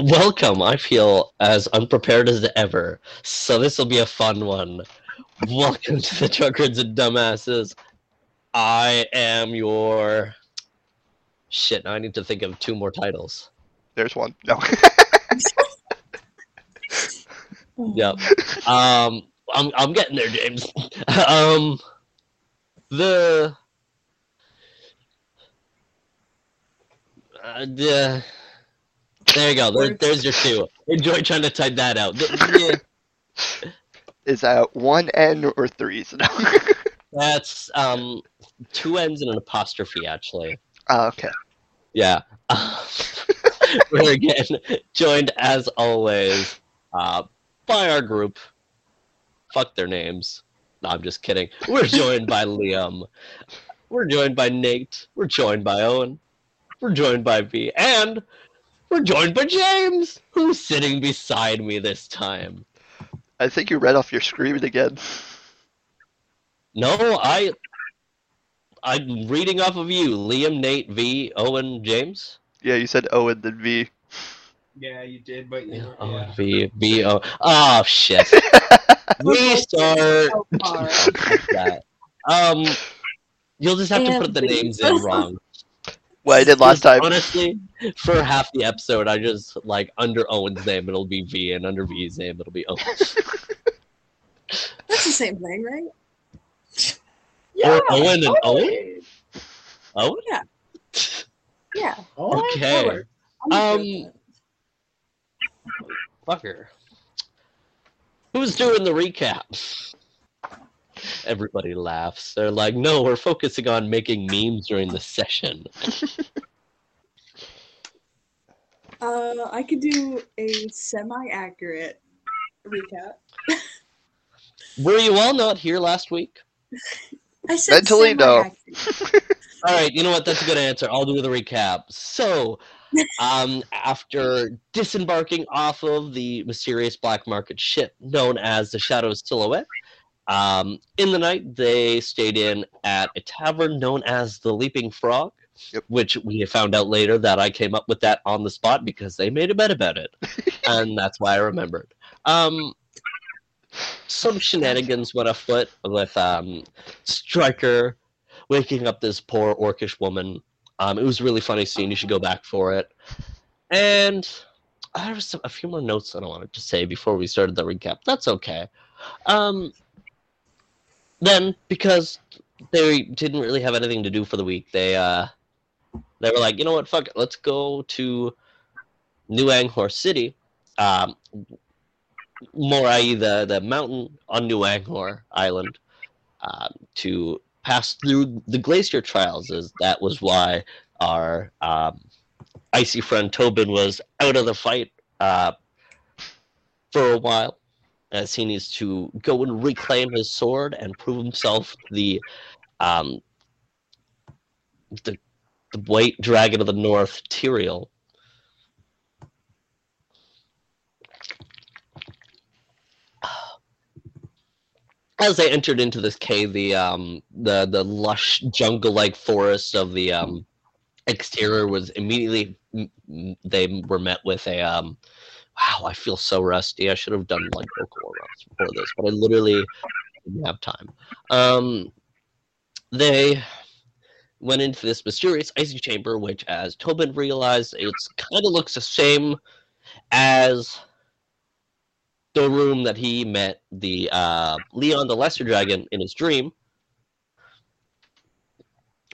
Welcome. I feel as unprepared as ever, so this will be a fun one. Welcome to the Truckers and Dumbasses. I am your. Shit, now I need to think of two more titles. There's one. No. Yep. Um, I'm I'm getting there, James. um, the uh, the there you go. There, there's your two. Enjoy trying to type that out. Yeah, Is that one N or threes? No. that's um two N's and an apostrophe actually. Ah, okay. Yeah. We're again joined as always uh, by our group. Fuck their names. No, I'm just kidding. We're joined by Liam. We're joined by Nate. We're joined by Owen. We're joined by V. And we're joined by James, who's sitting beside me this time. I think you read off your screen again. No, I. I'm reading off of you. Liam, Nate, V, Owen, James. Yeah, you said O and then V. Yeah, you did, but you Yeah, were, oh, yeah. V, V, O. Oh, shit. Restart. So Um, you'll just have to put the names in wrong. What I did last time. Honestly, for half the episode, I just like under Owen's name it'll be V, and under V's name it'll be Owen. That's the same thing, right? Yeah. Or Owen and Owen. Hey, Owen. Yeah. oh, Okay. Howard. Um, Fucker. Who's doing the recap? Everybody laughs. They're like, "No, we're focusing on making memes during the session." Uh, I could do a semi-accurate recap. Were you all not here last week? I said Mentally, no. All right, you know what? That's a good answer. I'll do the recap. So, um, after disembarking off of the mysterious black market ship known as the Shadow Silhouette, um, in the night they stayed in at a tavern known as the Leaping Frog, Yep. which we found out later that I came up with that on the spot because they made a bet about it, and that's why I remembered. Um, some shenanigans went afoot with um, Striker waking up this poor orcish woman. Um, it was a really funny scene. You should go back for it. And I have some, a few more notes that I wanted to say before we started the recap. That's okay. Um, then, because they didn't really have anything to do for the week, they uh, they were like, you know what, fuck it, let's go to New Anghor City. Um, Morai, the the mountain on New Anghor Island, um, to pass through the glacier trials. Is that was why our um, icy friend Tobin was out of the fight uh, for a while, as he needs to go and reclaim his sword and prove himself the um, the the white dragon of the north, Tyrael. as they entered into this cave, the um the the lush jungle-like forest of the um exterior was immediately they were met with a um wow I feel so rusty I should have done like vocal rounds before this but I literally didn't have time um they went into this mysterious icy chamber which as Tobin realized it's kind of looks the same as the room that he met the uh, Leon the Lesser Dragon in his dream.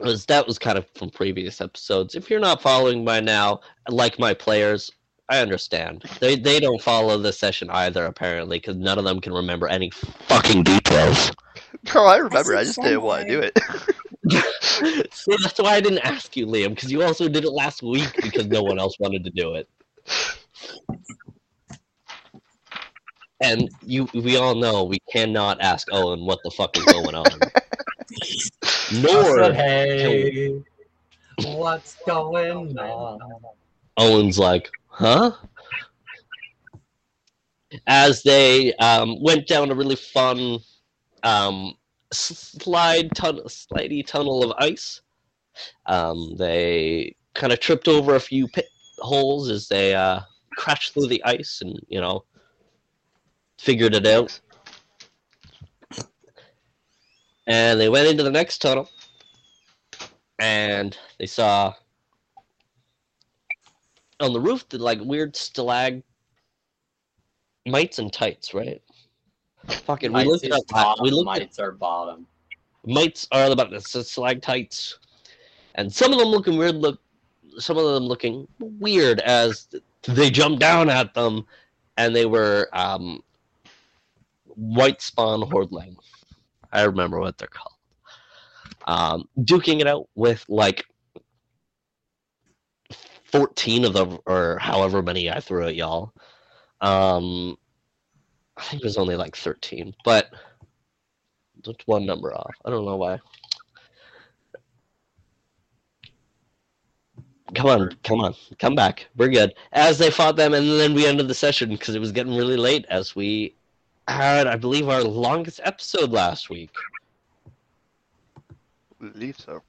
Was that was kind of from previous episodes. If you're not following by now, like my players, I understand. They they don't follow the session either apparently because none of them can remember any fucking details. No, I remember. I, said just didn't want to do it. See, that's why I didn't ask you, Liam, because you also did it last week because no one else wanted to do it. And you, we all know we cannot ask Owen what the fuck is going on. Nor said, hey, what's going on? Owen's like, huh? As they um, went down a really fun um, slide tun- slidey tunnel of ice, um, they kind of tripped over a few pit holes as they uh, crashed through the ice and you know figured it out. And they went into the next tunnel, and they saw on the roof the like weird stalag mites and tights, right? Fucking, we Mites looked at top, we looked at mites are bottom. mites are about the stalactites, and some of them looking weird. Look, some of them looking weird as they jumped down at them, and they were um, white spawn hordling. I remember what they're called. Um, duking it out with like fourteen of them, or however many I threw at y'all. Um, I think it was only like thirteen, but just one number off. I don't know why. Come on, come on, come back. We're good. As they fought them, and then we ended the session because it was getting really late. As we had, I believe, our longest episode last week. I believe so.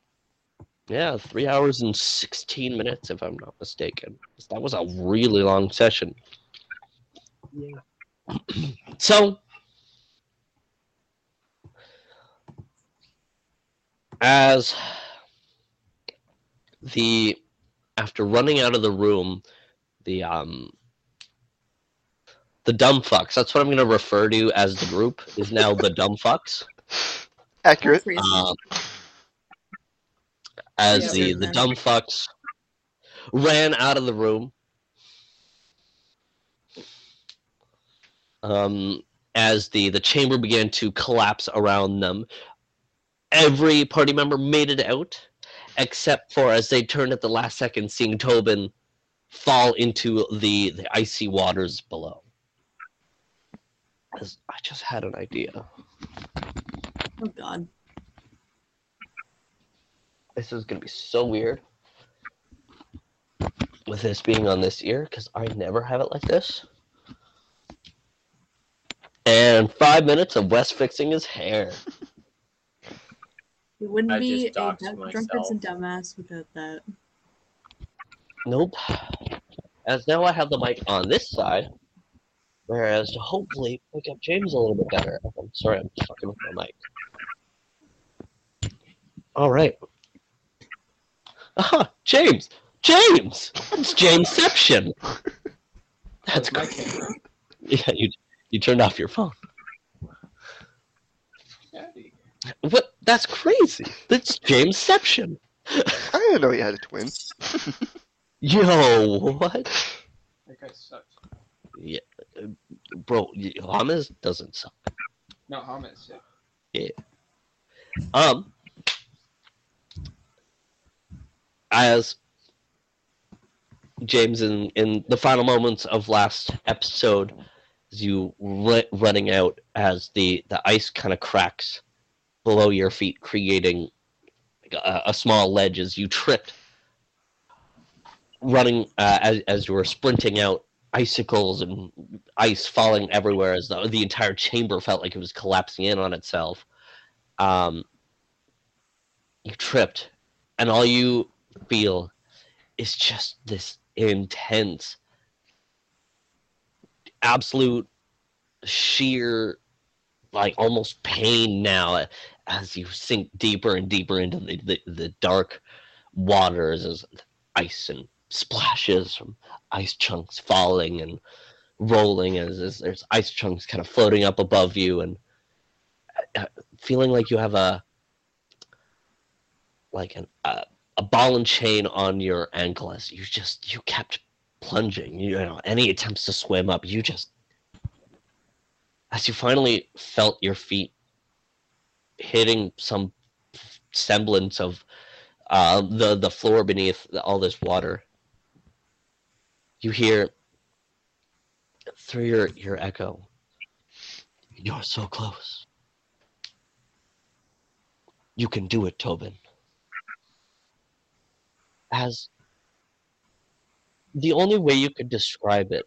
Yeah, three hours and sixteen minutes, if I'm not mistaken. That was a really long session. Yeah. So, as the after running out of the room, the um the dumb fucks. That's what I'm going to refer to as the group is now the dumb fucks. Accurate. Um, as Yeah. the the dumb fucks ran out of the room. Um, as the the chamber began to collapse around them, every party member made it out, except for as they turned at the last second, seeing Tobin fall into the the icy waters below. As I just had an idea. Oh god. This is gonna be so weird with this being on this ear because I never have it like this. And five minutes of Wes fixing his hair. We wouldn't I be just a drunk- myself. drunkards and dumbass without that. Nope. As now I have the mic on this side, whereas to hopefully pick up James a little bit better. I'm sorry, I'm fucking with my mic. All right. Aha, James! James! It's Jamesception! That's my great. Yeah, you you turned off your phone. What? That's crazy. That's Jamesception. I didn't know you had a twin. Yo, what? That guy sucks. Yeah, uh, bro, y- Hamas doesn't suck. No, Hamas. sick. Um, as James in in the final moments of last episode, as you ru- running out as the the ice kind of cracks below your feet, creating a, a small ledge as you tripped, running uh, as as you were sprinting out. Icicles and ice falling everywhere as the, the entire chamber felt like it was collapsing in on itself. Um, you tripped, and all you feel is just this intense, absolute, sheer, like almost pain now as you sink deeper and deeper into the, the, the dark waters as ice and splashes from ice chunks falling and rolling as, as there's ice chunks kind of floating up above you and uh, feeling like you have a like an uh, a ball and chain on your ankle as you just you kept plunging you know any attempts to swim up you just as you finally felt your feet hitting some semblance of uh, the the floor beneath all this water you hear through your your echo you're so close. You can do it tobin as the only way you could describe it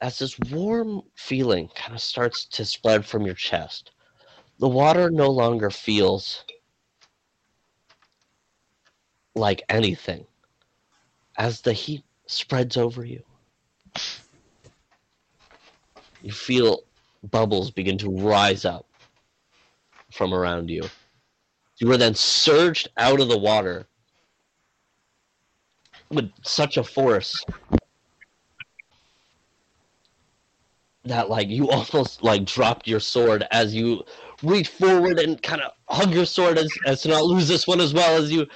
as this warm feeling kind of starts to spread from your chest the water no longer feels like anything as the heat spreads over you. You feel bubbles begin to rise up from around you. You were then surged out of the water with such a force that like you almost like dropped your sword as you reach forward and kind of hug your sword as, as to not lose this one as well as you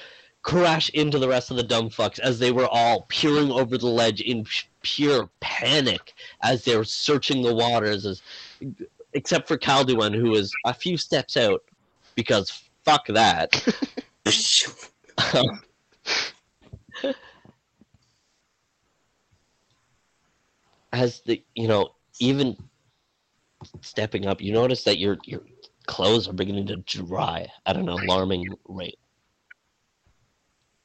crash into the rest of the dumb fucks as they were all peering over the ledge in p- pure panic as they were searching the waters as except for Calduan who was a few steps out because fuck that as the you know even stepping up you notice that your your clothes are beginning to dry at an alarming rate.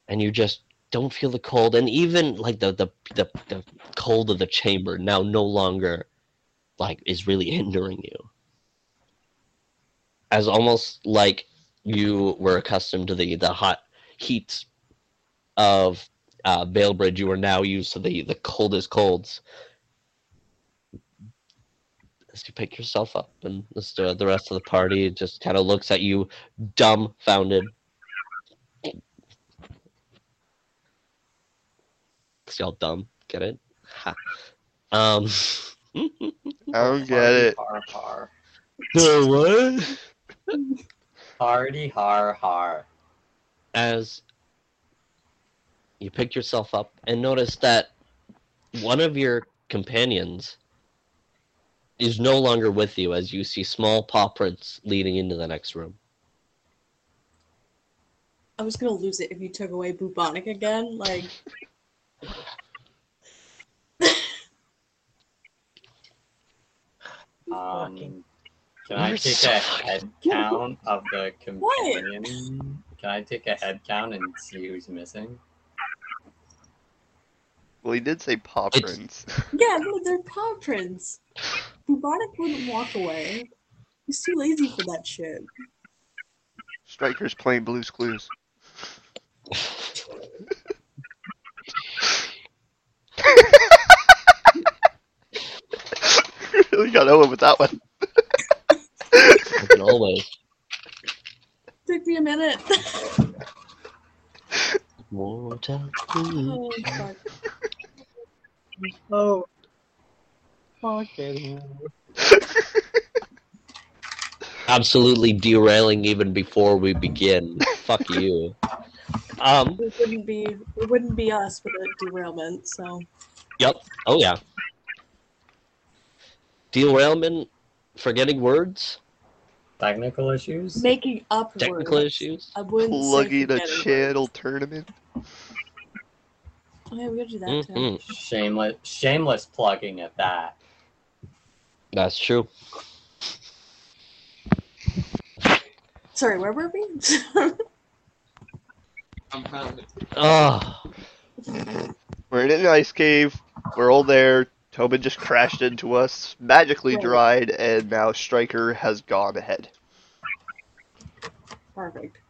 And you just don't feel the cold. And even like the the the, the cold of the chamber now no longer like is really hindering you. As almost like you were accustomed to the the hot heat of uh, Vale Bridge, you are now used to the the coldest colds. As you pick yourself up, and the the rest of the party just kind of looks at you, dumbfounded. Cause y'all dumb, get it? Ha. Um. I don't get it. Har har. the what? Hardy har har. as you pick yourself up and notice that one of your companions is no longer with you as you see small paw prints leading into the next room. I was gonna lose it if you took away bubonic again. Like, Um, can I You're take so a head count of the What? companion? Can I take a head count and see who's missing? Well, he did say paw It's- prints. yeah, no, they're paw prints. Bubonic wouldn't walk away. He's too lazy for that shit. Strikers playing Blue's Clues. really got over with that one. Like always. Took me a minute. More time. oh, fuck. Oh. Fucking. Absolutely derailing even before we begin. Fuck you. Um. It wouldn't be it wouldn't be us with a derailment, so Yep. Oh yeah. Derailment. Forgetting words. Technical issues? making up Technical words. issues. I wouldn't say Plugging a forgetting channel tournament. Oh yeah, we gotta do that too. Mhm. Shameless, shameless plugging at that. That's true. Sorry, where were we? I'm found. Oh. We're in an ice cave. We're all there. Tobin just crashed into us, magically dried, and now Striker has gone ahead. Perfect.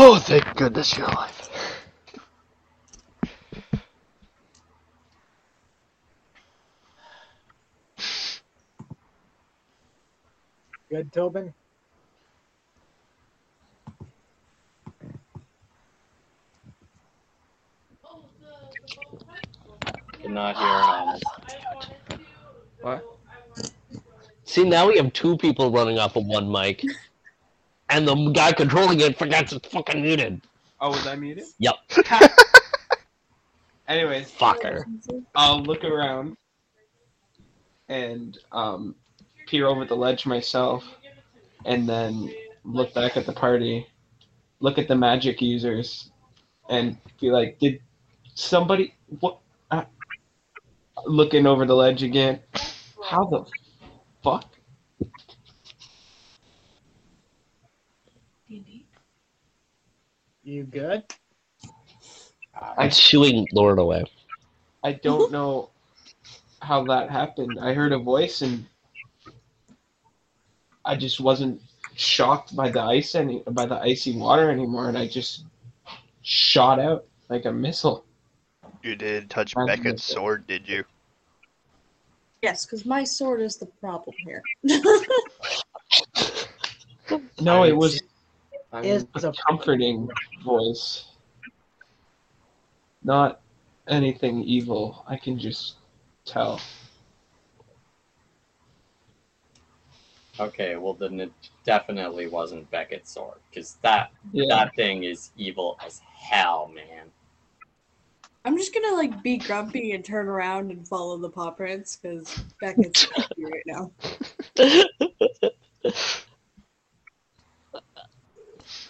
Oh, thank goodness you're alive. Good, Tobin? Did not hear him. What? See, now we have two people running off of one mic, and the guy controlling it forgets it's fucking muted. Oh, was I muted? Yep. Anyways, Fucker. I'll look around and um, peer over the ledge myself, and then look back at the party, look at the magic users, and be like, "Did somebody what?" Uh, looking over the ledge again. How the fuck? You good? I'm shooing Lord away. I don't know how that happened. I heard a voice and I just wasn't shocked by the ice any by the icy water anymore, and I just shot out like a missile. You did touch Sounds Beckett's good. sword, did you? Yes, because my sword is the problem here. No, it was I'm, Is a a comforting voice, not anything evil. I can just tell. okay, well then it definitely wasn't Beckett's sword because that Yeah. that thing is evil as hell, man. I'm just gonna like be grumpy and turn around and follow the paw prints because Beckett's grumpy right now.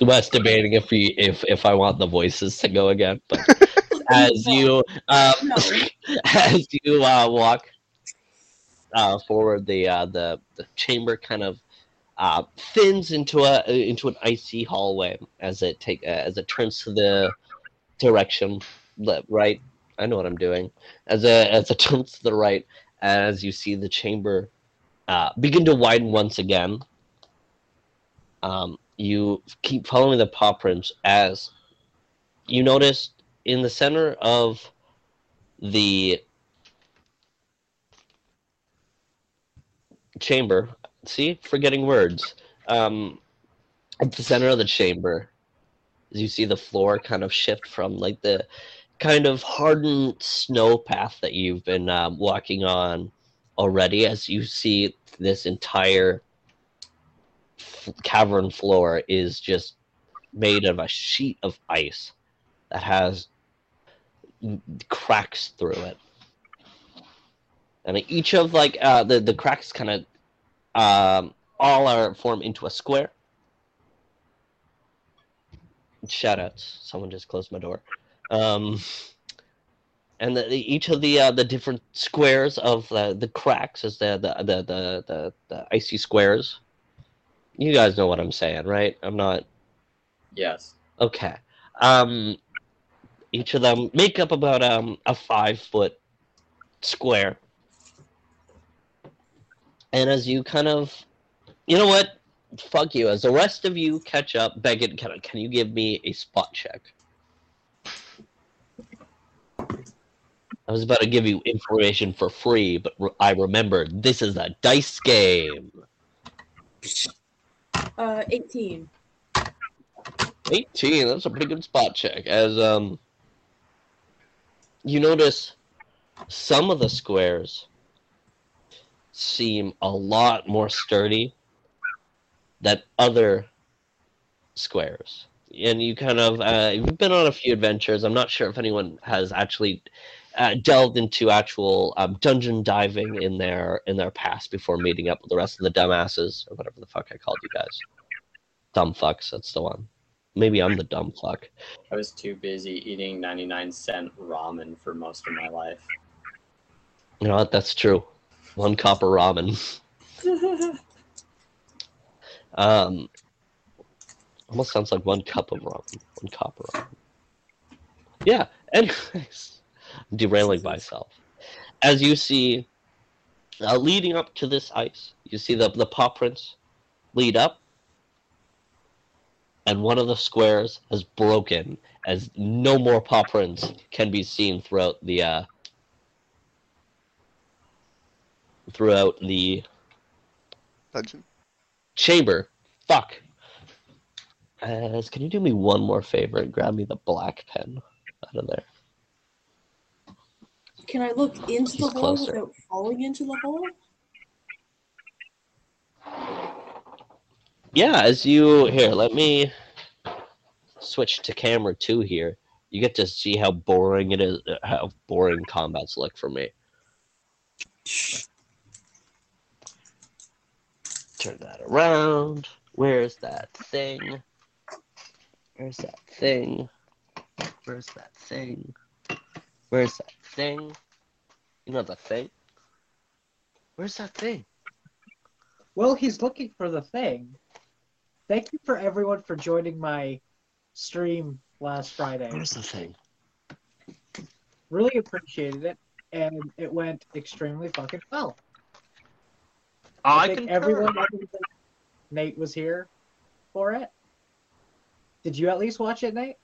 was debating if we if if I want the voices to go again, but as you um, No. as you uh, walk uh, forward, the uh, the the chamber kind of uh, thins into a into an icy hallway as it take uh, as it turns to the direction right. I know what I'm doing. As a as it turns to the right, as you see the chamber uh, begin to widen once again. Um, you keep following the paw prints as you notice in the center of the chamber. See, forgetting words. Um, at the center of the chamber, as you see the floor kind of shift from like the kind of hardened snow path that you've been um, walking on already, as you see this entire cavern floor is just made of a sheet of ice that has cracks through it. And each of like uh the the cracks kind of um all are formed into a square. Shout outs someone just closed my door. Um and the, the- each of the uh, the different squares of the the cracks is the, the the the the icy squares you guys know what i'm saying right i'm not Yes. Okay. Um, each of them make up about um a five foot square. And as you kind of, you know what? Fuck you. As the rest of you catch up, Beckett, can can you give me a spot check? I was about to give you information for free, but re- I remembered this is a dice game. Uh, 18. 18 that's a pretty good spot check as um you notice some of the squares seem a lot more sturdy than other squares and you kind of uh, you've been on a few adventures i'm not sure if anyone has actually uh, delved into actual um, dungeon diving in their in their past before meeting up with the rest of the dumbasses or whatever the fuck i called you guys dumb fucks that's the one Maybe I'm the dumb fuck. I was too busy eating 99 cent ramen for most of my life. You know what? That's true. One copper ramen. Um, almost sounds like one cup of ramen. One copper ramen. Yeah. Anyways, derailing myself. As you see, uh, leading up to this ice, you see the the paw prints lead up, and one of the squares has broken, as no more paw prints can be seen throughout the uh, throughout the Dungeon. chamber. Fuck. As can you do me one more favor and grab me the black pen out of there? Can I look into He's the hole closer. without falling into the hole? Yeah, as you here, let me switch to camera two here. You get to see how boring it is, uh, how boring combats look for me. Turn that around. Where's that thing? Where's that thing? Where's that thing? Where's that thing? You know the thing? Where's that thing? Well, he's looking for the thing. Thank you for everyone for joining my stream last Friday. Where's the thing? Really appreciated it, and it went extremely fucking well. Oh, I, I think can everyone, Nate was here, for it? Did you at least watch it, Nate?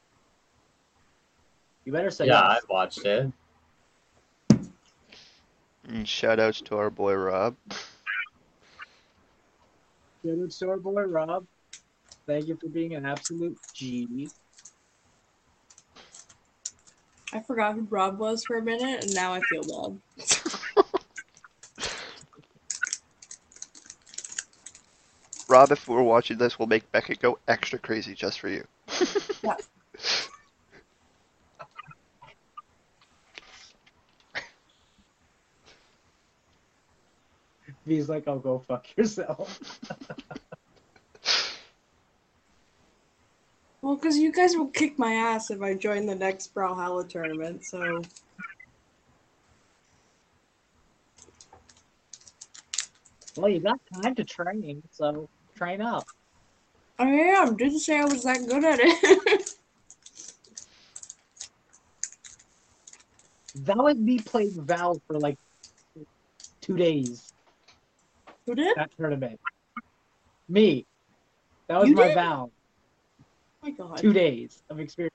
You better say yeah, I yes. watched it. And shout outs to our boy Rob. Shoutouts to our boy Rob. Thank you for being an absolute G. I forgot who Rob was for a minute, and now I feel bad. Rob, if we're watching this, we'll make Beckett go extra crazy just for you. Yeah. He's like, "Oh, go fuck yourself." Well, because you guys will kick my ass if I join the next Brawlhalla tournament, so. well, you got time to train, so train up. I am. Didn't say I was that good at it. That was me playing Val for like two days. Who did? Oh That tournament. Me. That was You my did? Val. my god. Two days of experience.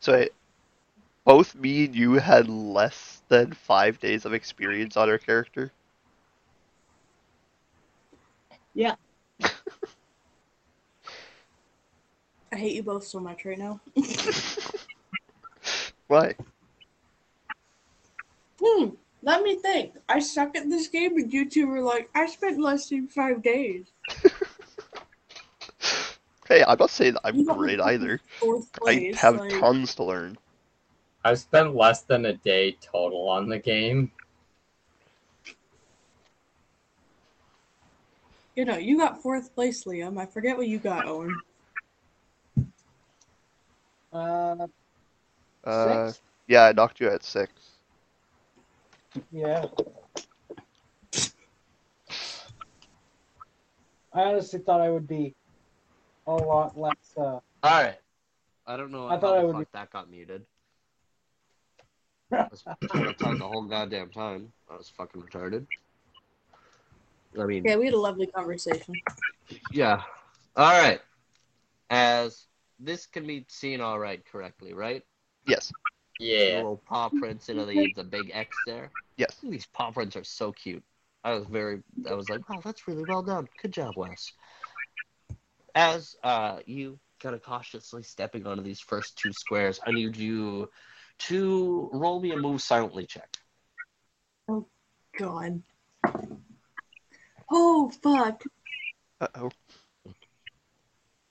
So wait, both me and you had less than five days of experience on our character. Yeah. I hate you both so much right now. Why? Hmm. Let me think. I suck at this game, and you two were like, I spent less than five days. Hey, I'm not saying I'm You great either. Fourth I have like, tons to learn. I've spent less than a day total on the game. You know, you got fourth place, Liam. I forget what you got, Owen. Uh, Uh, six? yeah, I knocked you at six. Yeah. I honestly thought I would be a lot less. Uh, All right. I don't know I how thought I would fuck that got muted. I was trying to talk the whole goddamn time. I was fucking retarded. I mean, Yeah, we had a lovely conversation. yeah. All right. As this can be seen all right correctly, right? Yes, The Yeah. little paw prints into the the big X there. Yes. These paw prints are so cute. I was very, I was like, wow, that's really well done. Good job, Wes. As uh, you kind of cautiously stepping onto these first two squares, I need you to roll me a move silently check. Oh, God. Oh, fuck. Uh oh.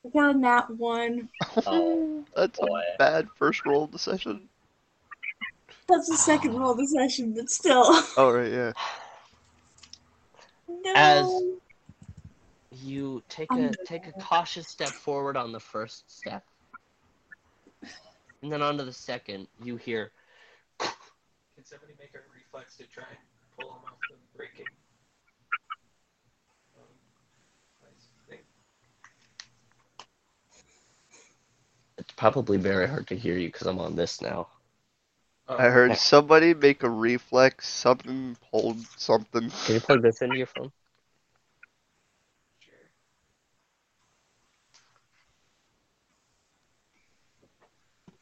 I got a nat one. Oh, That's boy. a bad first roll of the session. That's the second roll of the session, but still. Oh right, yeah. No. As- You take a I'm take a cautious step forward on the first step, and then onto the second. You hear Can somebody make a reflex to try and pull him off the breaking? Um, thing? it's probably very hard to hear you because I'm on this now. I heard somebody make a reflex, something pulled something. Can you plug this into your phone? sure.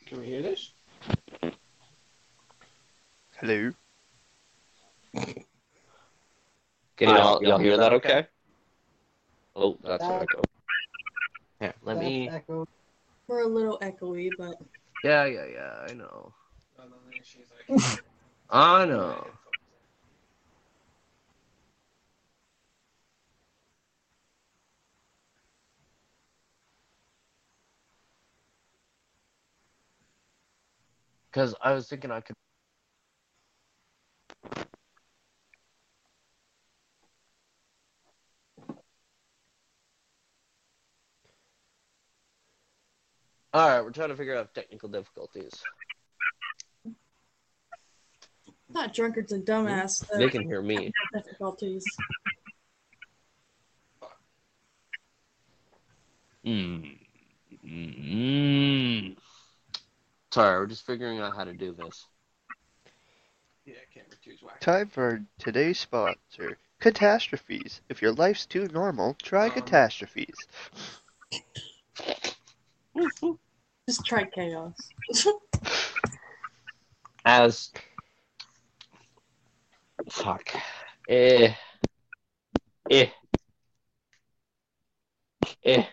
Can we hear this? Hello. Can y'all, y'all hear that okay? Oh, that's an echo. Here, let that's me. echo. We're a little echoey, but Yeah, yeah, yeah. I know. Know. Because I was thinking I could. All right, we're trying to figure out technical difficulties. Not drunkards and dumbass. They can hear me. difficulties. Mm. Mm. Sorry, we're just figuring out how to do this. yeah, camera two's whack. Time for today's sponsor, Catastrophes. If your life's too normal, try Um. catastrophes. Just try chaos. As fuck. Eh. Eh. Eh.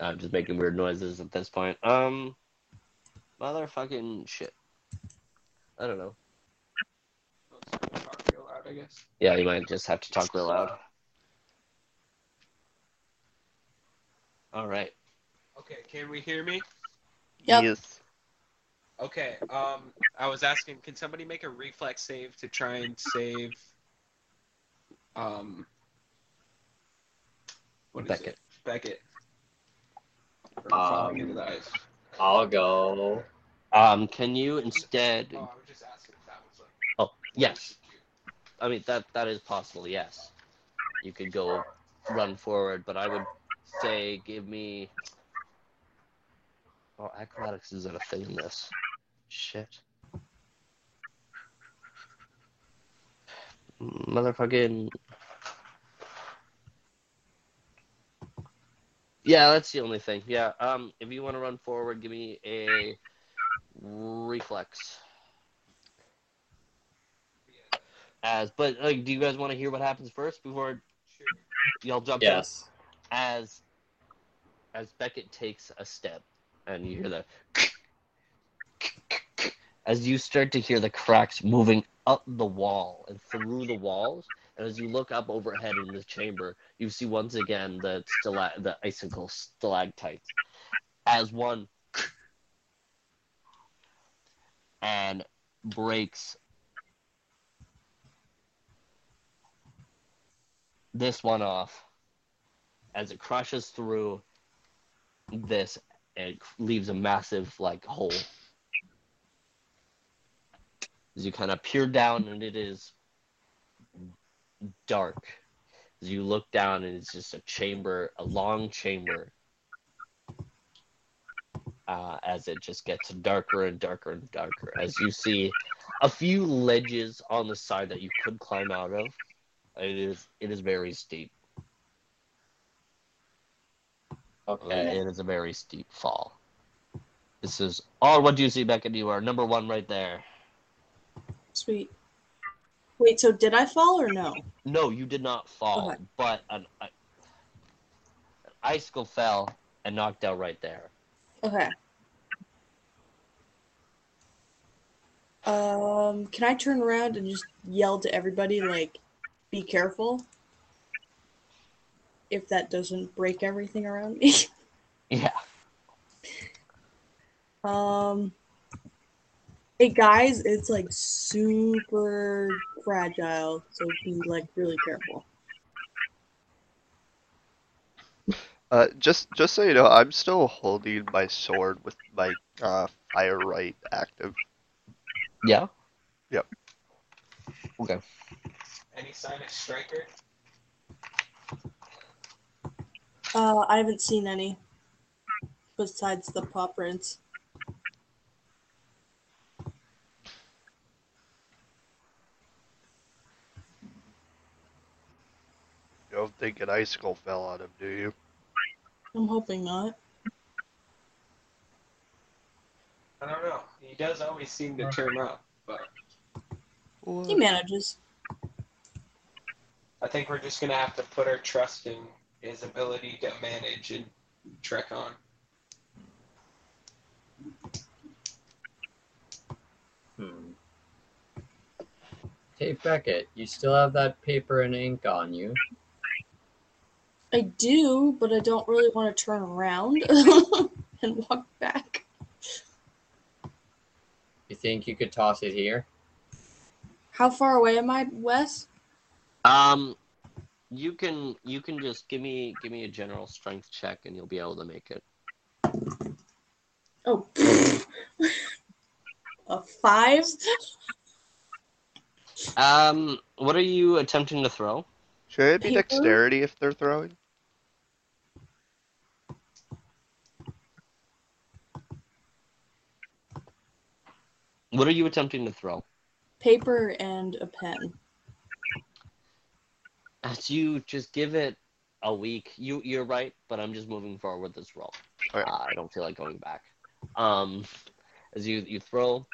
I'm just making weird noises at this point. Um, motherfucking shit. I don't know. Talk real loud, I guess. Yeah, you might just have to talk real loud. All right. Okay, can we hear me? Yep. Yes. Okay, um, I was asking, can somebody make a reflex save to try and save, um, what is Beckett. it? Beckett. From Um, falling into the ice. I'll go. Um, can you instead? Oh, I was just asking if that was like. Oh, yes. I mean that that is possible. Yes, you could go run forward, but I would say give me. Oh, acrobatics isn't a thing in this. Shit. Motherfucking. Yeah, that's the only thing. Yeah. Um, if you want to run forward, give me a reflex. As, but like, do you guys want to hear what happens first before y'all jump in? Yes. As, as Beckett takes a step, and you hear the, as you start to hear the cracks moving up the wall and through the walls, and as you look up overhead in the chamber, you see once again the stala- the icicle stalactites, as one, and breaks this one off as it crushes through this and leaves a massive like hole. As you kind of peer down and it is dark. As you look down and it's just a chamber a long chamber uh, as it just gets darker and darker and darker. As you see a few ledges on the side that you could climb out of it is it is very steep Okay. it is a very steep fall this is all what do you see beckett you are number one right there Sweet. Wait, so did I fall or no? no you did not fall Okay. but an, an icicle fell and knocked out right there Okay. Um, can I turn around and just yell to everybody like, "Be careful"? If that doesn't break everything around me. yeah um. Hey guys, it's like super fragile, so be like really careful. Uh, just just so you know, I'm still holding my sword with my uh, fire right active. yeah Yep. okay Any sign of striker? Uh, I haven't seen any besides the paw prints. You don't think an icicle fell on him, do you? I'm hoping not. I don't know. He does always seem to turn up, but He manages. I think we're just gonna have to put our trust in his ability to manage and trek on. Hmm. Hey Beckett, you still have that paper and ink on you. I do, but I don't really want to turn around and walk back. You think you could toss it here? How far away am I, Wes? um you can you can just give me give me a general strength check and you'll be able to make it Oh, a five? um what are you attempting to throw Should it be Paper? dexterity if they're throwing? what are you attempting to throw Paper and a pen. As you just give it a week, you you're right, but I'm just moving forward with this roll. Okay. Uh, I don't feel like going back. Um, as you you throw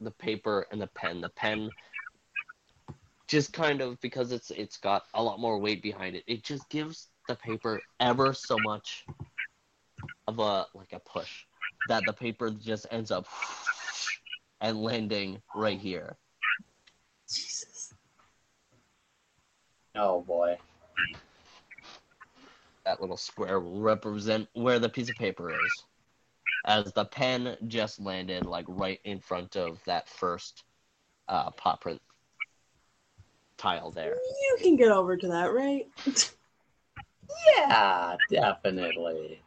the paper and the pen, the pen just kind of because it's it's got a lot more weight behind it. It just gives the paper ever so much of a like a push that the paper just ends up and landing right here. Jesus. Oh boy. that little square will represent where the piece of paper is. As the pen just landed like right in front of that first uh, paw print tile there. You can get over to that, right? Yeah, definitely.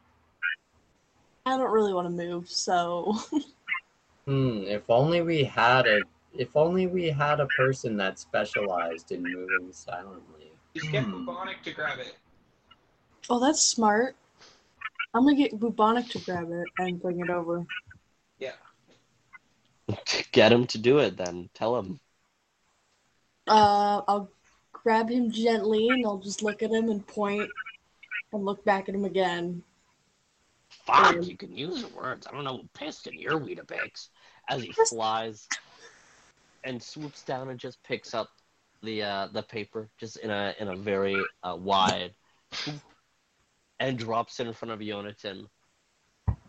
I don't really want to move, so Hmm, if only we had a if only we had a person that specialized in moving silently. Just get Hmm. Bubonic to grab it. oh, that's smart. I'm gonna get bubonic to grab it and bring it over. Yeah. Get him to do it then. Tell him. Uh, I'll grab him gently and I'll just look at him and point and look back at him again. Fuck, Um, you can use words. I don't know what pissed in your Weetabix. As he flies and swoops down and just picks up the uh, the paper just in a in a very uh, wide and drops it in front of Yonatan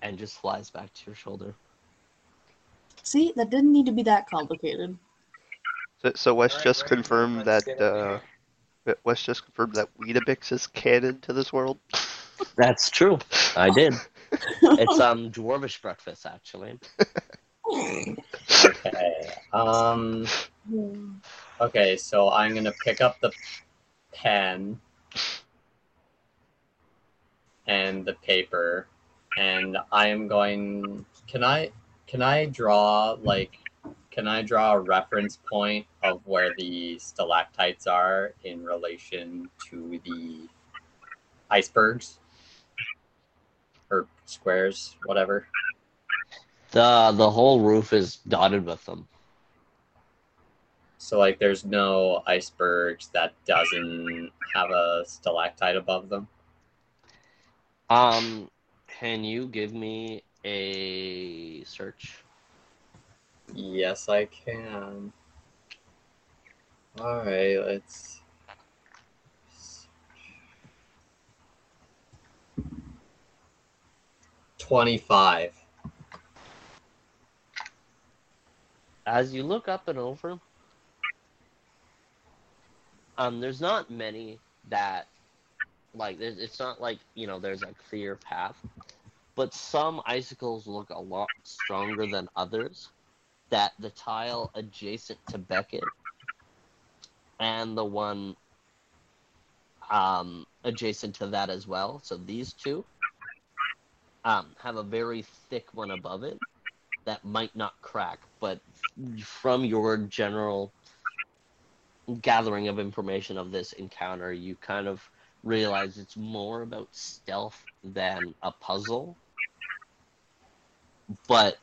and just flies back to your shoulder. See, that didn't need to be that complicated. So, so Wes Alright, just confirmed that get uh, there. Wes just confirmed that Weetabix is canon to this world. That's true. I did. It's um dwarvish breakfast actually. Okay. Um okay, so I'm gonna pick up the pen and the paper and I am going can I can I draw like can I draw a reference point of where the stalactites are in relation to the icebergs? Or squares, whatever. The the whole roof is dotted with them. So like there's no icebergs that doesn't have a stalactite above them. Um, can you give me a search? Yes, I can. All right, let's. Twenty-five. As you look up and over, um, there's not many that, like, there's, it's not like you know there's a clear path, but some icicles look a lot stronger than others. That the tile adjacent to Beckett and the one um, adjacent to that as well. So these two um, have a very thick one above it that might not crack, but from your general gathering of information of this encounter, you kind of realize it's more about stealth than a puzzle. But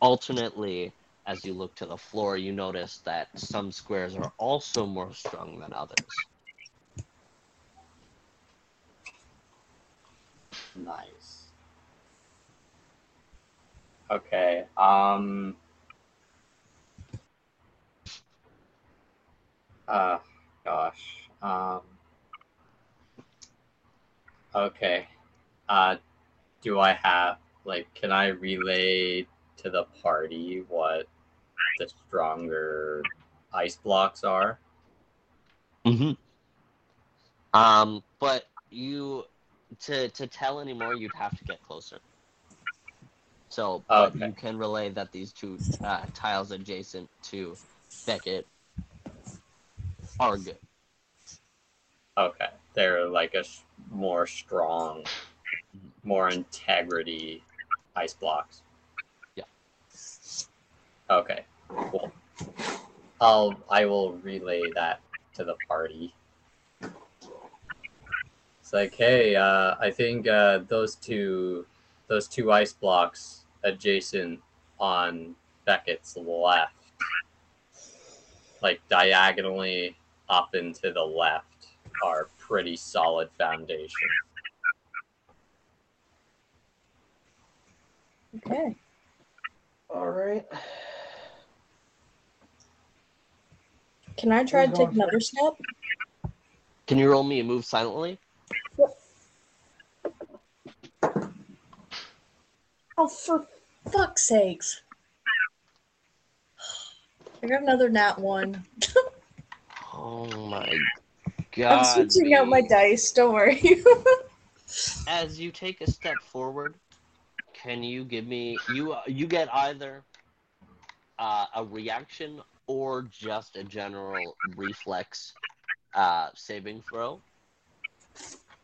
alternately, as you look to the floor, you notice that some squares are also more strung than others. Nice. Okay. Um. Uh, gosh. Um. Okay. Uh, do I have like? Can I relay to the party what the stronger ice blocks are? Mm-hmm. Um, but you to to tell anymore, you'd have to get closer. So, but Okay. you can relay that these two uh, tiles adjacent to Beckett are good. Okay, they're like a s- more strong, more integrity ice blocks. Yeah. Okay, cool. I'll I will relay that to the party. It's like, hey, uh, I think uh, those two, those two ice blocks adjacent on Beckett's left, like diagonally up and to the left, are pretty solid foundation. Okay. All right. Can I try Who's to take going another step? Can you roll me a move silently? Oh, for fuck's sakes. I got another nat one. Oh my god. I'm switching out my dice. Don't worry. As you take a step forward, can you give me you you get either uh, a reaction or just a general reflex uh, saving throw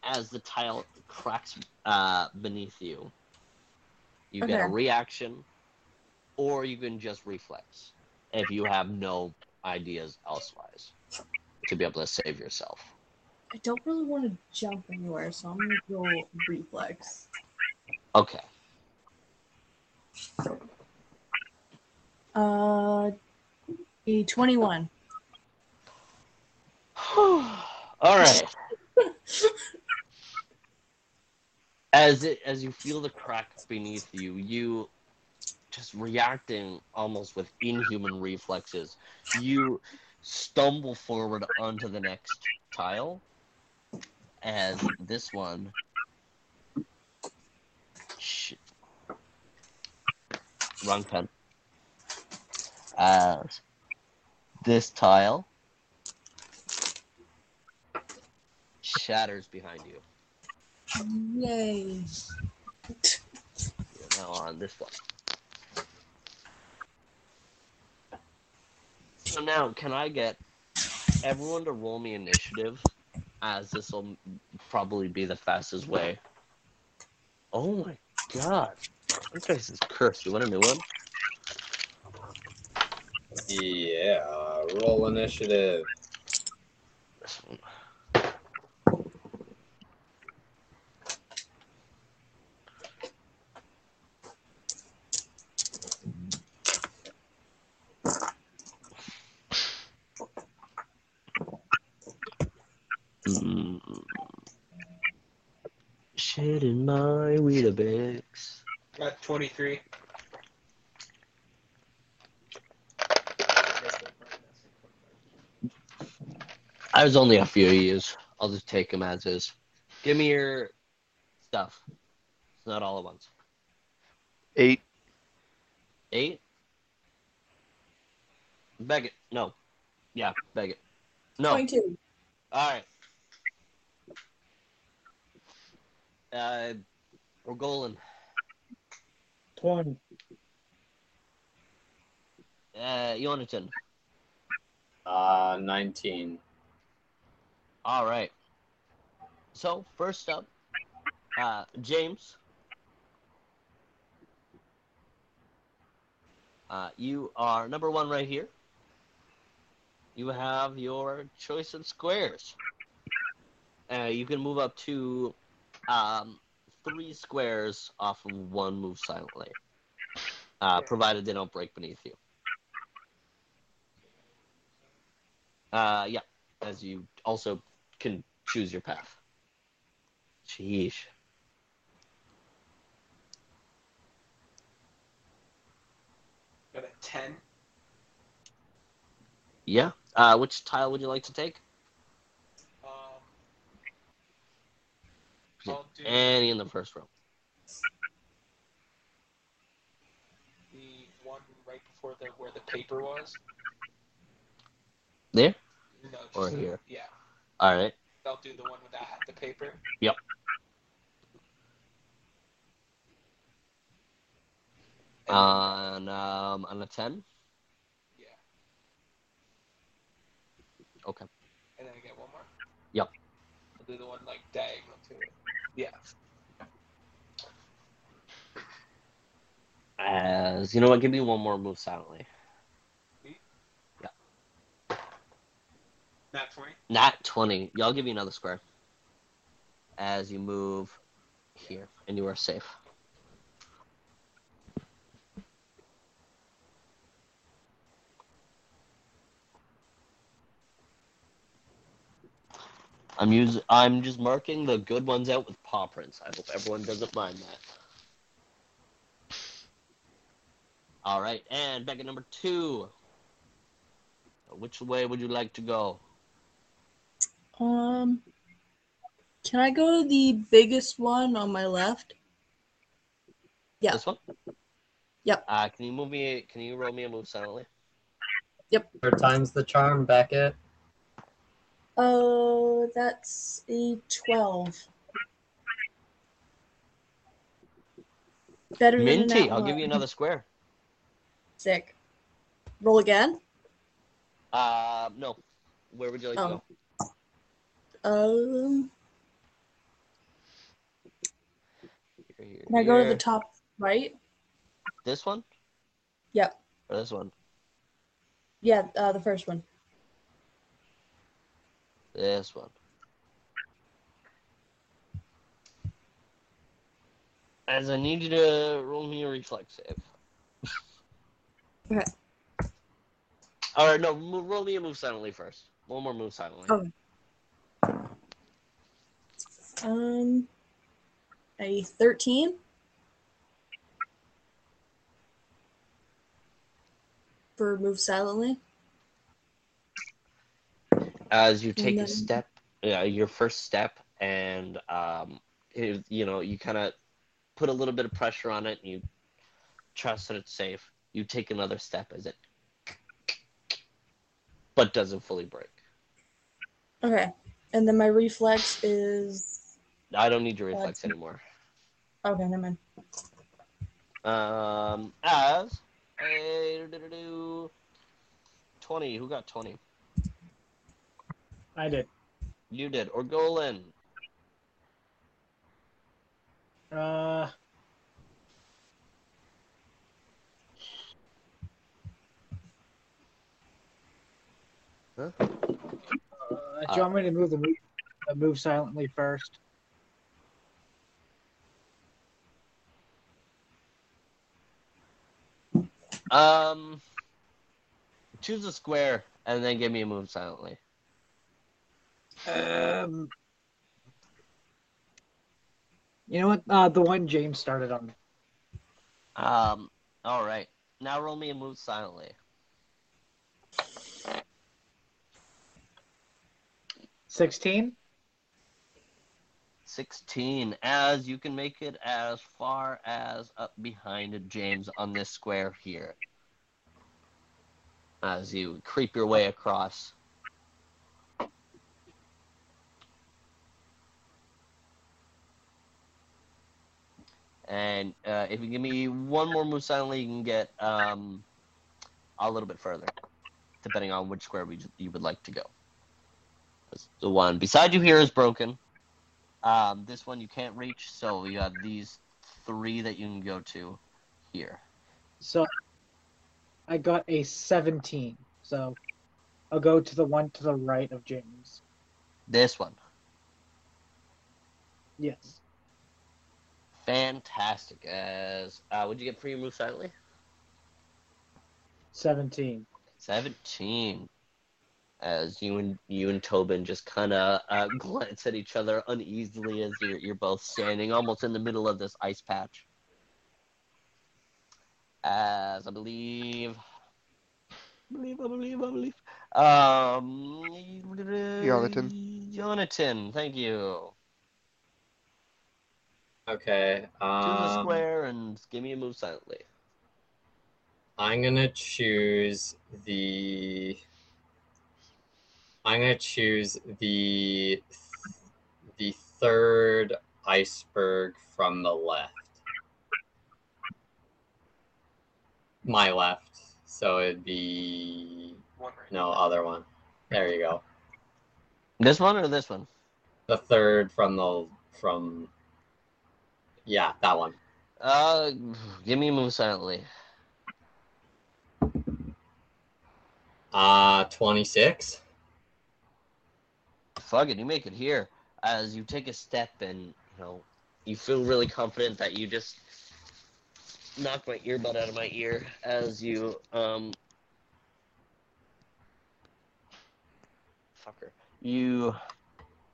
as the tile cracks uh, beneath you. You get a reaction, or you can just reflex if you have no ideas elsewise to be able to save yourself. I don't really want to jump anywhere, so I'm gonna go reflex. Okay. Uh, a twenty-one. All right. As it as you feel the crack beneath you, you just reacting almost with inhuman reflexes. You stumble forward onto the next tile, as this one. Shit. Wrong pen. As this tile shatters behind you. Yay! You're now on this one. So now, can I get everyone to roll me initiative, as this will probably be the fastest way. Oh my god, this guy's is cursed. You want a new one? Yeah, roll initiative. This one. Shit in my Weetabix. Got 23. I was only a few years. I'll just take them as is. Give me your stuff. It's not all at once. Eight. Eight? Beg it. No. Yeah, beg it. No. Twenty-two. All right. Uh, we're going. Twenty. Uh, Yonatan. Uh, 19. All right. So first up, uh, James. Uh, you are number one right here. You have your choice of squares. Uh, you can move up to um, three squares off of one move silently, uh, provided they don't break beneath you. Uh, yeah, as you also can choose your path. Sheesh. Got a 10. Yeah. Uh, which tile would you like to take? Um, Any in the first row. the one right before the where the paper was. There? No, Or here? Yeah, All right. They'll do the one with that the paper. Yep. And, On um, on a ten. yeah, Okay. and then I get one more. Yep. I'll do the one like it. Yeah. As you know what, give me one more move silently. Yeah. Not 20. Not twenty. Y'all give me another square. As you move here, and you are safe. I'm using. I'm just marking the good ones out with paw prints. I hope everyone doesn't mind that. All right, and back at number two. Which way would you like to go? Um, can I go to the biggest one on my left? Yeah. This one. Yep. Uh, can you move me? Can you roll me a move silently? Yep. Third time's the charm, Beckett. Oh, that's a twelve. Better than Minty, I'll give you another square. Sick. Roll again. Uh, no. Where would you like Oh. to go? Um, Here, here, can I go to the top right? This one? Yep. Or this one? Yeah, uh, the first one. This one. As I need you to roll me a reflex save. Okay. All right, no, roll me a move silently first. One more move silently. Oh. Um, a thirteen. For move silently. As you take a step, yeah, your first step, and um, it- you know, you kind of put a little bit of pressure on it, and you trust that it's safe. You take another step as it, but doesn't fully break. Okay, and then my reflex is I don't need your Uh, reflex anymore. okay. Never mind. Um, as a twenty. Who got twenty? I did. You did. Orgolan. Uh, Huh? uh, do you want me to move the move, uh, move silently first? Um, choose a square and then give me a move silently. Um, you know what? Uh, the one James started on. Um, all right. Now roll me a move silently. Sixteen. 16 as you can make it as far as up behind James on this square here. As you creep your way across. And uh, if you give me one more move silently, you can get um, a little bit further, depending on which square we, you would like to go. The one beside you here is broken. Um, this one you can't reach, so you have these three that you can go to here. So I got a seventeen. So I'll go to the one to the right of James. This one, Yes. Fantastic. As uh, would you get for your move silently? Seventeen. Seventeen. As you and you and Tobin just kind of uh, glance at each other uneasily as you're you're both standing almost in the middle of this ice patch. As I believe, I believe, I believe, I believe. Um, Jonathan. Jonathan, thank you. Okay. To the Um, square and give me a move silently. I'm gonna choose the. I'm gonna choose the the third iceberg from the left. My left. So it'd be One right no other one. There you go. This one or this one? The third from the from. Yeah, that one. Uh, give me a move silently. Uh, twenty six. Fuck it, you make it here. As you take a step and, you know, you feel really confident that you just knocked my earbud out of my ear as you, um, fucker. You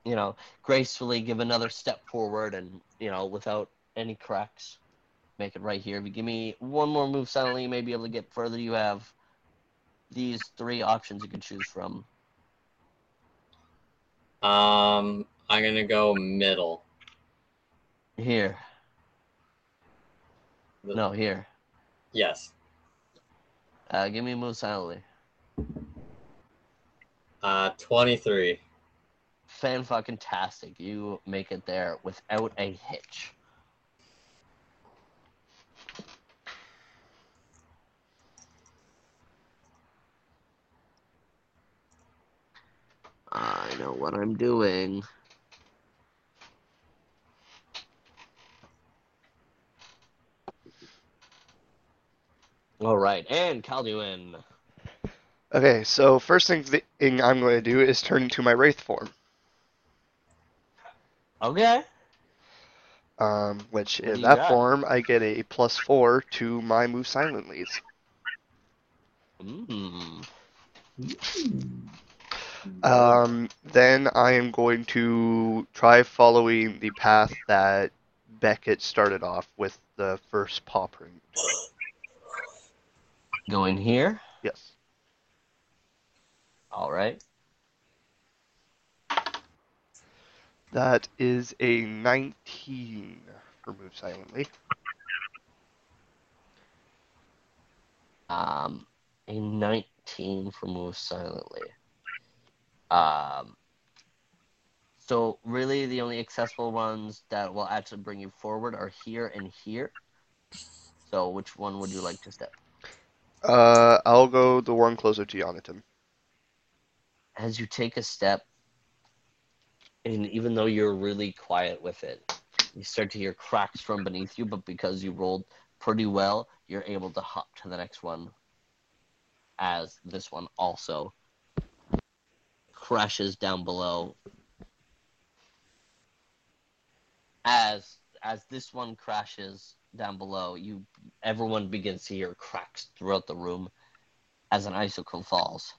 you know, gracefully give another step forward and, you know, without any cracks, make it right here. If you give me one more move silently, you may be able to get further. You have these three options you can choose from. Um, I'm gonna go middle. Here. The- No, here. Yes. Uh, give me a move silently. Uh, 23. Fan fucking tastic. You make it there without a hitch. I know what I'm doing. All right, and Calduin. Okay, so first thing, thing I'm going to do is turn into my wraith form, Okay. um, which in that got? form I get a plus four to my move silently. Mm. Um, then I am going to try following the path that Beckett started off with the first paw print. Going here. Yes. All right. That is a 19 for move silently. Um, a 19 for move silently. Um, so really the only accessible ones that will actually bring you forward are here and here. So which one would you like to step? Uh, I'll go the one closer to Yonatan. As you take a step, and even though you're really quiet with it, you start to hear cracks from beneath you, but because you rolled pretty well, you're able to hop to the next one as this one also crashes down below. As as this one crashes down below, you everyone begins to hear cracks throughout the room as an icicle falls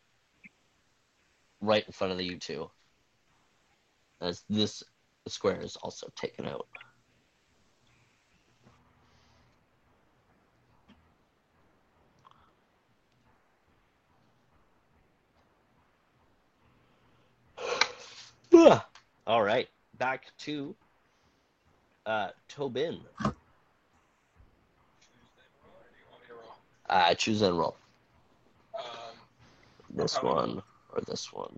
right in front of the u2 As this square is also taken out. All right, back to uh, Tobin. Uh, choose and roll. Um, This Probably. one or this one.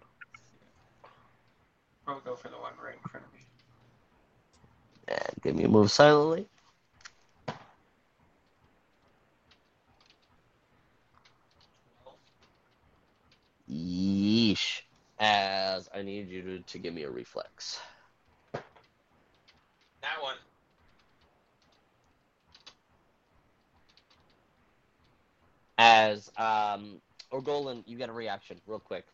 I'll go for the one right in front of me. And give me a move silently. Yeesh. As I need you to, to give me a reflex. That one. As um Orgolan, you get a reaction real quick.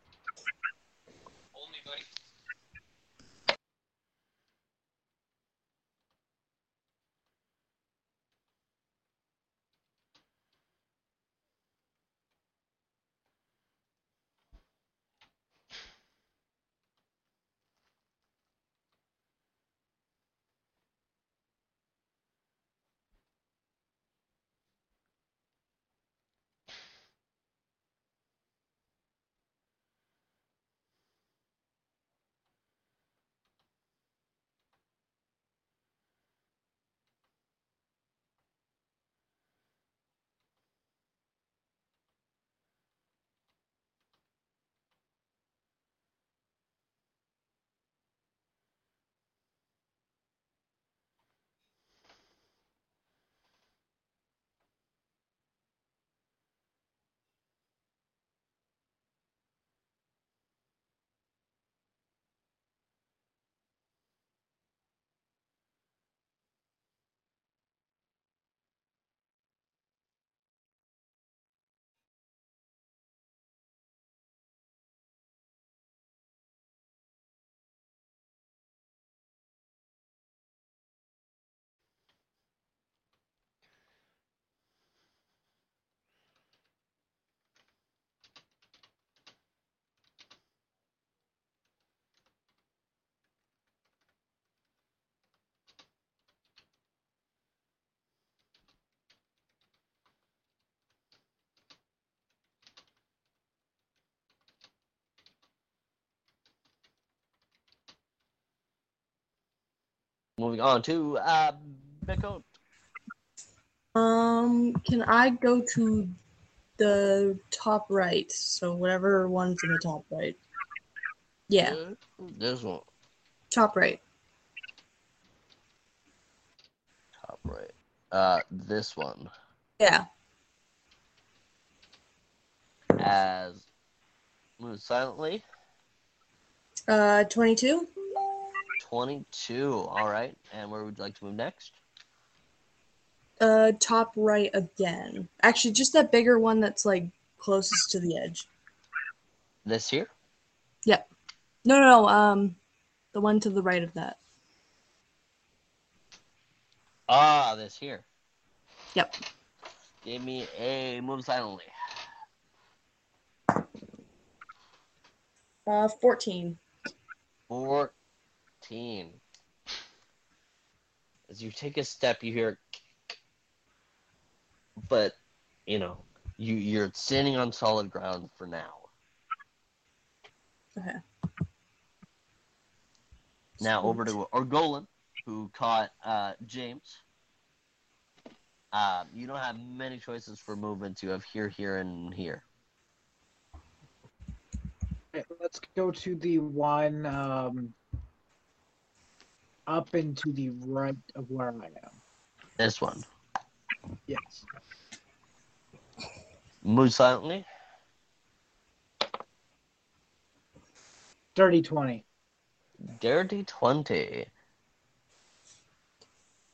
Moving on to uh, Becco. Um, can I go to the top right? So whatever one's in the top right. Yeah, This one, top right. top right. Uh, this one Yeah. as move silently. Uh, 22? 22. All right. And where would you like to move next? Uh, top right again. Actually, just that bigger one that's like closest to the edge. This here? Yep. No, no, no. Um, the one to the right of that. Ah, this here. Yep. Give me a move silently. Uh, 14. 14. As you take a step, you hear, but you know, you you're standing on solid ground for now. Okay. Now over to Orgolan, who caught uh, James. Um, you don't have many choices for movements. You have here, here, and here. Okay, let's go to the one um, up and to the right of where I am. This one. Yes. Move silently. Dirty 20. Dirty 20.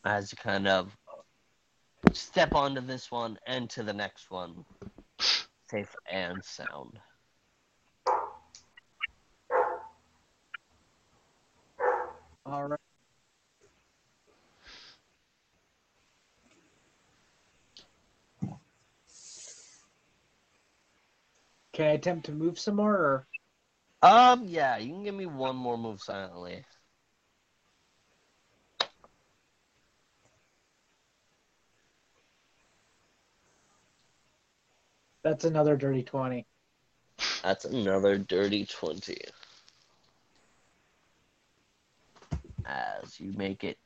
As you kind of step onto this one and to the next one. Safe and sound. All right. Can I attempt to move some more? Or... Um, yeah, you can give me one more move silently. That's another dirty 20. That's another dirty 20. As you make it.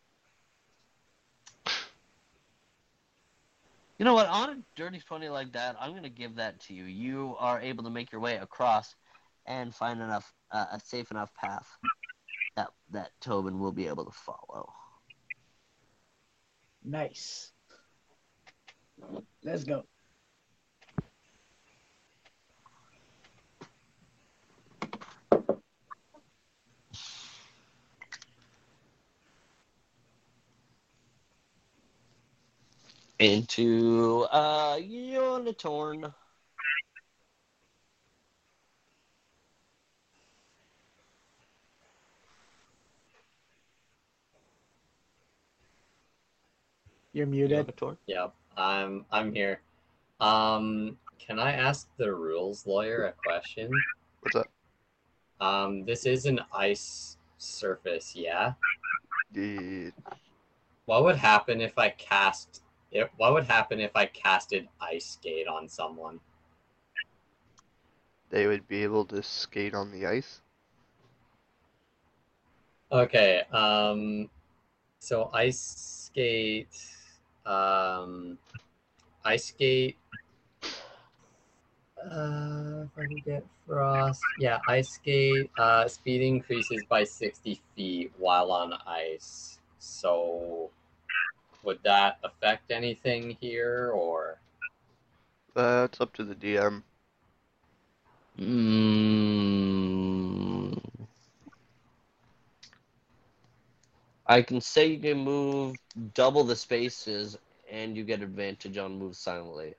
You know what? On a dirty 20 like that, I'm going to give that to you. You are able to make your way across and find enough uh, a safe enough path that that Tobin will be able to follow. Nice. Let's go. Into uh Yonatan. You're muted. Yonatan. Yep, I'm I'm here. Um, can I ask the rules lawyer a question? What's up? Um, this is an ice surface, yeah. The What would happen if I cast? If, what would happen if I casted ice skate on someone? they would be able to skate on the ice. Okay. Um, so ice skate. Um, ice skate. Uh, if I can get frost. Yeah, ice skate. Uh, speed increases by sixty feet while on ice. So, would that affect anything here, or? That's up to the DM. Mm. I can say you can move double the spaces and you get advantage on move silently.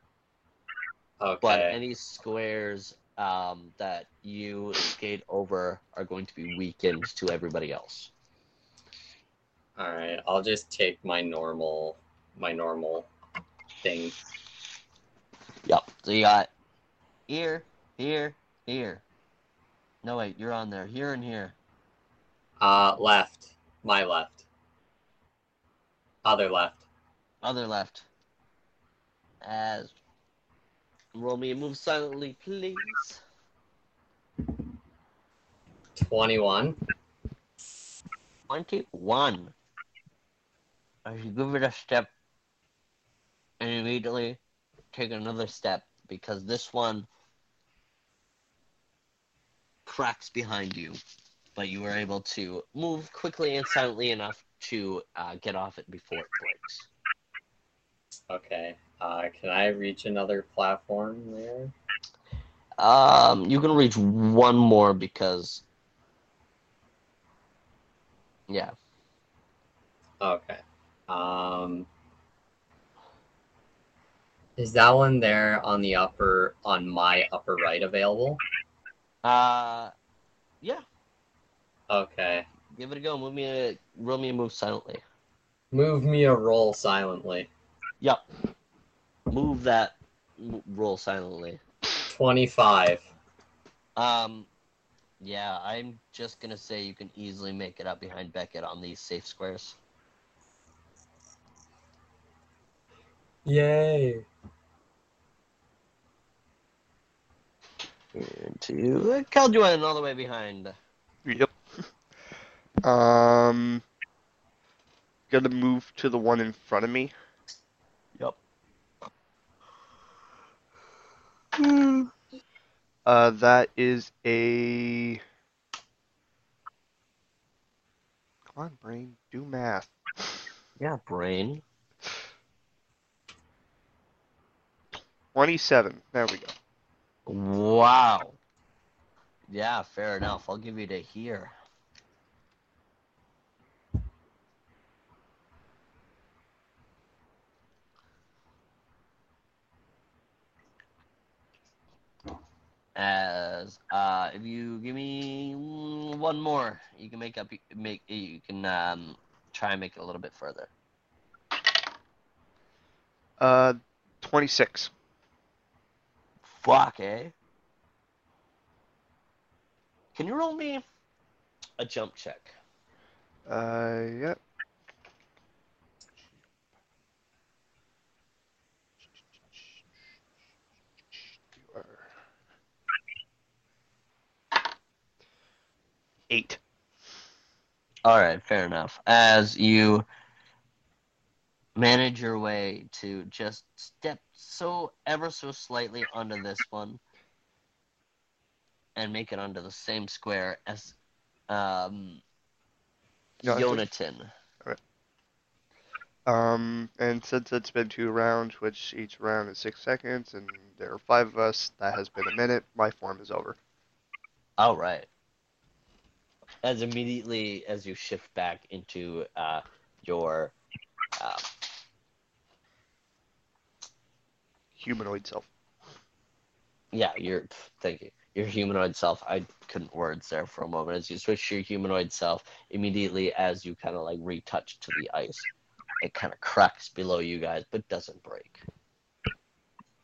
Okay. But any squares um, that you skate over are going to be weakened to everybody else. All right, I'll just take my normal, my normal thing. Yep. So you got here, here, here. No wait, you're on there. Here and here. Uh, left. My left. Other left. Other left. As. Roll me a move silently, please. 21. 21 you give it a step and immediately take another step because this one cracks behind you, but you were able to move quickly and silently enough to uh, get off it before it breaks. Okay. Uh, can I reach another platform there? Um, you can reach one more because, yeah, Okay. Um, is that one there on the upper, on my upper right available? uh, yeah. Okay. Give it a go. Move me a roll me a move silently. Move me a roll silently. Yep. Move that roll silently. 25. Um, yeah, I'm just gonna say you can easily make it up behind Beckett on these safe squares. Yay. Into uh, Calduin all the way behind. Yep. Um, gonna move to the one in front of me. Yep. Uh, that is a. Come on, brain, do math. Yeah, brain. Twenty-seven. There we go. Wow. Yeah, fair enough. I'll give you to here. As uh, if you give me one more, you can make up. Make you can um, try and make it a little bit further. Uh, twenty-six. Fuck, eh? Can you roll me a jump check? Uh, yep. Eight. All right, fair enough. As you manage your way to just step so ever so slightly onto this one and make it onto the same square as um, No, think- Um, and since it's been two rounds, which each round is six seconds, and there are five of us, that has been a minute. My form is over. All right. As immediately as you shift back into uh, your uh, Humanoid self. Yeah, your thank you. Your humanoid self. I couldn't words there for a moment. As you switch to your humanoid self, immediately as you kind of like retouch to the ice, it kind of cracks below you guys, but doesn't break.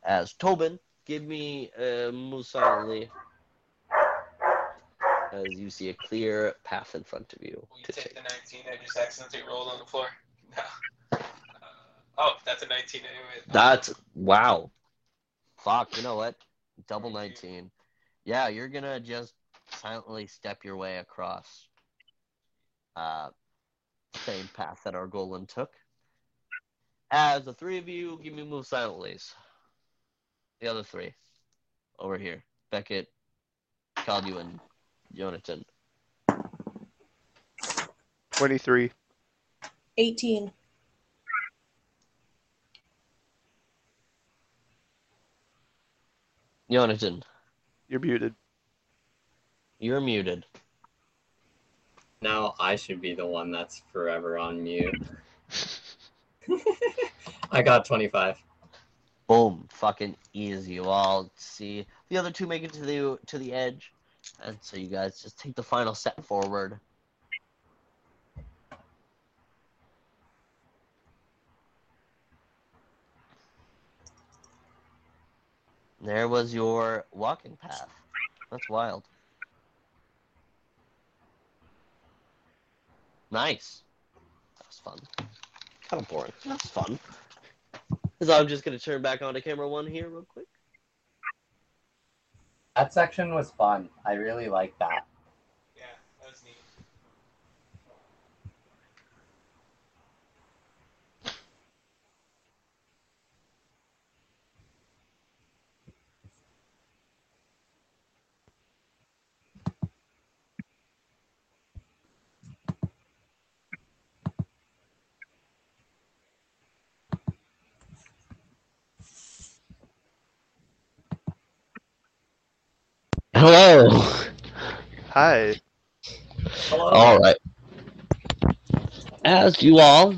As Tobin, give me uh, move silently. As you see a clear path in front of you Will you take take. the 19 I just accidentally rolled on the floor? No. Oh, that's a 19 anyway. That's wow. Fuck, you know what? Double 19. Yeah, you're gonna just silently step your way across uh same path that our golem took. As the three of you give me move silently. The other three. Over here. Beckett, Caldu, and Jonathan. Twenty-three. 18. Jonathan, You're muted. you're muted. Now I should be the one that's forever on mute. I got 25. Boom, fucking easy. You all see the other two make it to the to the edge, and so you guys just take the final step forward. There was your walking path. That's wild. Nice. That was fun. Kind of boring. That's fun. So I'm just gonna turn back on onto camera one here real quick. That section was fun. I really like that. Hello. Hi. Hello. All right. As you all,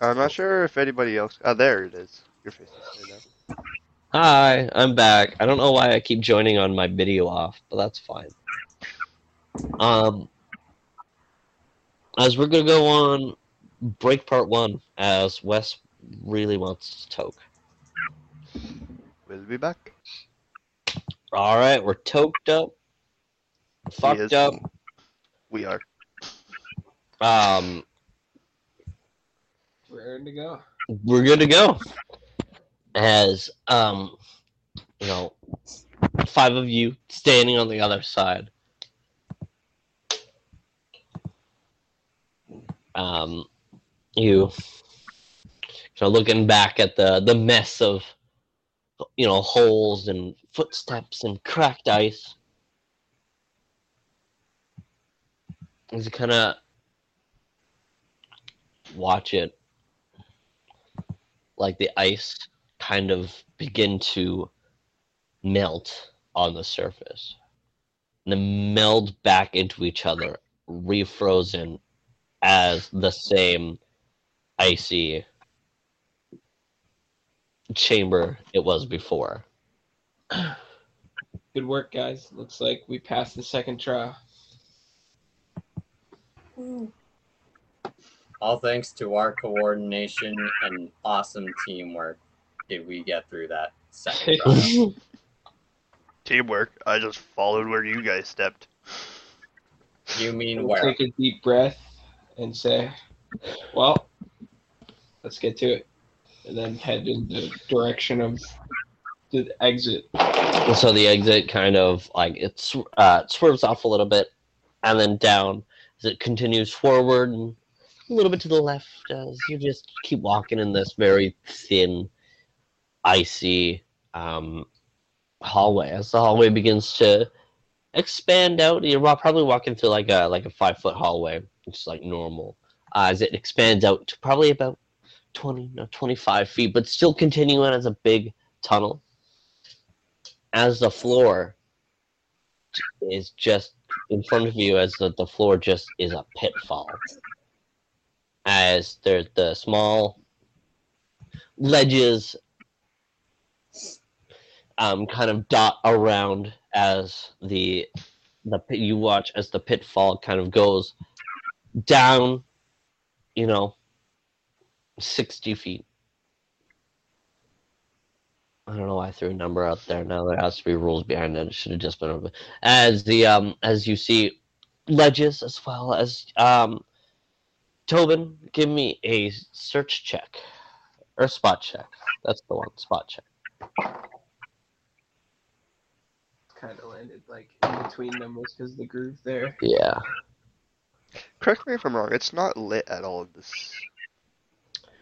I'm not sure if anybody else. Oh, there it is. Your face is right hi, I'm back. I don't know why I keep joining on my video off, but that's fine. Um, as we're gonna go on break part one, as Wes really wants to Toke. We'll be back. All right, we're toked up, fucked is- up. We are. Um, We're ready to go. we're good to go. As um, you know, five of you standing on the other side. Um, you so looking back at the the mess of you know holes and footsteps and cracked ice. You kind of watch it like the ice kind of begin to melt on the surface and then meld back into each other refrozen as the same icy chamber it was before Good work, guys. Looks like we passed the second trial. All thanks to our coordination and awesome teamwork did we get through that second trial. Teamwork. I just followed where you guys stepped. You mean We'll where? take a deep breath and say, "Well, let's get to it," and then head in the direction of the exit. so the exit kind of like it uh, swerves off a little bit and then down as it continues forward and a little bit to the left as you just keep walking in this very thin icy um, hallway as the hallway begins to expand out you're probably walking through like a like a five foot hallway which is like normal uh, as it expands out to probably about 20 no 25 feet but still continuing as a big tunnel. As the floor is just in front of you as the, the floor just is a pitfall. As there's the small ledges um, kind of dot around as the the you watch as the pitfall kind of goes down you know 60 feet I don't know why I threw a number out there. Now there has to be rules behind it. It should have just been over. As the um as you see ledges as well as um Tobin, give me a search check. Or spot check. That's the one, spot check. Kind of landed like in between them was because the groove there. Yeah. Correct me if I'm wrong. It's not lit at all. This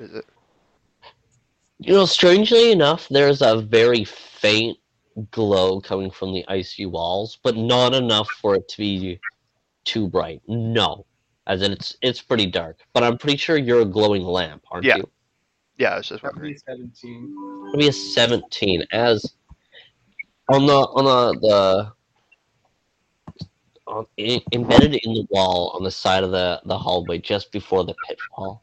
is it? You know, strangely enough, there's a very faint glow coming from the icy walls, but not enough for it to be too bright. No. As in it's it's pretty dark. But I'm pretty sure you're a glowing lamp, aren't Yeah. you? Yeah, I was just That would be 17. It'll be a 17 as on the on the the on, i embedded in the wall on the side of the the hallway just before the pitfall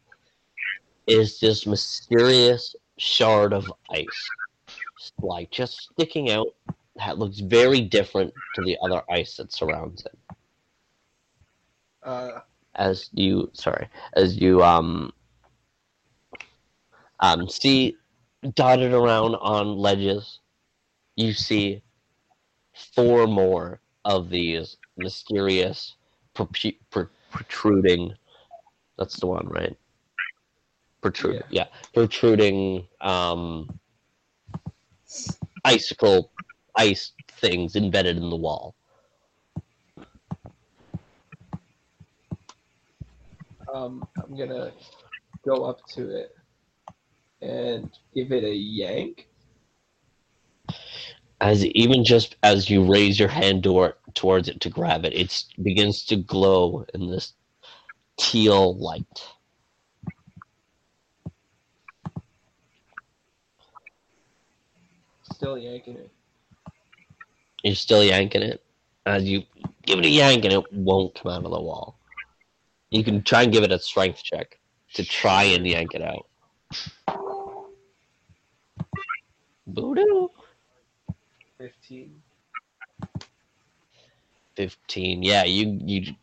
is this mysterious shard of ice. Like just sticking out that looks very different to the other ice that surrounds it. Uh, as you sorry as you um um see dotted around on ledges you see four more of these mysterious protruding that's the one right protrude yeah, protruding um icicle ice things embedded in the wall um, I'm gonna go up to it and give it a yank. as even just as you raise your hand door towards it to grab it, it begins to glow in this teal light. Still yanking it. You're still yanking it. As you give it a yank and it won't come out of the wall. You can try and give it a strength check to try and yank it out. Voodoo. 15. 15. Yeah, you you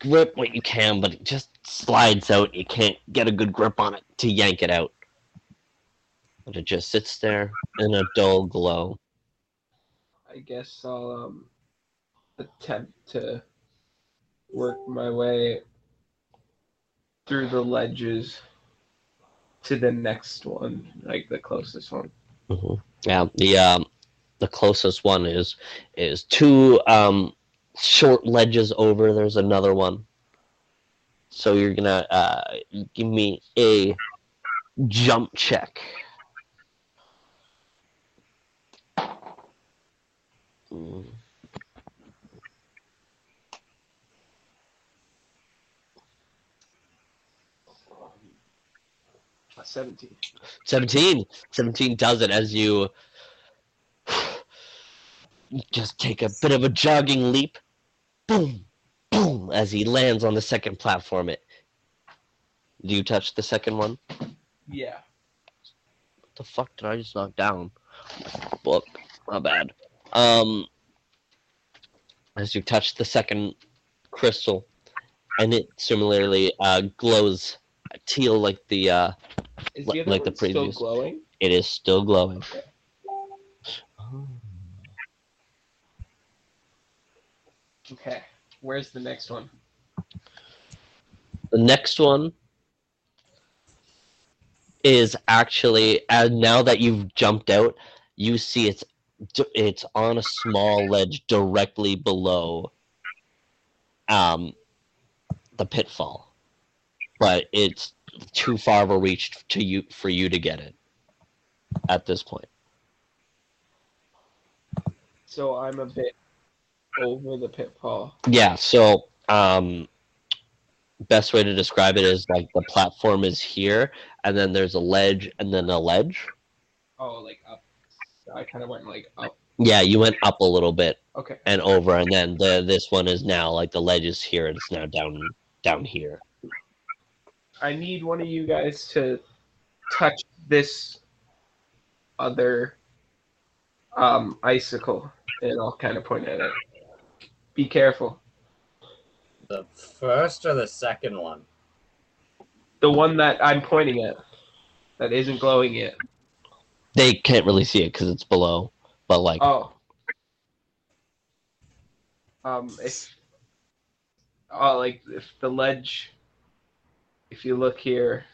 grip what you can, but it just slides out. You can't get a good grip on it to yank it out. But it just sits there in a dull glow. I guess I'll um, attempt to work my way through the ledges to the next one, like the closest one. hmm Yeah, the um, the closest one is is two um, short ledges over. There's another one. So you're gonna uh, give me a jump check. Mm. 17. 17 17 does it as you just take a bit of a jogging leap boom boom as he lands on the second platform it do you touch the second one what Yeah. the fuck did i just knock down book my bad um as you touch the second crystal and it similarly uh glows teal like the uh Is the other like the one still previous. glowing? it is still glowing Okay. Where's the next one? The next one is actually, and now that you've jumped out, you see it's it's on a small ledge directly below um the pitfall, but it's too far of a reach to you for you to get it at this point. So I'm a bit over the pitfall. Yeah, so um best way to describe it is like the platform is here and then there's a ledge and then a ledge. Oh, like up. I kind of went like up. Yeah, you went up a little bit Okay. and over and then the this one is now like the ledge is here and it's now down down here. I need one of you guys to touch this other um, icicle, and I'll kind of point at it. Be careful. The first or the second one? The one that I'm pointing at, that isn't glowing yet. They can't really see it cuz it's below, but like Oh. Um, if oh, like if the ledge, if you look here,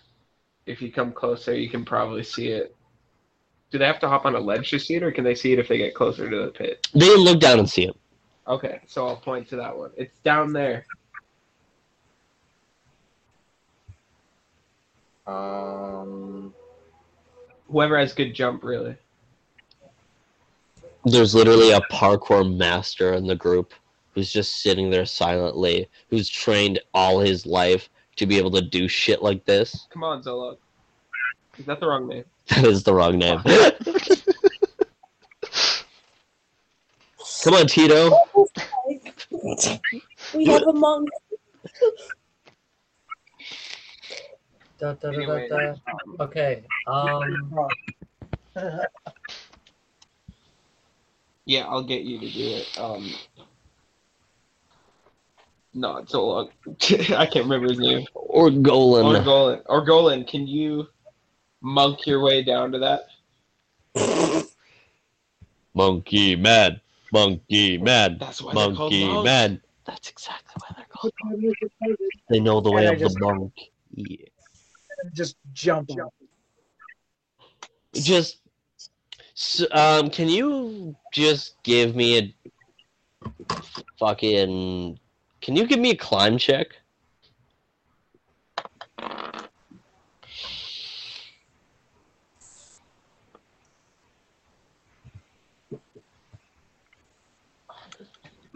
if you come closer, you can probably see it. Do they have to hop on a ledge to see it, or can they see it if they get closer to the pit? they look down and see it. Okay, so I'll point to that one. It's down there. Um, Whoever has good jump, really. There's literally a parkour master in the group who's just sitting there silently, who's trained all his life to be able to do shit like this. Come on, Zolo. Is that the wrong name? That is the wrong name. Come on, Tito. we have a monk. Da, da, da, da, da. Okay. Um, Yeah, I'll get you to do it. Um, no, it's so long. I can't remember his name. Orgolan. Or Golan. Orgolan. can you monk your way down to that? Monkey man. Monkey man. That's why they're called Monkey monks. man. That's exactly why they're called They know the way And I of the monk. Yeah. Just jump out. Just s um can you just give me a fucking can you give me a climb check?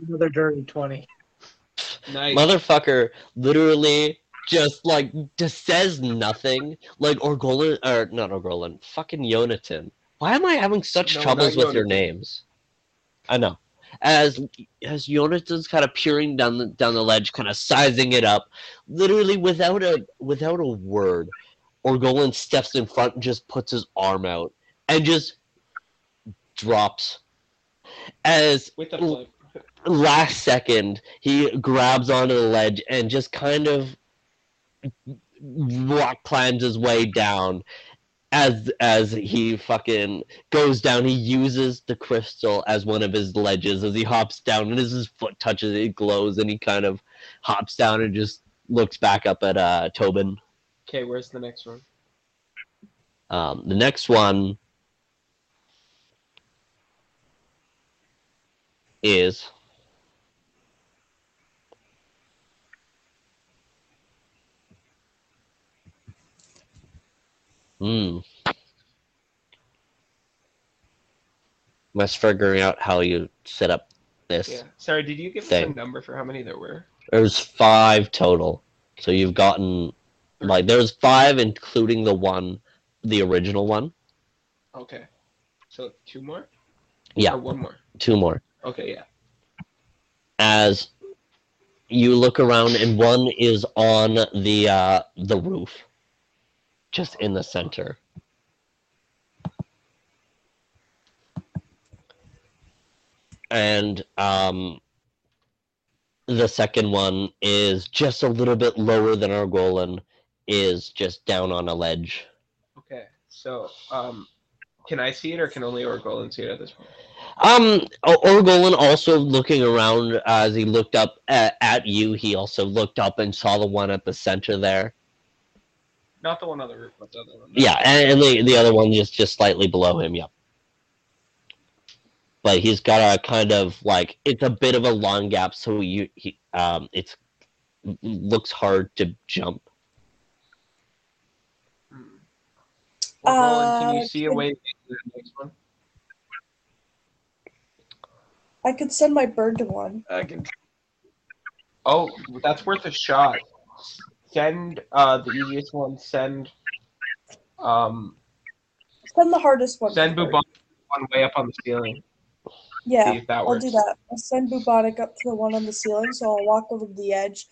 Another dirty 20. Nice. Motherfucker literally just like just says nothing. Like Orgolan or not Orgolan, fucking Yonatan Why am I having such No, troubles with your names? I know. As as Jonathan's kind of peering down the down the ledge, kind of sizing it up, literally without a without a word, Orgolan steps in front and just puts his arm out and just drops. As With the flip. last second he grabs onto the ledge and just kind of rock climbs his way down. As as he fucking goes down he uses the crystal as one of his ledges. As he hops down and as his foot touches it, it glows and he kind of hops down and just looks back up at uh tobin. Okay, where's the next one? um the next one is Hmm. Must figuring out how you set up this. Yeah. Sorry, did you give us Thing. a number for how many there were? There's five total. So you've gotten like there's five including the one the original one. Okay. So two more? Yeah, Or one more? two more. Okay, yeah. As you look around and one is on the uh the roof. Just in the center. And um the second one is just a little bit lower than Orgolan, is just down on a ledge. Okay. So, um, can I see it or can only Orgolan see it at this point? Um, Orgolan also looking around as he looked up at, at you. He also looked up and saw the one at the center there. Not the one on the roof, but the other one. Yeah, and, and the the other one is just slightly below him. Yep. But he's got a kind of like it's a bit of a long gap, so you he um it's looks hard to jump. Hmm. Orgolan, can Uh, you see a way to get to the next one? I could send my bird to one. I can. Oh, that's worth a shot. Send uh the easiest one. Send um Send the hardest one. send first. Bubonic one way up on the ceiling. Yeah, See if that I'll works. do that. I'll send Bubonic up to the one on the ceiling, so I'll walk over to the edge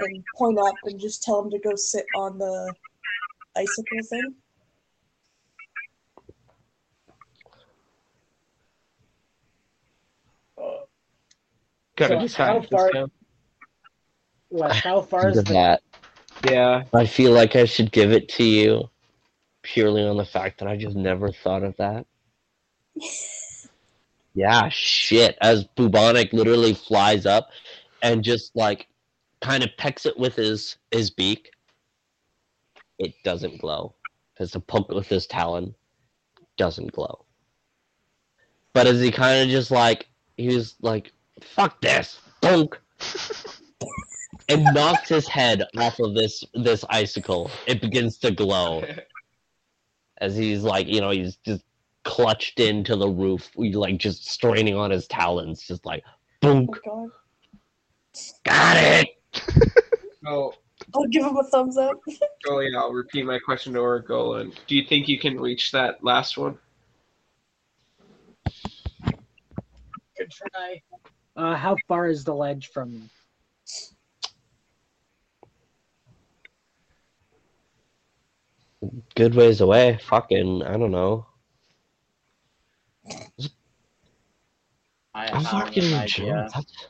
and point up and just tell him to go sit on the icicle thing. Gotta So decide how far- now. What, how far is the that. Yeah. I feel like I should give it to you purely on the fact that I just never thought of that. yeah, shit. As Bubonic literally flies up and just like kind of pecks it with his his beak. It doesn't glow. because the poke with his talon doesn't glow. But as he kind of just like he was like, fuck this, bonk and knocks his head off of this this icicle. It begins to glow as he's like, you know, he's just clutched into the roof, like just straining on his talons, just like, boom, Oh got it. So, I'll give him a thumbs up. oh yeah, I'll repeat my question to Oracle. And Do you think you can reach that last one? Good try. Uh, how far is the ledge from you? Good ways away. Fucking, I don't know. I I'm have fucking an idea. That's-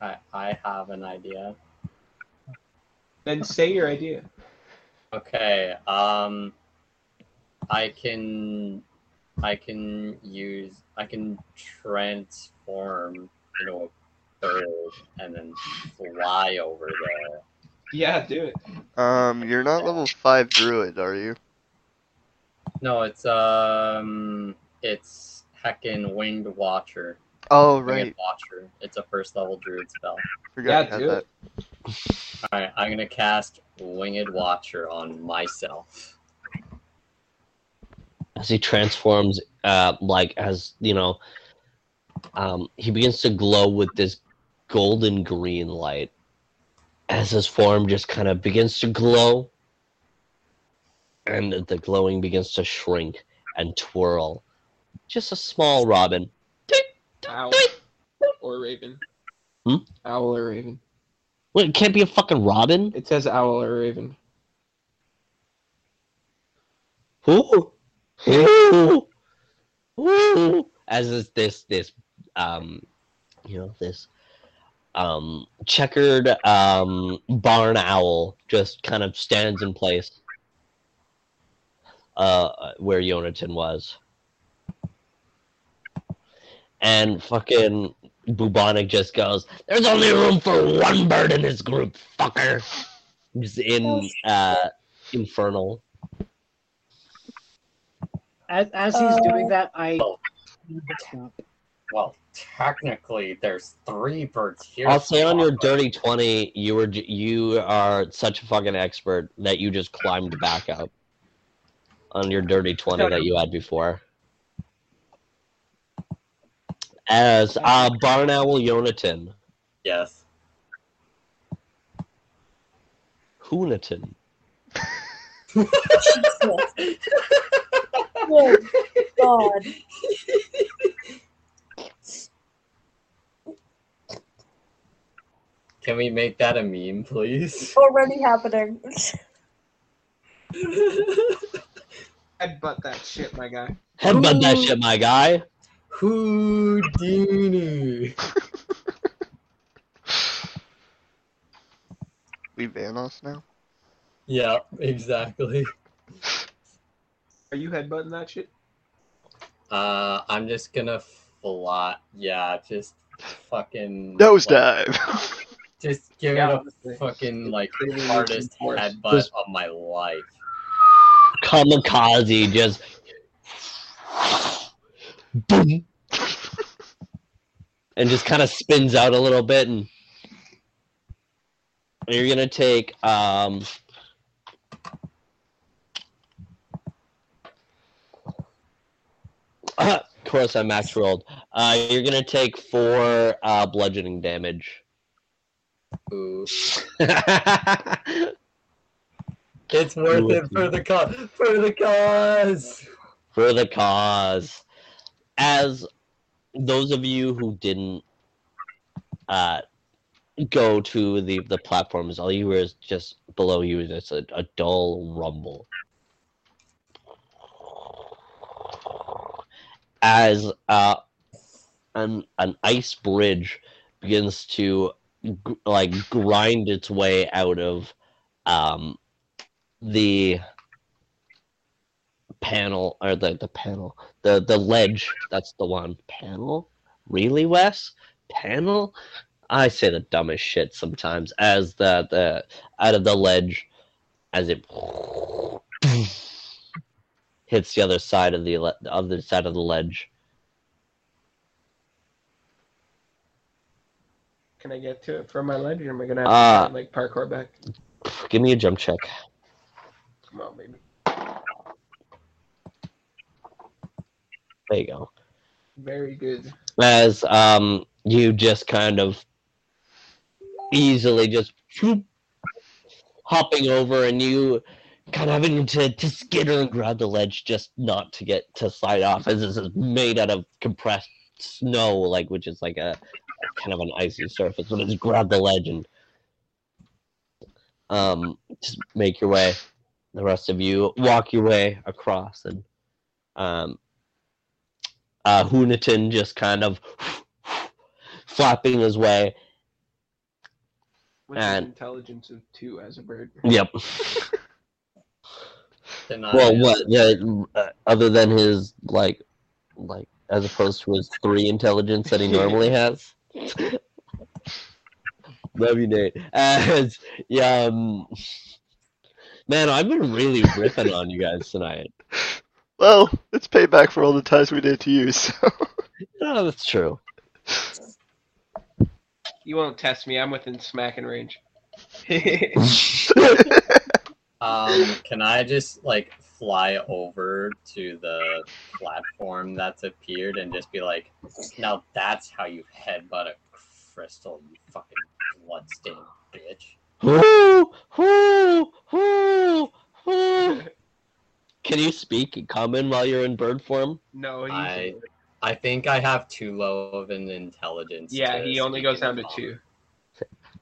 I, I have an idea. Then say your idea. Okay. Um, I can, I can use, I can transform into a bird and then fly over there. Yeah, do it. Um, you're not level five druid, are you? No, it's um, it's heckin' winged watcher. Oh Winged right, watcher. It's a first level druid spell. forgot Yeah, you had do that. it. All right, I'm gonna cast winged watcher on myself. as he transforms, uh, like as you know, um, he begins to glow with this golden green light. As his form just kind of begins to glow, and the glowing begins to shrink and twirl. Just a small robin. Owl or raven. Hmm? Owl or raven. Well, it can't be a fucking robin. It says owl or raven. Ooh. Ooh. Ooh. As is this this um you know this um checkered um barn owl just kind of stands in place uh where Yonatan was. And fucking Bubonic just goes, There's only room for one bird in this group, fucker. He's in uh infernal. As as he's doing Uh, that, I. Well, technically, there's three birds here. I'll say on your dirty twenty, you were you are such a fucking expert that you just climbed back up on your dirty twenty that you had before. As uh, Barn Owl Yonatan, Yes. Hoonatan. Good God. Can we make that a meme, please? Already happening. I'd that shit, my guy. Headbutt that shit, my guy. Houdini. We Vanos now? Yeah, exactly. Are you headbutting that shit? Uh, I'm just gonna fly. Yeah, just fucking Nosedive! like, just give Yeah, it honestly. a fucking like Really hardest headbutt Just- of my life. Kamikaze, just boom, and just kind of spins out a little bit, and you're gonna take um. of course, I max rolled. Uh, you're gonna take four uh, bludgeoning damage. It's worth it for the cause. For the cause. for the cause. As those of you who didn't uh, go to the, the platforms, all you hear is just below you is just a, a dull rumble. As uh, an an ice bridge begins to like grind its way out of um, the panel or the the panel the the ledge. That's the one. Panel? Really wes? Panel? I say the dumbest shit sometimes. As the the out of the ledge as it hits the other side of the le- the other side of the ledge Can I get to it from my ledge, or am I gonna have to Uh, like parkour back? give me a jump check Come on, baby. there you go Very good. as um you just kind of easily just whoop, hopping over and you kind of having to, to skitter and grab the ledge just not to get to slide off as this is made out of compressed snow like which is like a kind of an icy surface but just grab the ledge and um just make your way the rest of you walk your way across and um uh, Hooniton just kind of flapping his way. With And- an intelligence of two as a bird. Yep. Well, what? Yeah. Uh, other than his like, like as opposed to his three intelligence that he normally has. Love you, Nate. As yeah, um, man, I've been really ripping on you guys tonight. Well, it's payback for all the times we did to you, so. Oh, that's true. You won't test me. I'm within smacking range. Um, can I just like fly over to the platform that's appeared and just be like, now that's how you headbutt a crystal, you fucking bloodstained bitch. Who? Who? Who? Who? Can you speak common while you're in bird form? No, he's I I think I have too low of an intelligence. yeah. He only goes down to two.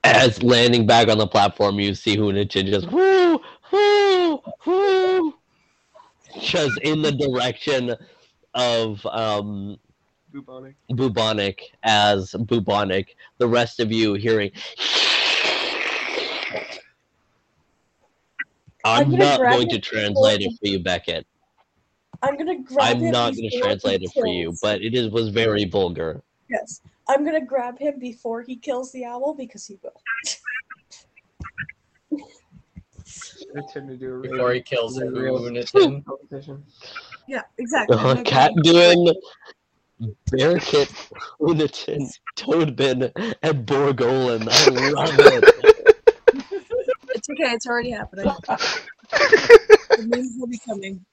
As landing back on the platform, you see Hunachin just whoo, whoo, whoo, just in the direction of um, Bubonic. bubonic as bubonic. The rest of you hearing. I'm I'm not going to translate it for you, Beckett. I'm gonna grab I'm not going to translate it for you, but it is was very vulgar. yes, I'm gonna grab him before he kills the owl because he will. I turned to do a real, Before he kills the Unitin. Yeah, exactly. Uh, Cat grab him. doing Bearkit, Unitin, Toadbin, and Borgolin. I love it. It's okay. It's already happening. the moon will be coming.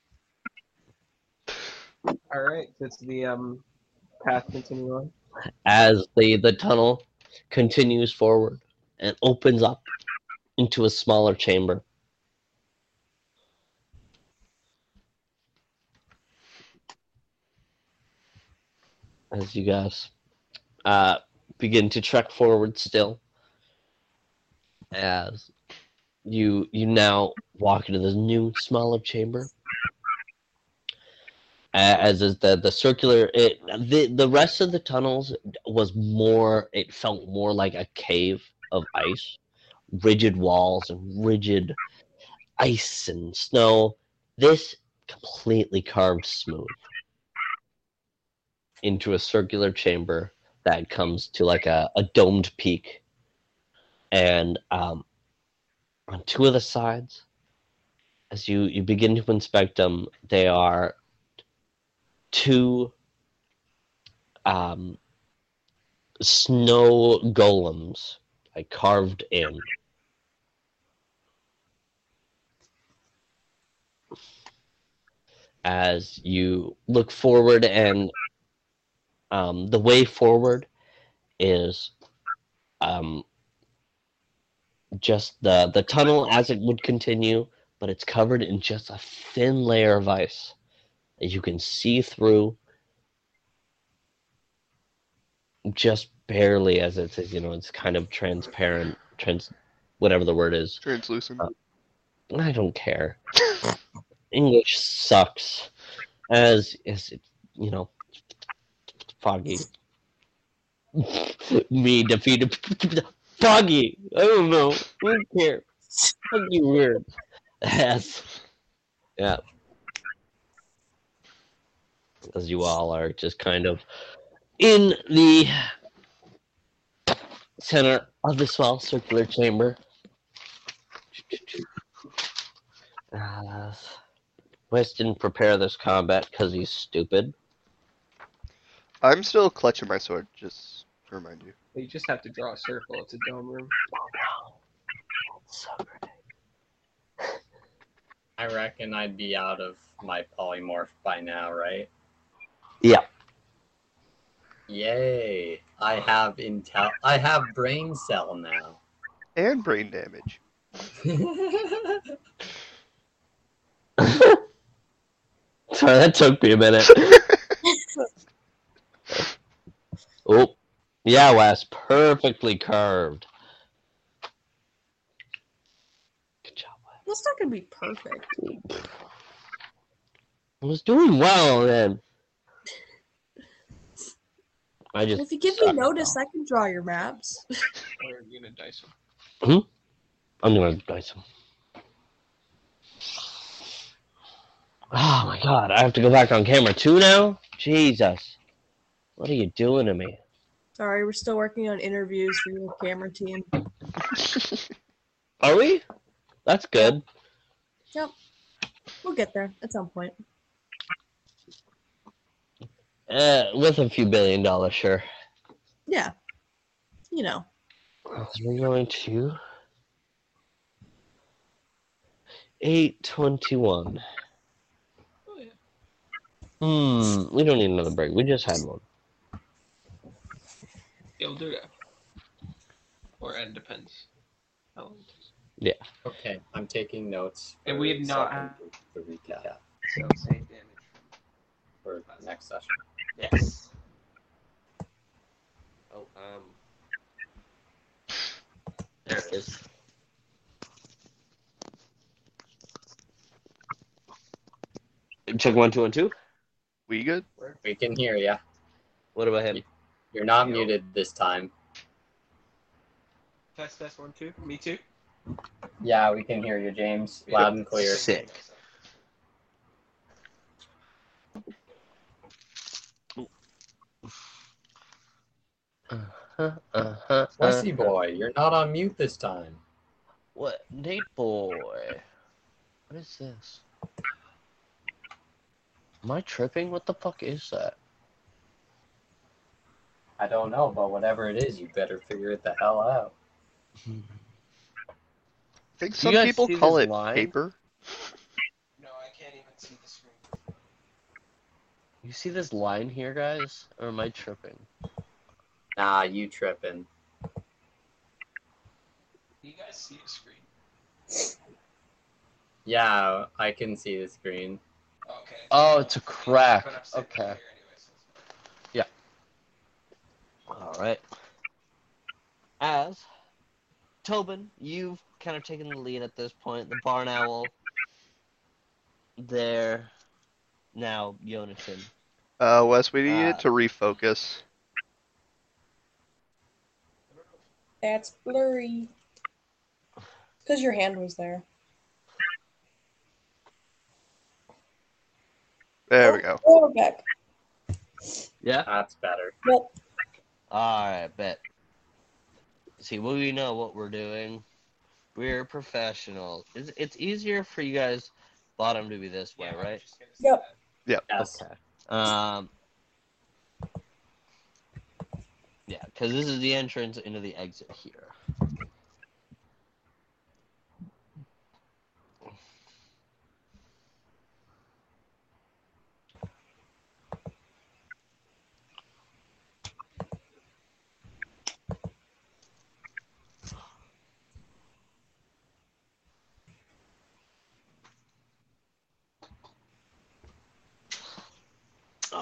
All right, that's the um path continue on. As the, the tunnel continues forward and opens up into a smaller chamber. As you guys uh, begin to trek forward still, as you you now walk into this new smaller chamber. As is the the circular it the the rest of the tunnels was more it felt more like a cave of ice. Rigid walls and rigid ice and snow. This completely carved smooth into a circular chamber that comes to like a, a domed peak and um, on two of the sides as you you begin to inspect them they are two um, snow golems like carved in. As you look forward, and um, the way forward is um, just the the tunnel as it would continue, but it's covered in just a thin layer of ice that you can see through just barely as it's you know it's kind of transparent trans whatever the word is. Translucent. i don't care. English sucks. As as it you know foggy me defeated foggy i don't know. Who don't foggy weird as yeah. As you all are just kind of in the center of the small circular chamber. Uh, Wes didn't prepare this combat because he's stupid. I'm still clutching my sword, just to remind you. You just have to draw a circle. It's a dome room. So great. I reckon I'd be out of my polymorph by now, right? Yeah. Yay! I have intel. I have brain cell now. And brain damage. Sorry, that took me a minute. oh, yeah, Wes, perfectly curved. Good job, Wes. That's not gonna be perfect. I was doing well then. I just. If you give me notice, now. I can draw your maps. Or you gonna dice them. Hmm? I'm gonna dice him. Oh my god, I have to go back on camera too now? Jesus. What are you doing to me? Sorry, we're still working on interviews for your camera team. Are we? That's good. Yep. We'll get there at some point. Uh, with a few billion dollars, sure. Yeah. You know. We're going to. 821. Oh, yeah. Hmm, we don't need another break. We just had one. Yeah, we'll do that. Or it depends. How long it takes. Okay, I'm taking notes. And we have not second- The recap. Yeah. so save damage. for next session. Yes. Oh, um. There it is. Check one, two, one, two. We good? We can hear yeah. What about him? You're not muted this time. Test test one two. Me too. Yeah, we can hear you, James. Loud and clear. Sick. Uh-huh, uh-huh, Wesley uh-huh. boy, you're not on mute this time. What? Nate boy. What is this? Am I tripping? What the fuck is that? I don't know, but whatever it is, you better figure it the hell out. I think some people call it line? paper. No, I can't even see the screen. You see this line here, guys? Or am I tripping? Nah, you tripping. You guys see the screen? Yeah, I can see the screen. Okay. Oh, it's a crack. But I'm Okay. Here anyways. All right. As Tobin, you've kind of taken the lead at this point. The barn owl. There. Now, Jonathan. Uh, Wes, we need Uh, to refocus. That's blurry. Because your hand was there. There we go. Oh, we're back. Yeah. That's better. Yep. All right, bet. See, we know what we're doing. We're professionals. It's, it's easier for you guys, bottom, to be this way, Yeah, right? just Yep. Yes. Okay. Um. Yeah, because this is the entrance into the exit here.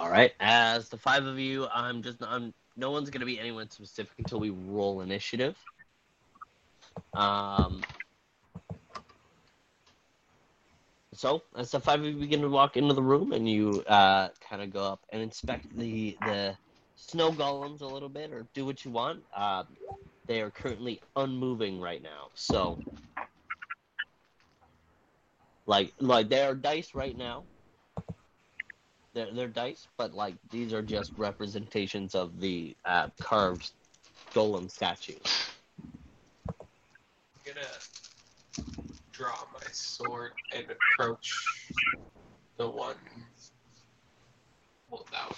All right. As the five of you, I'm just I'm no one's gonna be anyone specific until we roll initiative. Um. So as the five of you begin to walk into the room, and you uh, kind of go up and inspect the the snow golems a little bit, or do what you want. Uh, they are currently unmoving right now. So, like like they are dice right now they're, they're dice, but like these are just representations of the uh, carved golem statues. I'm gonna draw my sword and approach the one pulled out.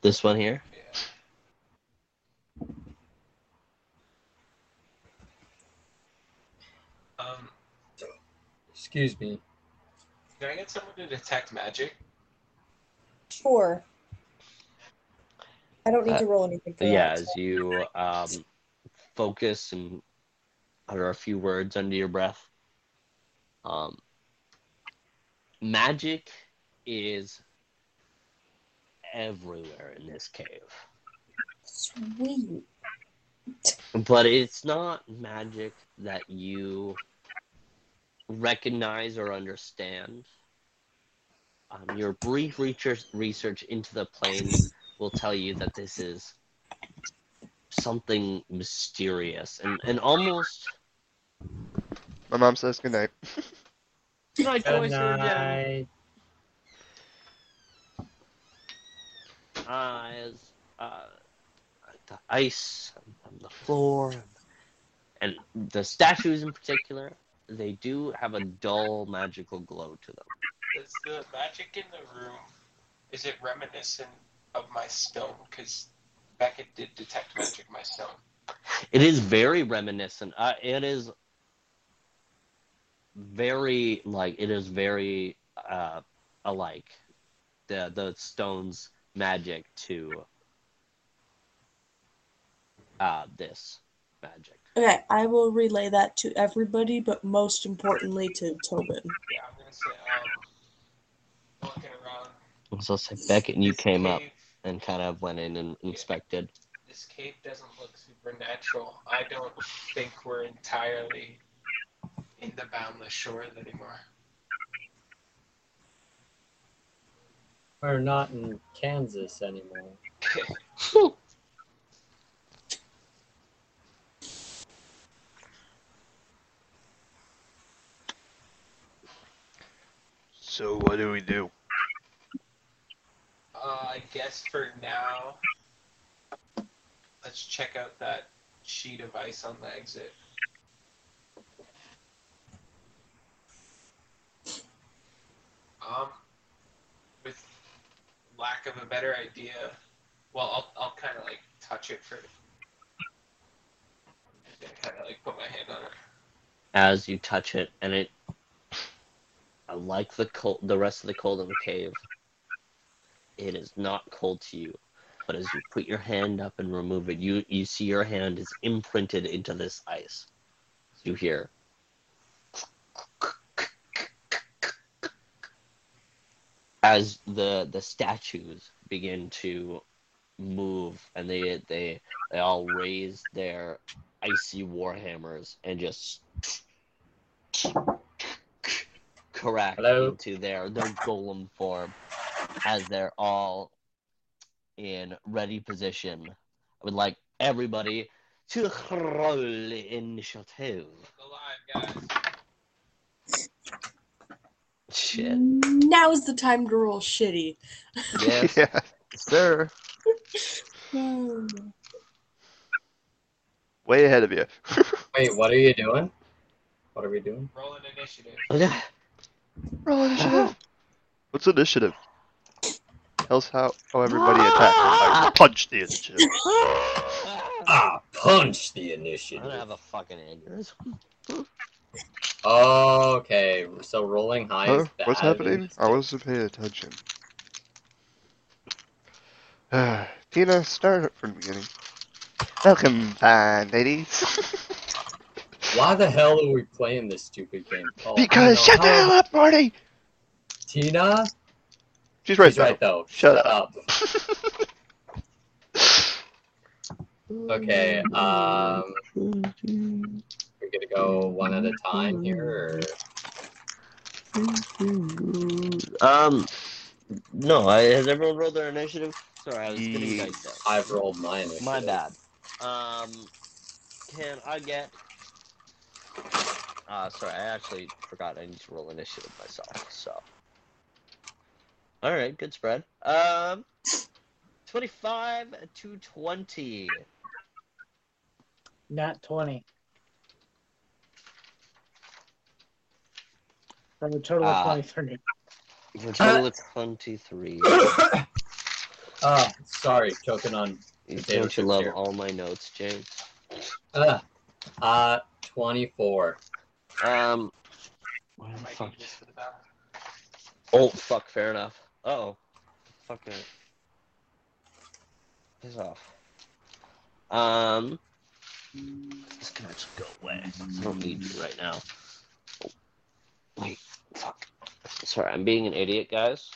This one here. Yeah. Um, Excuse me. can I get someone to detect magic? Sure. I don't need to roll anything for yeah, that. as you um, focus and utter a few words under your breath. Um, magic is everywhere in this cave. Sweet. But it's not magic that you recognize or understand. Um, your brief research, research into the plane will tell you that this is something mysterious and, and almost. My mom says goodnight. Good night, Good Joyce, you're night. uh, as uh, the ice on the floor and the statues in particular, they do have a dull magical glow to them. Is the magic in the room, is it reminiscent of my stone? Because Beckett did detect magic my stone. It is very reminiscent. Uh, it is very like it is very uh, alike the the stone's magic to uh, this magic. Okay, I will relay that to everybody, but most importantly to Tobin. Yeah, I'm gonna say, um, So it's like Beckett and you This came up and kind of went in and inspected. This cave doesn't look supernatural. I don't think we're entirely in the boundless shores anymore. We're not in Kansas anymore. So what do we do? Uh, I guess for now, let's check out that sheet of ice on the exit. Um, with lack of a better idea, well, I'll, I'll kind of like touch it for. Kind of like put my hand on it. As you touch it, and it, I like the cold, the rest of the cold in the cave, it is not cold to you. But as you put your hand up and remove it, you you see your hand is imprinted into this ice. You hear. As the the statues begin to move and they they they all raise their icy warhammers and just crack Hello? into their their golem form as they're all in ready position. I would like everybody to roll initiative. Alive, guys. Shit. Now is the time to roll shitty. Yes, yeah. sir. Way ahead of you. Wait, what are you doing? What are we doing? Roll an initiative. Roll initiative. What's initiative? Tells how, how everybody attacks. Like, punch the initiative. Ah, punch the I'm initiative. gonna have a fucking aneurysm. Okay, so rolling high Huh? is bad. What's happening? I wasn't paying attention. Tina, start it from the beginning. Welcome, fine ladies. Why the hell are we playing this stupid game? Oh, I because know shut the hell up, Marty. Tina? She's right She's there. right though. Shut Shut up. up. Okay, um, we're gonna go one at a time here. Or... Um, no. I, has everyone rolled their initiative? Sorry, I was getting Ye- dice out. I've rolled my initiative. My bad. Um, can I get? Uh, sorry, I actually forgot I need to roll initiative myself. So, all right, good spread. Um, twenty-five to twenty. Not 20. From a total of Ah. 23. For a total of twenty-three. Ah, sorry, choking on. Potato Don't you chips love here. all my notes, James? Uh, uh, 24. Um, where the fuck? need this for the balance. Oh, fuck, fair enough. Oh, Fuck it. Piss off. Um, this can actually go away. I don't need you right now. Oh, wait, fuck. Sorry, I'm being an idiot, guys.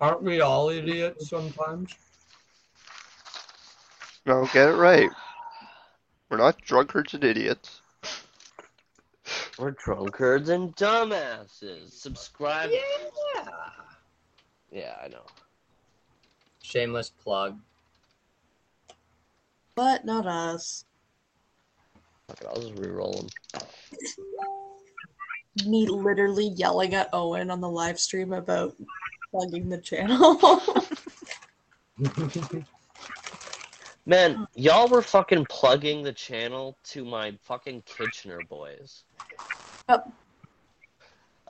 Aren't we all idiots sometimes? No, get it right. We're not drunkards and idiots. We're drunkards and dumbasses. Subscribe. Yeah. Yeah, I know. Shameless plug. But not us. Fuck it, I'll just re-roll them. Me literally yelling at Owen on the live stream about plugging the channel. Man, y'all were fucking plugging the channel to my fucking Kitchener boys. Yep.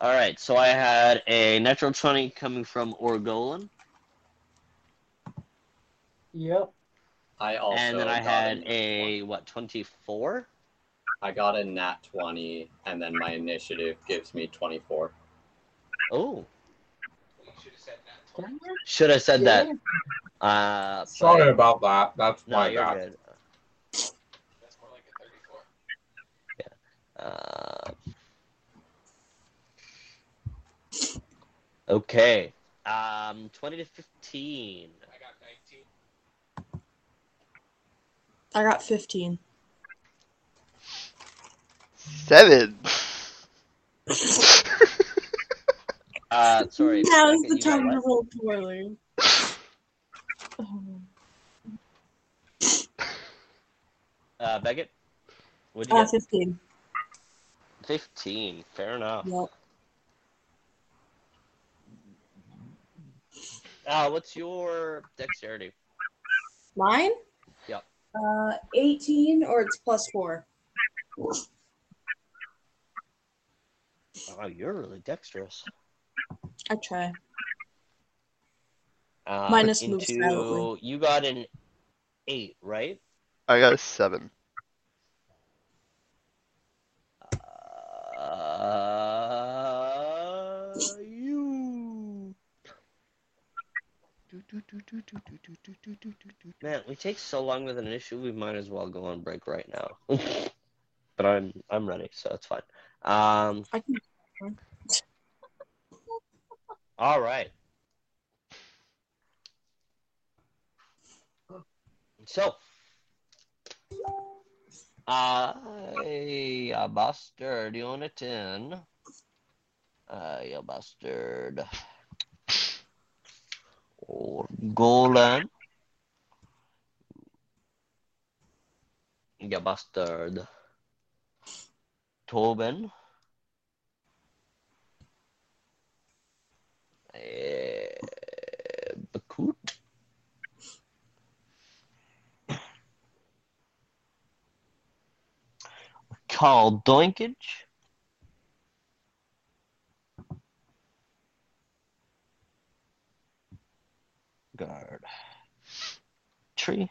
Alright, so I had a natural 20 coming from Orgolan, Yep. I also and then I had nat a, what, 24? I got a nat 20, and then my initiative gives me 24. Oh, should have said that. should have said that. Uh, Sorry but- about that. That's No, my you're bad. good. That's more like a 34. Uh, Okay. Um, 20 to 15. I got 19. I got 15. Seven. Uh, sorry. Now's Beckett, the you time to roll poorly. Oh. Uh, Beckett? What'd you Uh, get? 15. 15. Fair enough. Yep. Uh, what's your dexterity? Mine? Yep. Uh, 18 or it's plus 4. Oh, you're really dexterous. I try. Uh, Minus move into, silently. You got an 8, right? I got a seven. Uh, you. Man, we take so long with an issue. We might as well go on break right now. but I'm I'm ready, so it's fine. Um, All right. So, I all right. So, I a bastard in. I a bastard. Or Golan. Ya bastard. Tobin. Eh, Bakut. Carl Doinkage. Guard. Tree.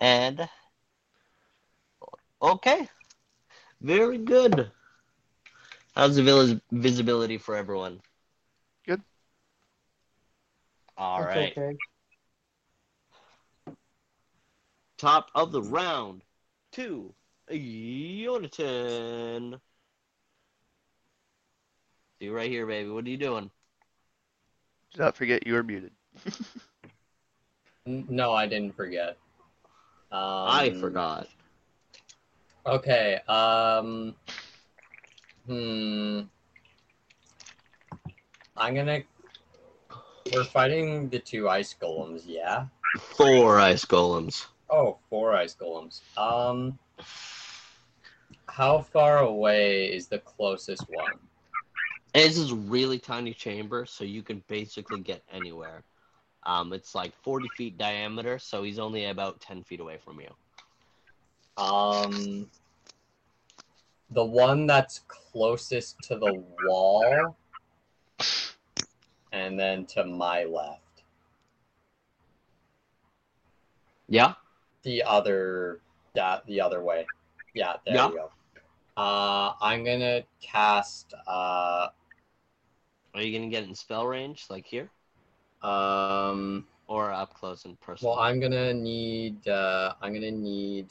And. Okay. Very good. How's the vis- visibility for everyone? Good. All That's right. Okay. Top of the round. Two. Yonatan. See you right here, baby. What are you doing? Do not forget you are muted. No, I didn't forget. Um, I forgot. Okay. Um. Hmm. I'm gonna. We're fighting the two ice golems, yeah. Four ice golems. Oh, four ice golems. Um. How far away is the closest one? This is really tiny chamber, so you can basically get anywhere. Um, it's like 40 feet diameter, so he's only about 10 feet away from you. Um. The one that's closest to the wall, and then to my left. Yeah? the other that the other way. Yeah, there Yeah. you go. Uh, I'm gonna cast. Uh, Are you going to get in spell range, like here? Um, Or up close and personal? well, I'm gonna need. Uh, I'm gonna need.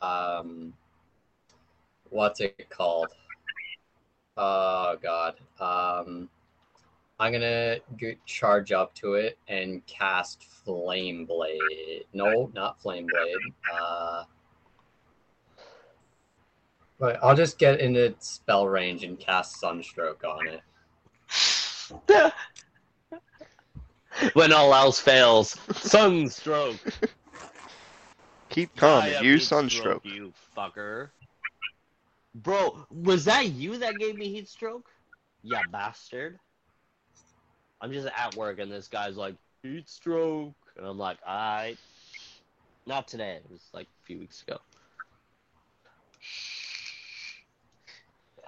Um, what's it called? Oh God. Um, I'm gonna g- charge up to it and cast Flame Blade. No, not Flame Blade. Uh, but I'll just get into spell range and cast Sunstroke on it. when all else fails, sunstroke. Keep calm I and use sunstroke. You fucker. Bro, was that you that gave me heat stroke? Yeah, bastard. I'm just at work and this guy's like, heat stroke. And I'm like, I. Not today. It was like a few weeks ago.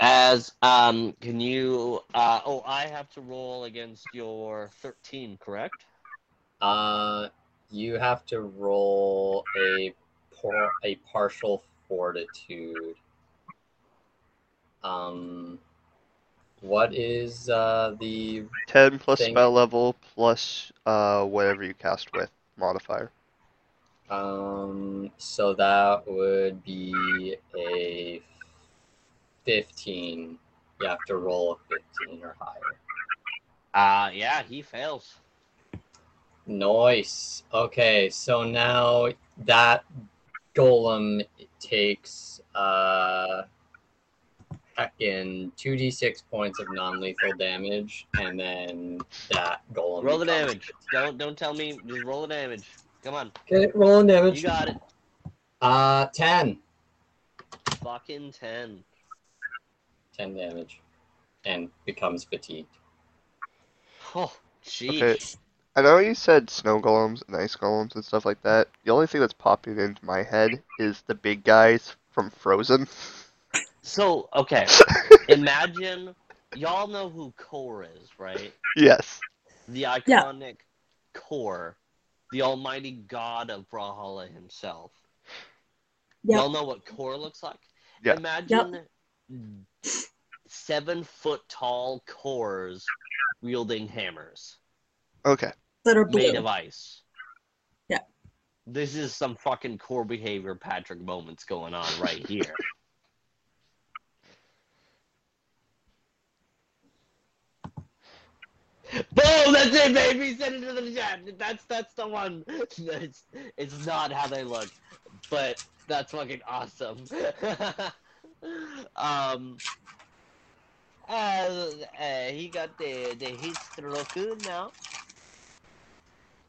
As, um, can you, uh, oh, I have to roll against your 13, correct? Uh, you have to roll a por- a partial fortitude. Um, what is uh the 10 plus Thing. spell level plus uh, whatever you cast with modifier. um? So that would be a fifteen. You have to roll a fifteen or higher. Uh yeah, he fails. Nice. Okay, so now that golem takes uh heckin' 2d6 points of non-lethal damage, and then that golem. Roll the damage. Don't don't tell me. Just roll the damage. Come on. Okay, rolling damage. You got it. Uh, 10. Fucking ten. 10 damage. And becomes fatigued. Oh, jeez. Okay. I know you said snow golems and ice golems and stuff like that. The only thing that's popping into my head is the big guys from Frozen. So okay, imagine y'all know who Kor is, right? yes. The iconic Kor, the almighty god of Brawlhalla himself. Yep. Y'all know what Kor looks like? Yeah. Imagine seven foot tall Kors wielding hammers Okay. That are blue. made of ice. Yeah. This is some fucking Kor behavior Patrick moments going on right here. Boom! That's it, baby. Send it to the chat. That's that's the one. It's, it's not how they look, but that's fucking awesome. um. Uh, uh, he got the the Histroku now,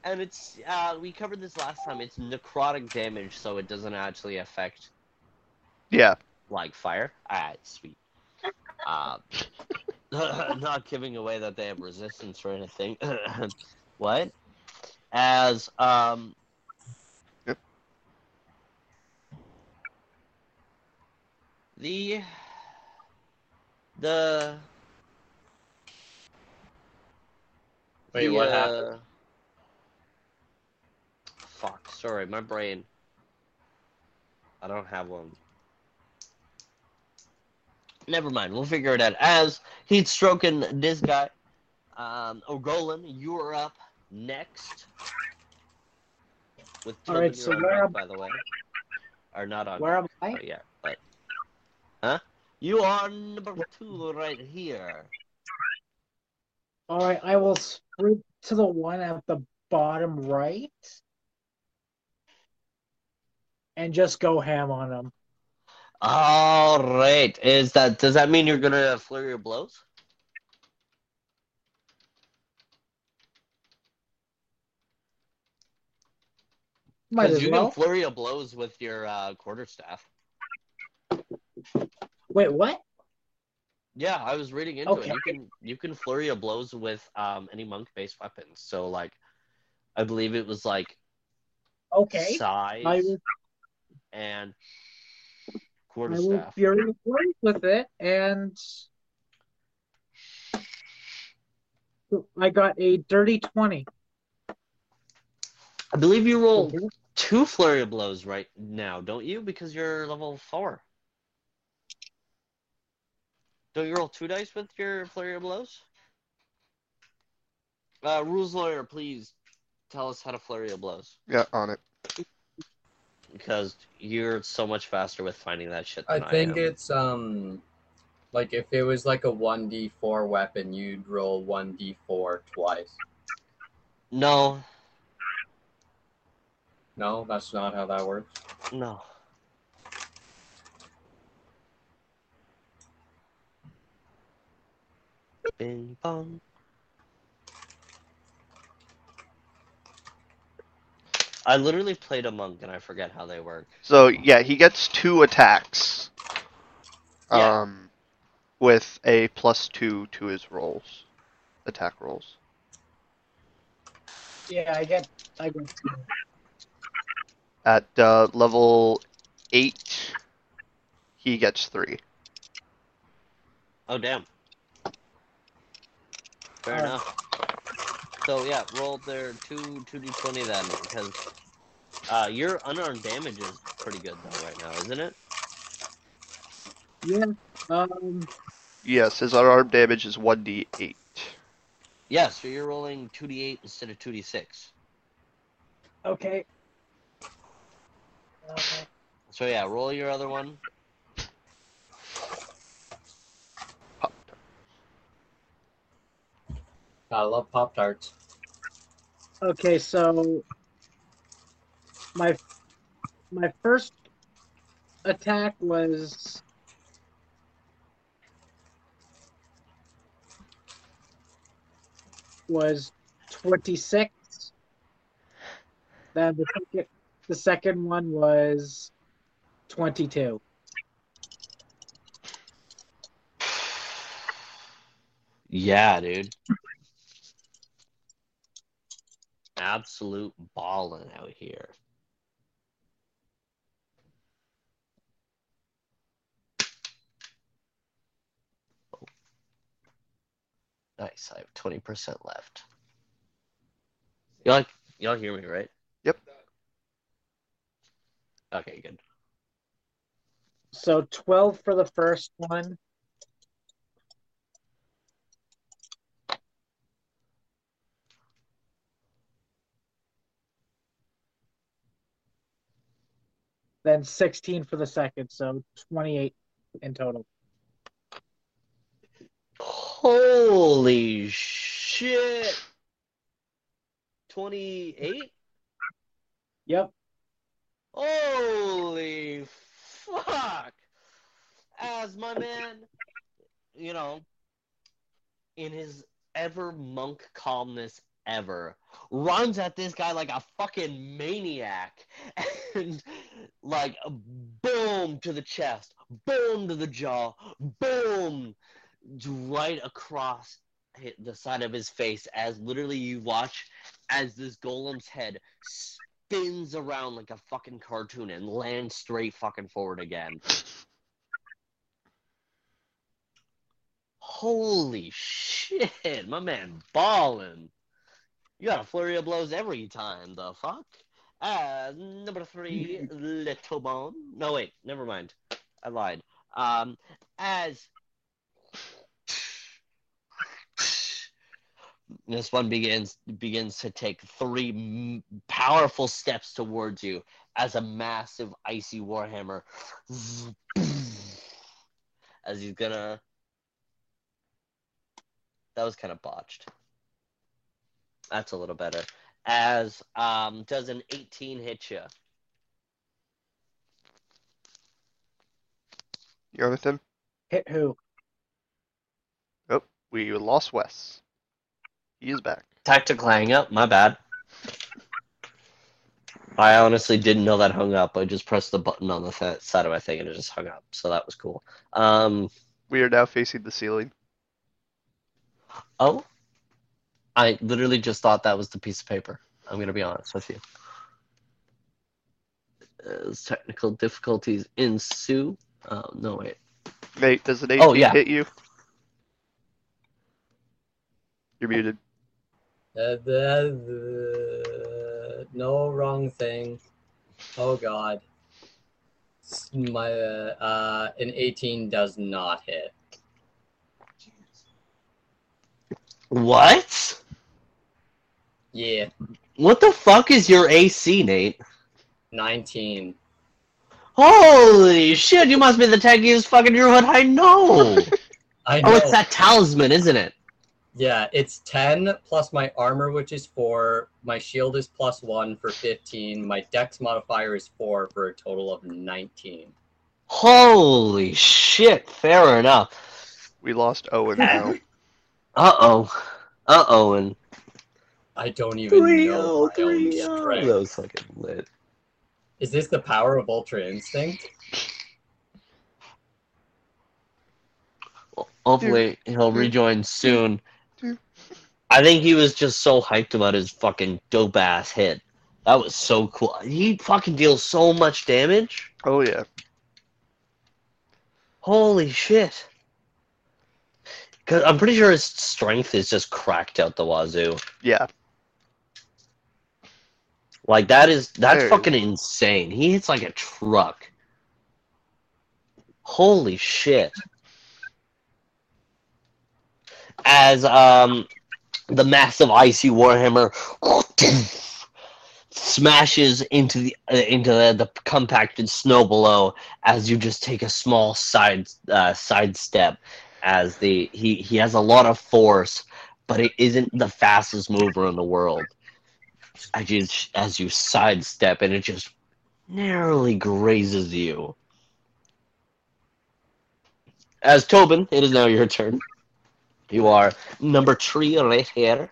and it's uh we covered this last time. It's necrotic damage, so it doesn't actually affect Yeah. like fire. Ah, sweet. Um, not giving away that they have resistance or anything. what? As um. The the Wait, the, what uh, happened? Fuck, sorry, my brain. I don't have one. Never mind, we'll figure it out. As he's stroking this guy, um, Orgolan, you're up next. With All right, Tobin, so you're where deck, am- by the way. are not on Where am I? Oh, yeah, but. Huh? You are number two right here. All right, I will sprint to the one at the bottom right and just go ham on him. All right. Is that does that mean you're gonna flurry your blows? Might as you well. can flurry of blows with your uh, quarterstaff. Wait, what? Yeah, I was reading into Okay. it. You can you can flurry of blows with um, any monk-based weapons. So like, I believe it was like Okay. size I will, and I will quarterstaff. fury with it, and I got a dirty 20. I believe you roll two flurry of blows right now, don't you? Because you're level four. Don't you roll two dice with your flurry of blows? Uh, rules lawyer, please tell us how to flurry of blows Yeah, on it. because you're so much faster with finding that shit. I Than I, think am. it's um like if it was like a 1d4 weapon, you'd roll 1d4 twice. no, No, that's not how that works. no. Bing bong. I literally played a monk and I forget how they work. So yeah, he gets two attacks. Yeah. Um, with a plus two to his rolls, attack rolls. Yeah, I get. I get. At uh, level eight, he gets three. Oh damn. Fair Alright. enough. So yeah, roll their two two d twenty then because uh, your unarmed damage is pretty good though right now, isn't it? Yeah. Um. Yes, his unarmed damage is one d eight. Yeah, so you're rolling two d eight instead of two d six. Okay. Uh, So yeah, roll your other one. I love Pop Tarts. Okay, so my my first attack was was 26. Then the second, the second one was 22. Yeah, dude. Absolute balling out here. Oh. Nice. I have 20% left. Y'all, y'all hear me, right? Yep. Okay, good. So 12 for the first one. Then 16 for the second, so 28 in total. Holy shit. 28? Yep. Holy fuck! As my man, you know, in his ever monk calmness ever, runs at this guy like a fucking maniac and like boom to the chest, boom to the jaw, boom right across the side of his face as literally you watch as this golem's head spins around like a fucking cartoon and lands straight fucking forward again. Holy shit, my man ballin'. You got a flurry of blows every time, the fuck? Uh, number three, Little Bone. No, wait, never mind. I lied. Um, as this one begins begins to take three m- powerful steps towards you as a massive icy warhammer as he's gonna that was kind of botched that's a little better as um does an 18 hit you Yonatan, Hit who? Oh, we lost Wes. He is back. tactical hang up my bad i honestly didn't know that hung up i just pressed the button on the th- side of my thing and it just hung up so that was cool um We are now facing the ceiling. Oh, I literally just thought that was the piece of paper. I'm gonna be honest with you. As technical difficulties ensue. Oh no, wait. Nate, does an 18 Oh, yeah. hit you? You're muted. Uh, the, the, no wrong thing. Oh god. My uh, uh, an 18 does not hit. What? Yeah, What the fuck is your AC, Nate? 19. Holy shit! You must be the tankiest fucking druid I know. I know. oh, it's that talisman, isn't it? Yeah, it's 10 plus my armor, which is 4. My shield is plus 1 for 15. My dex modifier is 4 for a total of 19. Holy shit! Fair enough. We lost Owen now. Uh oh. Uh oh, and I don't even three know oh my own three oh. strength. That was fucking lit. Is this the power of Ultra Instinct? Hopefully he'll rejoin soon. I think he was just so hyped about his fucking dope ass hit. That was so cool. He fucking deals so much damage. Oh yeah. Holy shit. Cause I'm pretty sure his strength is just cracked out the wazoo. Yeah. Like that is that's fucking insane. He hits like a truck. Holy shit. As um the massive icy warhammer smashes into the uh, into the, the compacted snow below as you just take a small side uh, side step as the he he has a lot of force but it isn't the fastest mover in the world. As you, as you sidestep, and it just narrowly grazes you. As Tobin, it is now your turn. You are number three right here.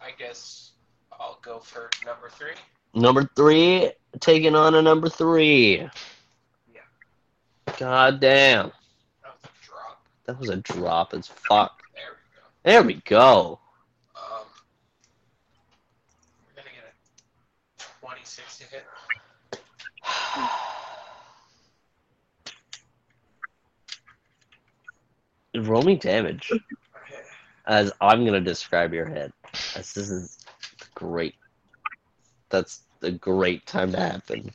I guess I'll go for number three. Number three, taking on a number three. Yeah. God damn. That was a drop. That was a drop as fuck. There we go. There we go. Um, we're gonna get a 26 to hit. Roll me damage. As I'm gonna describe your head. As this is great. That's a great time to happen.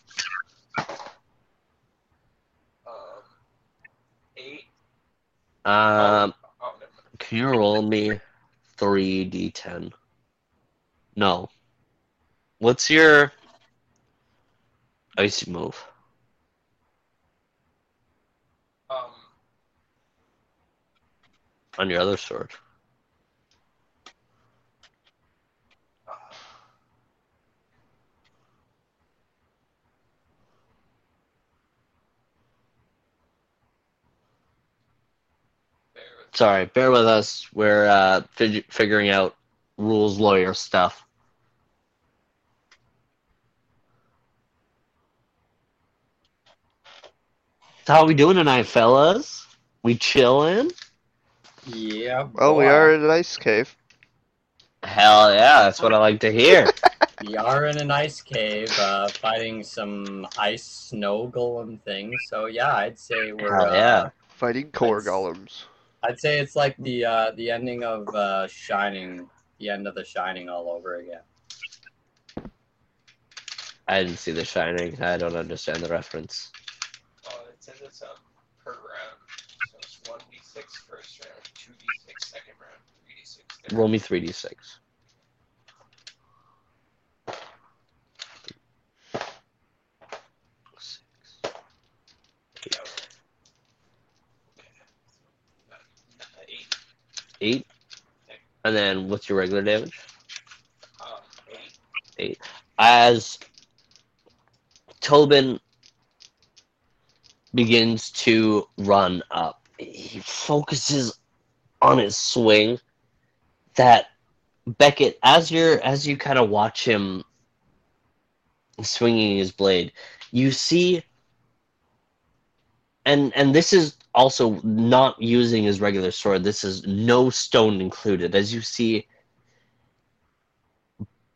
Um, eight. Um, Oh, mind. can you roll me three d10? No. What's your icy move Um, on your other sword? Sorry, bear with us. We're uh, fig- figuring out rules lawyer stuff. So how we doing tonight, fellas? We chilling? Yeah. Well, we are in an ice cave. Hell yeah, that's what I like to hear. We are in an ice cave, uh, fighting some ice snow golem things. So yeah, I'd say we're. Hell uh. Fighting Kor golems. I'd say it's like the uh, the ending of uh, Shining, the end of The Shining all over again. I didn't see The Shining. I don't understand the reference. Oh, it says it's um, per round. So it's 1d6 first round, 2d6 second round, 3d6 third Roll me 3d6. Six. round. Okay. Uh, eight. Eight. And then what's your regular damage? Um, eight. As Tobin begins to run up, he focuses on his swing. That Beckett, as you're as you kind of watch him swinging his blade, you see, and and this is also not using his regular sword. This is no stone included. As you see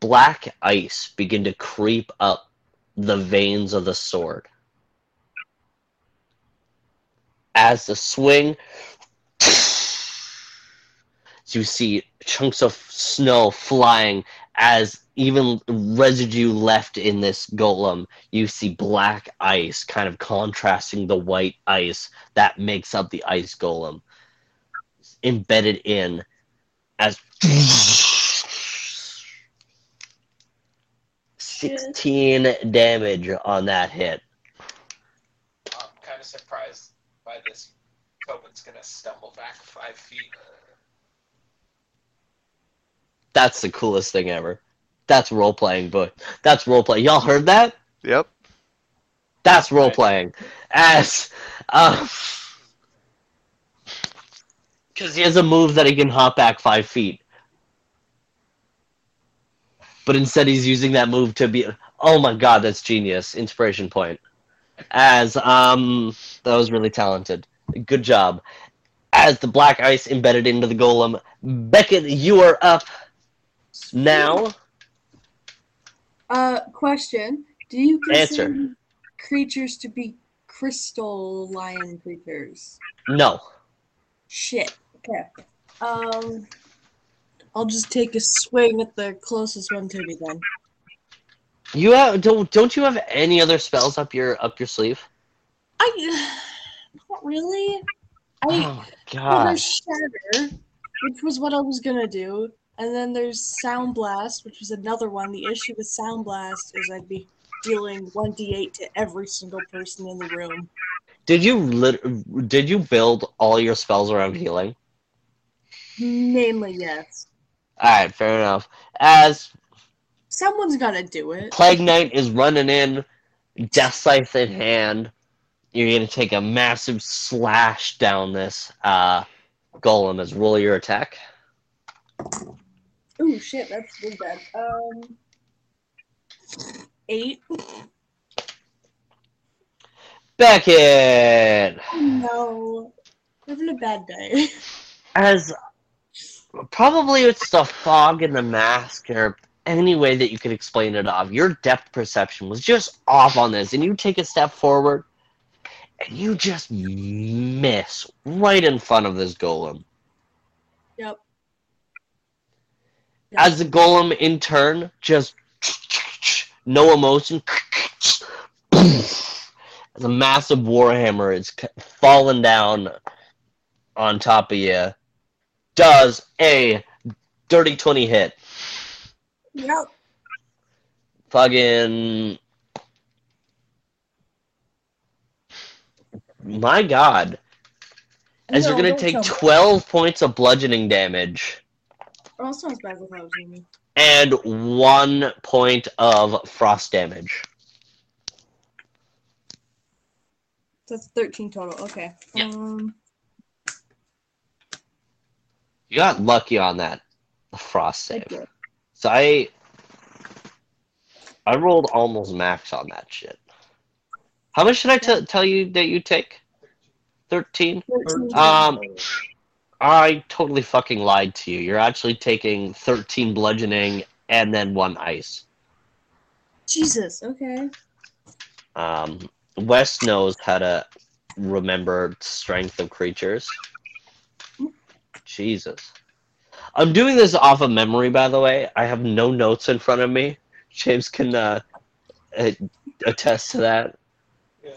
black ice begin to creep up the veins of the sword. As the swing, you see chunks of snow flying. As even residue left in this golem, you see black ice kind of contrasting the white ice that makes up the ice golem. Embedded in as 16 damage on that hit. I'm kind of surprised by this. Tobin's gonna stumble back five feet. That's the coolest thing ever. That's role playing, but that's role play. Y'all heard that? Yep. That's role playing. As uh because he has a move that he can hop back five feet. But instead he's using that move to be oh my god, that's genius. Inspiration point. As um that was really talented. Good job. As the black ice embedded into the golem, Beckett, you are up now. Uh, question: Do you consider Answer. creatures to be crystalline creatures? No. Shit. Okay. Um, I'll just take a swing at the closest one to me then. You have don't don't you have any other spells up your up your sleeve? I not really. I Oh god. shatter, which was what I was gonna do, and then there's sound blast, which was another one. The issue with sound blast is I'd be dealing one d8 to every single person in the room. Did you lit- did you build all your spells around healing? Mainly, yes. Alright, fair enough. As Someone's gotta do it. Plague Knight is running in, Death Scythe in hand. You're gonna take a massive slash down this uh, golem as roll your attack. Ooh, shit, that's really bad. Um, eight. Beckett! No, having a bad day. As probably it's the fog and the mask or any way that you could explain it off. Your depth perception was just off on this, and you take a step forward and you just miss right in front of this golem. Yep. As the golem in turn just no emotion. As a massive warhammer is falling down on top of you does a dirty 20 hit. Yep. fucking my god. As you're gonna take tell me. 12 points of bludgeoning damage Oh, that sounds bad without me. and one point of frost damage That's thirteen total. Okay. Yeah. Um. you got lucky on that frost I save did. so i i rolled almost max on that shit how much should i t- tell you that you take 13 13. Um, I totally fucking lied to you. You're actually taking 13 bludgeoning and then one ice. Jesus. Okay. Um, Wes knows how to remember strength of creatures. Jesus. I'm doing this off of memory, by the way. I have no notes in front of me. James can uh, uh, attest to that. Yeah.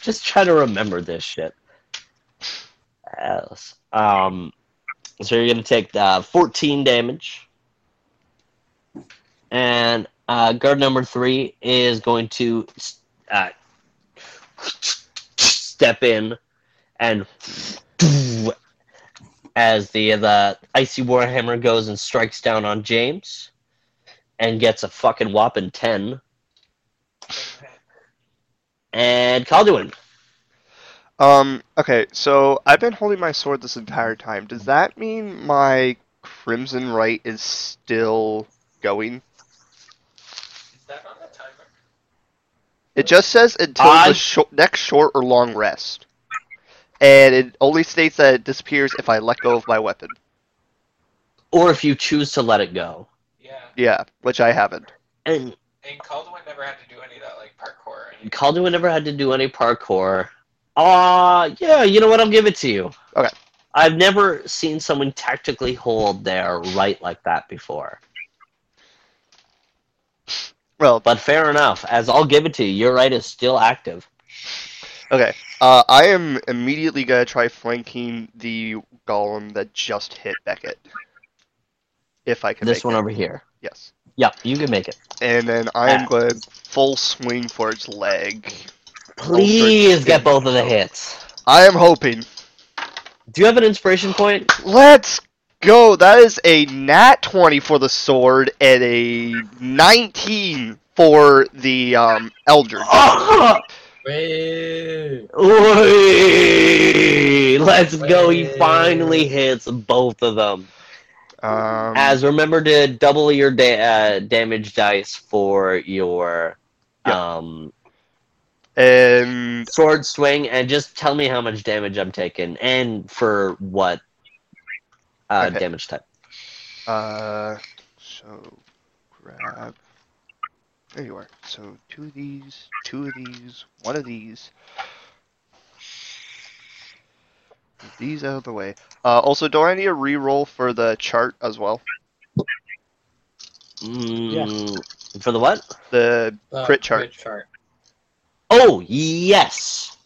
Just try to remember this shit. Yes. Um, so you're gonna take uh, 14 damage, and uh, guard number three is going to uh, step in and as the the icy warhammer goes and strikes down on James and gets a fucking whopping 10. And Calduin. Um, okay, so I've been holding my sword this entire time. Does that mean my Crimson Rite is still going? Is that on the timer? It just says until I- the short, next short or long rest. And it only states that it disappears if I let go of my weapon. Or if you choose to let it go. Yeah. Yeah, which I haven't. And And Caldwell never had to do any of that like parkour or anything. Never had to do any parkour. Uh yeah, you know what? I'll give it to you. Okay. I've never seen someone tactically hold their rite like that before. Well, But fair enough, as I'll give it to you, your rite is still active. okay. Uh, I am immediately gonna try flanking the golem that just hit Beckett. If I can This one it. over here. Yes. Yeah, you can make it. And then I am going to full swing for its leg. Please get both of the hits. I am hoping. Do you have an inspiration point? Let's go. That is a nat 20 for the sword and a 19 for the um, Eldritch. Oh! Wait. Oi! Let's go. He finally hits both of them. Um, As remember to double your da- uh, damage dice for your um, and sword swing, and just tell me how much damage I'm taking, and for what uh, Okay. damage type. uh, so grab. There you are. So two of these, two of these, one of these. Get These out of the way. Uh, also, do I need a reroll for the chart as well? Mm, For the what? The Uh, Crit chart. Crit chart. Oh yes.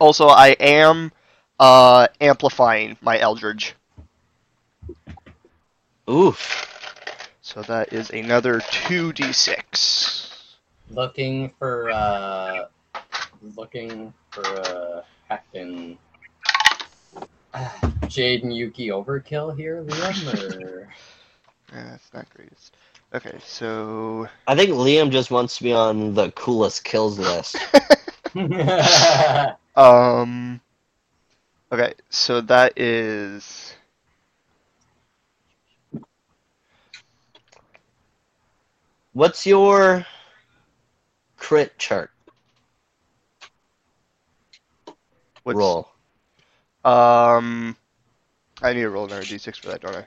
Also, I am uh, amplifying my Eldritch. Oof. So that is another 2d6. Looking for uh, looking for a Jade and Yuki overkill here, Liam, or Yeah, that's not greatest. Okay, so I think Liam just wants to be on the coolest kills list. um Okay, so that is What's your crit chart what's roll? um I need to roll another D6 for that, don't I?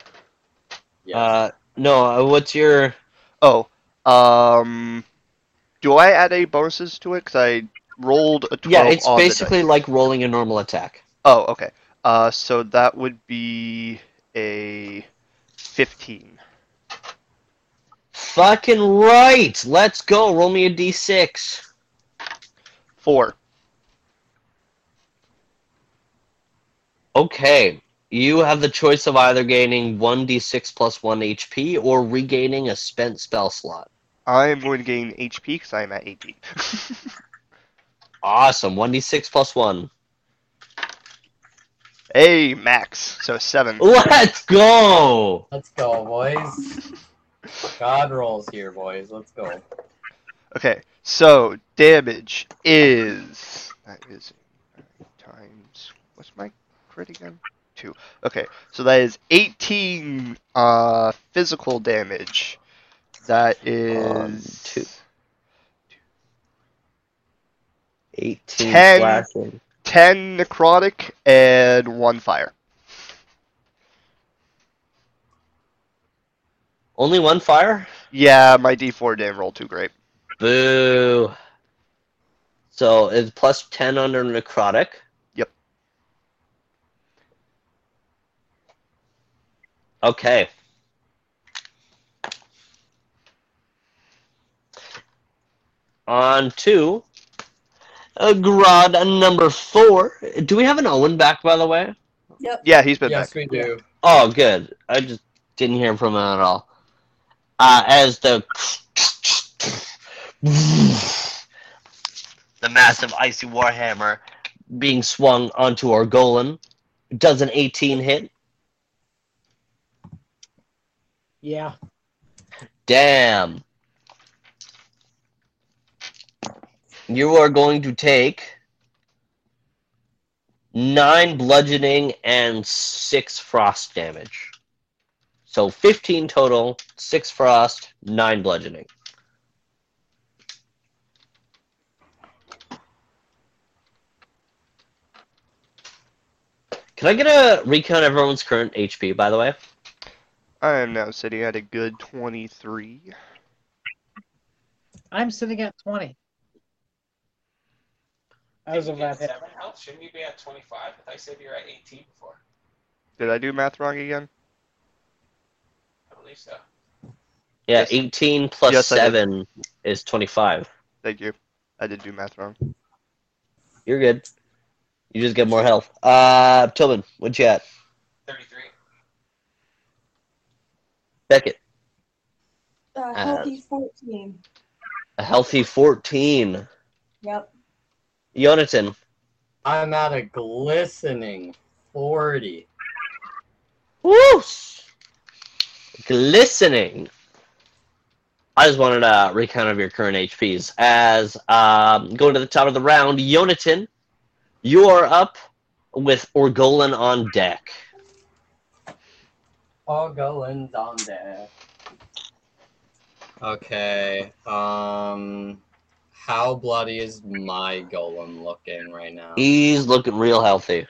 Yeah. Uh, no, uh, what's your Oh, um, do I add any bonuses to it? Because I rolled a 12 yeah? It's basically like rolling a normal attack. Oh, okay. Uh, so that would be a 15. Fucking right. Let's go. Roll me a d6. Four. Okay. You have the choice of either gaining 1d6 plus 1 HP or regaining a spent spell slot. I'm going to gain HP because I'm at 18. Awesome. 1d6 plus 1. hey, max. So seven. Let's go. Let's go, boys. God rolls here, boys. Let's go. Okay, so damage is that is uh, times what's my crit again? Two. Okay, so that is 18 uh physical damage. That is. Two. 18 Ten. slashing. 10 necrotic and one fire. Only one fire? Yeah, my D4 didn't roll too great. Boo. So it's plus 10 under necrotic. Okay. On to uh, Grod number four. Do we have an Owen back, by the way? Yep. Yeah, he's been Yes, back. we do. Oh, good. I just didn't hear from him at all. Uh, as the the massive icy warhammer being swung onto our golem does an 18 hit. Yeah. Damn. You are going to take nine bludgeoning and six frost damage. So 15 total, six frost, nine bludgeoning. Can I get a recount of everyone's current HP, by the way? I am now sitting at a good 23. I'm sitting at 20. As of that hit. seven health, shouldn't you be at 25? I said you were at 18 before. Did I do math wrong again? I believe so. Yeah, Yes. 18 plus Yes, 7 is 25. Thank you. I did do math wrong. You're good. You just get more health. Uh, Tobin, what you at? Beckett, Uh, healthy 14. a healthy 14. Yep. Yonatan, I'm at a glistening 40. woo! Glistening. I just wanted a recount of your current HPs. As um, going to the top of the round, Yonatan, you are up with Orgolan on deck. All going down there. Okay. Um, how bloody is my golem looking right now? He's looking real healthy.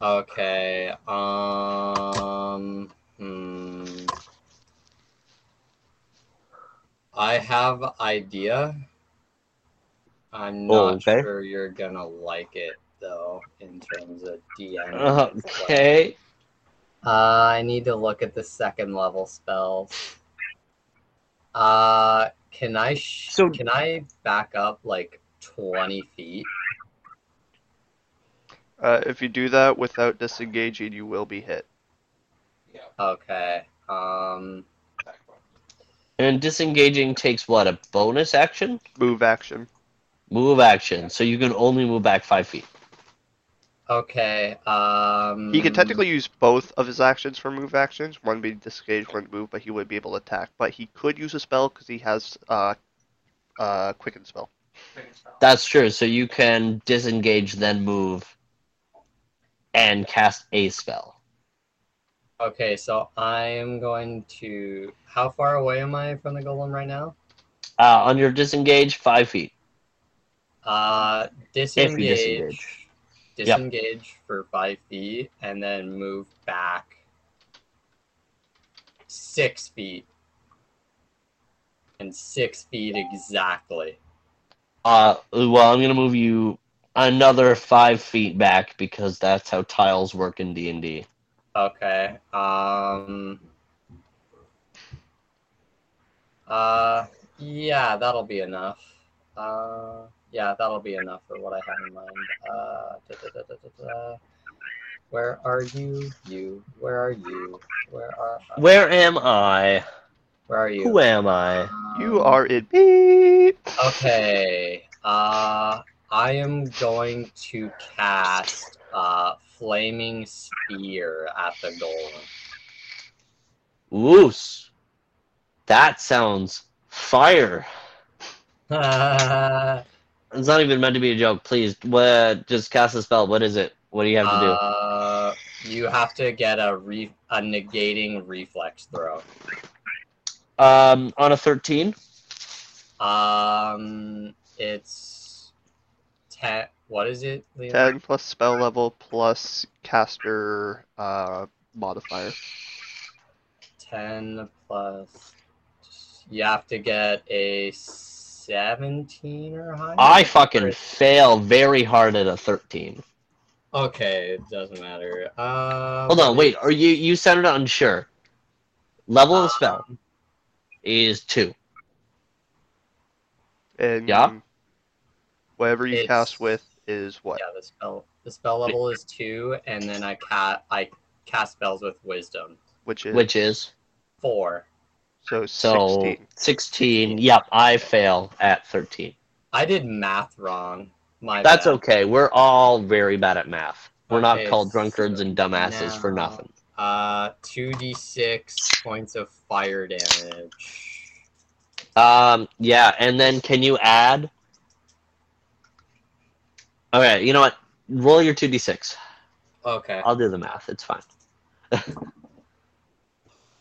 Okay. Um. Hmm. I have idea. I'm Oh, not okay. sure you're gonna like it though, in terms of DM. Okay. Uh, I need to look at the second level spells. Uh, can I sh- So- can I back up like twenty feet? Uh, if you do that without disengaging, you will be hit. Yeah. Okay. Um. And disengaging takes what, a bonus action? Move action. Move action. So you can only move back five feet. Okay. Um. He could technically use both of his actions for move actions, one being disengage, one move, but he would be able to attack. But he could use a spell because he has uh, uh, quicken spell. That's true. So you can disengage, then move, and cast a spell. Okay, so I'm going to. How far away am I from the golem right now? Uh, on your disengage, five feet. Uh, you disengage. Disengage. Yep. For five feet, and then move back six feet, and six feet exactly. Uh, well, I'm gonna move you another five feet back because that's how tiles work in D and D. Okay. Um. Uh, yeah, that'll be enough. Uh, yeah, that'll be enough for what I have in mind. Uh, da, da, da, da, da, da. Where are you? You? Where are you? Where are? Where am I? Where are you? Who am I? You Um, are it. beep. Okay. Uh, I am going to cast uh flaming spear at the golem. Woos. That sounds fire. It's not even meant to be a joke. Please, what? Just cast a spell. What is it? What do you have to do? Uh, you have to get a re- a negating reflex throw. Um, on a thirteen. Um, it's ten. What is it, Leon? 10 plus spell level plus caster uh, modifier. Ten plus. You have to get a seventeen or higher. I fucking fail very hard at a thirteen. Okay, it doesn't matter. Uh, Hold on, wait. Are you you sounded unsure? Level of the spell Um, is two. And Yeah. whatever you It's- cast with is what? Yeah, the spell the spell level is two, and then I ca- I cast spells with wisdom Which is Which is four. So so 16. 16. Yep, I fail at 13. I did math wrong. My That's bad. okay. We're all very bad at math. We're not called drunkards and dumbasses for nothing. Uh, two d six points of fire damage. Um, yeah, and then can you add? Okay, you know what? Roll your 2d6. Okay. I'll do the math. It's fine.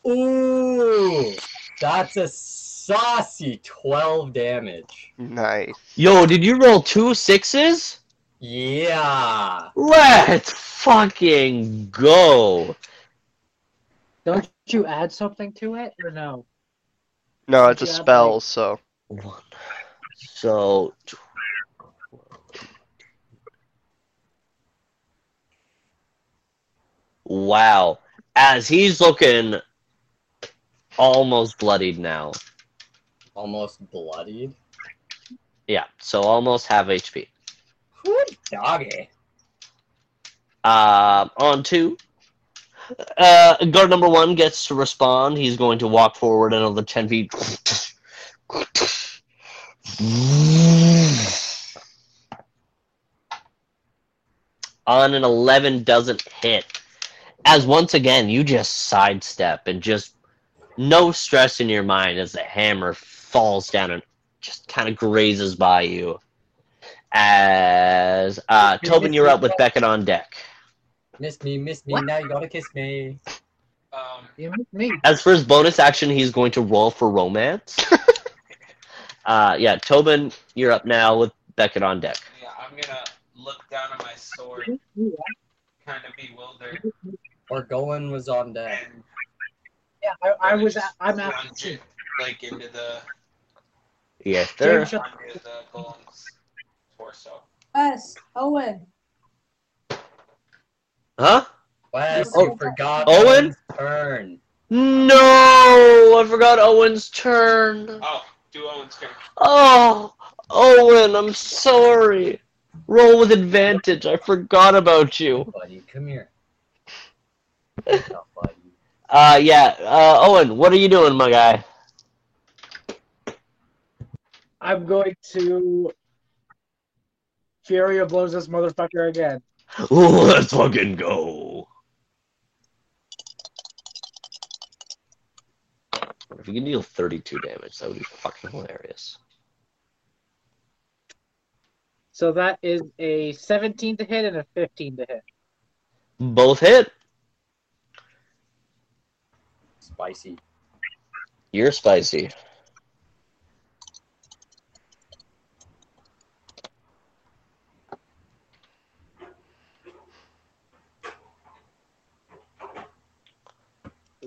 Ooh, that's a saucy twelve damage. Nice. Yo, did you roll two sixes? Yeah. Let's fucking go. Don't you add something to it or no? No, it's a Yeah, spell, like- so One. So. Wow. As he's looking almost bloodied now. Almost bloodied. Yeah, so almost half HP. Whew, doggy. Uh, on two. Uh, guard number one gets to respond. He's going to walk forward another 10 feet. On an 11 doesn't hit. As once again, you just sidestep and just no stress in your mind as the hammer falls down and just kind of grazes by you. As uh, Tobin, you're up with Beckett on deck. Miss me, miss me. What? Now you gotta kiss me. Um, You miss me. As for his bonus action, he's going to roll for romance. uh, yeah, Tobin, you're up now with Beckett on deck. yeah, I'm gonna look down at my sword, kind of bewildered, Orgolan was on deck. and Yeah, I, I was. At, I'm plunge after. it, like into the Yes, sir. James, under the golem's torso. Yes, Owen. Huh? Wes, Oh, you forgot Owen? Owen's turn. No, I forgot Owen's turn. Oh, do Owen's turn. Oh, Owen, I'm sorry. Roll with advantage. I forgot about you. Buddy, come here. Buddy. Uh, yeah. Uh, Owen, what are you doing, my guy? I'm going to flurry of blows this motherfucker again. Let's fucking go. If you can deal 32 damage, that would be fucking hilarious. So that is a 17 to hit and a 15 to hit. Both hit. Spicy. You're spicy.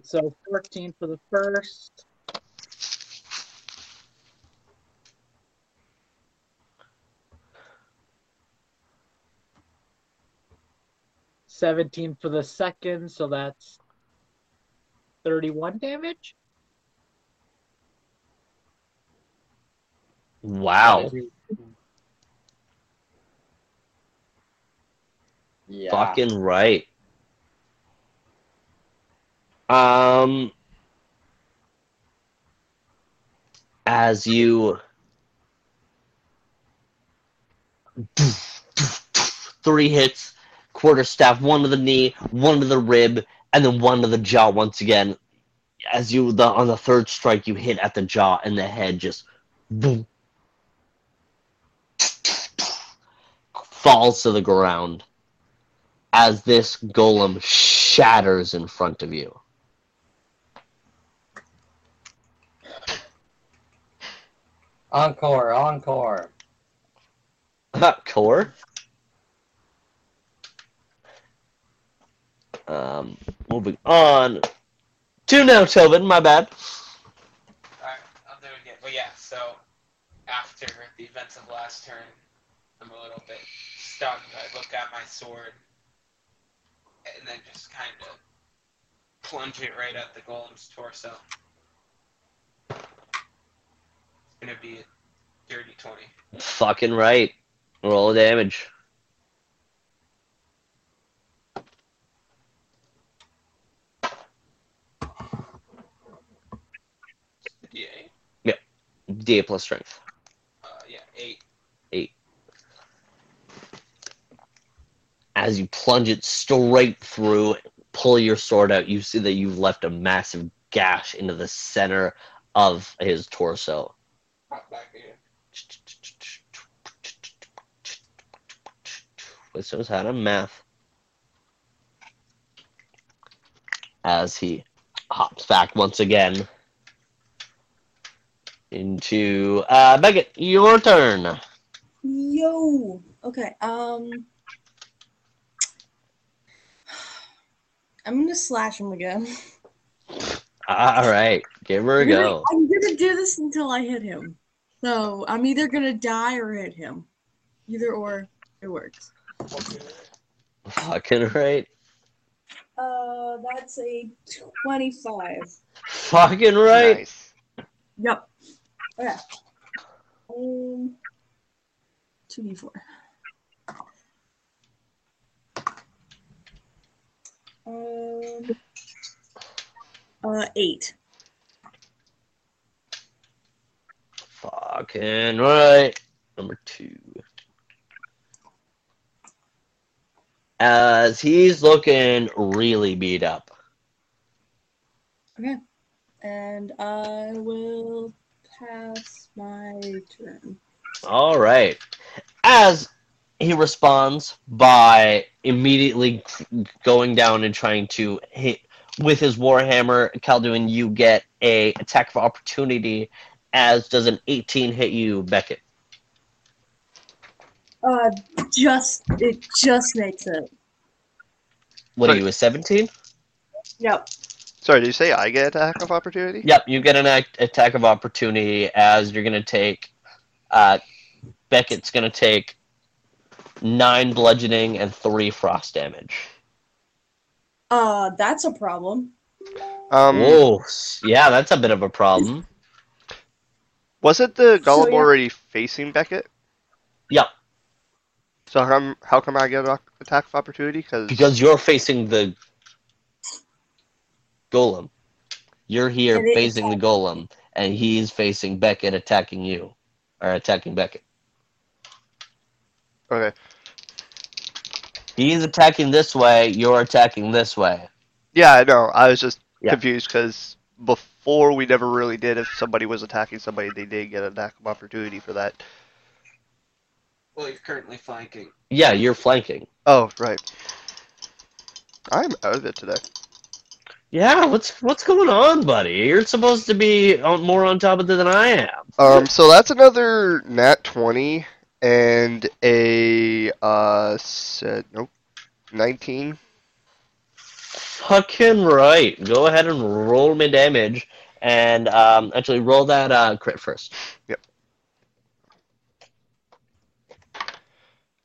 So 14 for the first. Seventeen for the second, so that's thirty-one damage. Wow. Yeah. Fucking right. Um, as you three hits, quarter staff, one to the knee, one to the rib, and then one to the jaw once again. As you the on the third strike, you hit at the jaw and the head just boom, falls to the ground as this golem shatters in front of you. Encore, encore. Core. Um, moving on to now, Tobin. My bad. Alright, I'll do it again. But yeah, so after the events of last turn, I'm a little bit stunned. I look at my sword and then just kind of plunge it right at the golem's torso. It's gonna be a dirty 20. Fucking right. Roll damage. Yeah, D plus strength. uh, yeah, 8. Eight. As you plunge it straight through, pull your sword out, you see that you've left a massive gash into the center of his torso. Hop back again. Wisdom's had a math. As he hops back once again into uh Beckett, your turn. Yo. Okay. Um. I'm gonna slash him again. All right, give her a I'm gonna- go. I'm gonna do this until I hit him. So I'm either gonna die or hit him. Either or, it works. Fucking right. Uh, that's a 25. Fucking right. Nice. Yep. Okay. Um, 2d4. Um, uh, 8. Fucking right. Number two. As he's looking really beat up. Okay. And I will pass my turn. All right. As he responds by immediately going down and trying to hit with his warhammer, Calduin, you get a attack of opportunity. As does an 18 hit you, Beckett? Uh, just, it just makes it. What are you, a 17? Yep. Sorry, did you say I get attack of opportunity? Yep, you get an act- attack of opportunity as you're going to take. Uh, Beckett's going to take nine bludgeoning and three frost damage. Uh, that's a problem. Um, Whoa, yeah, that's a bit of a problem. wasn't the So, golem yeah. already facing Beckett? Yep, So how come how come I get an attack of opportunity? Cause because you're facing the golem. You're here And facing the golem, and he's facing Beckett attacking you, or attacking Beckett. Okay. He's attacking this way. You're attacking this way. Yeah, I know. I was just Yeah. confused because before we never really did. If somebody was attacking somebody, they did get an attack of opportunity for that. Well, you're currently flanking. Yeah, you're flanking. Oh, right. I'm out of it today. Yeah, what's what's going on, buddy? You're supposed to be on, more on top of it than I am. Um, so that's another nat twenty and a uh, nope, nineteen. Fucking right. Go ahead and roll me damage, and um, actually roll that uh, crit first. Yep.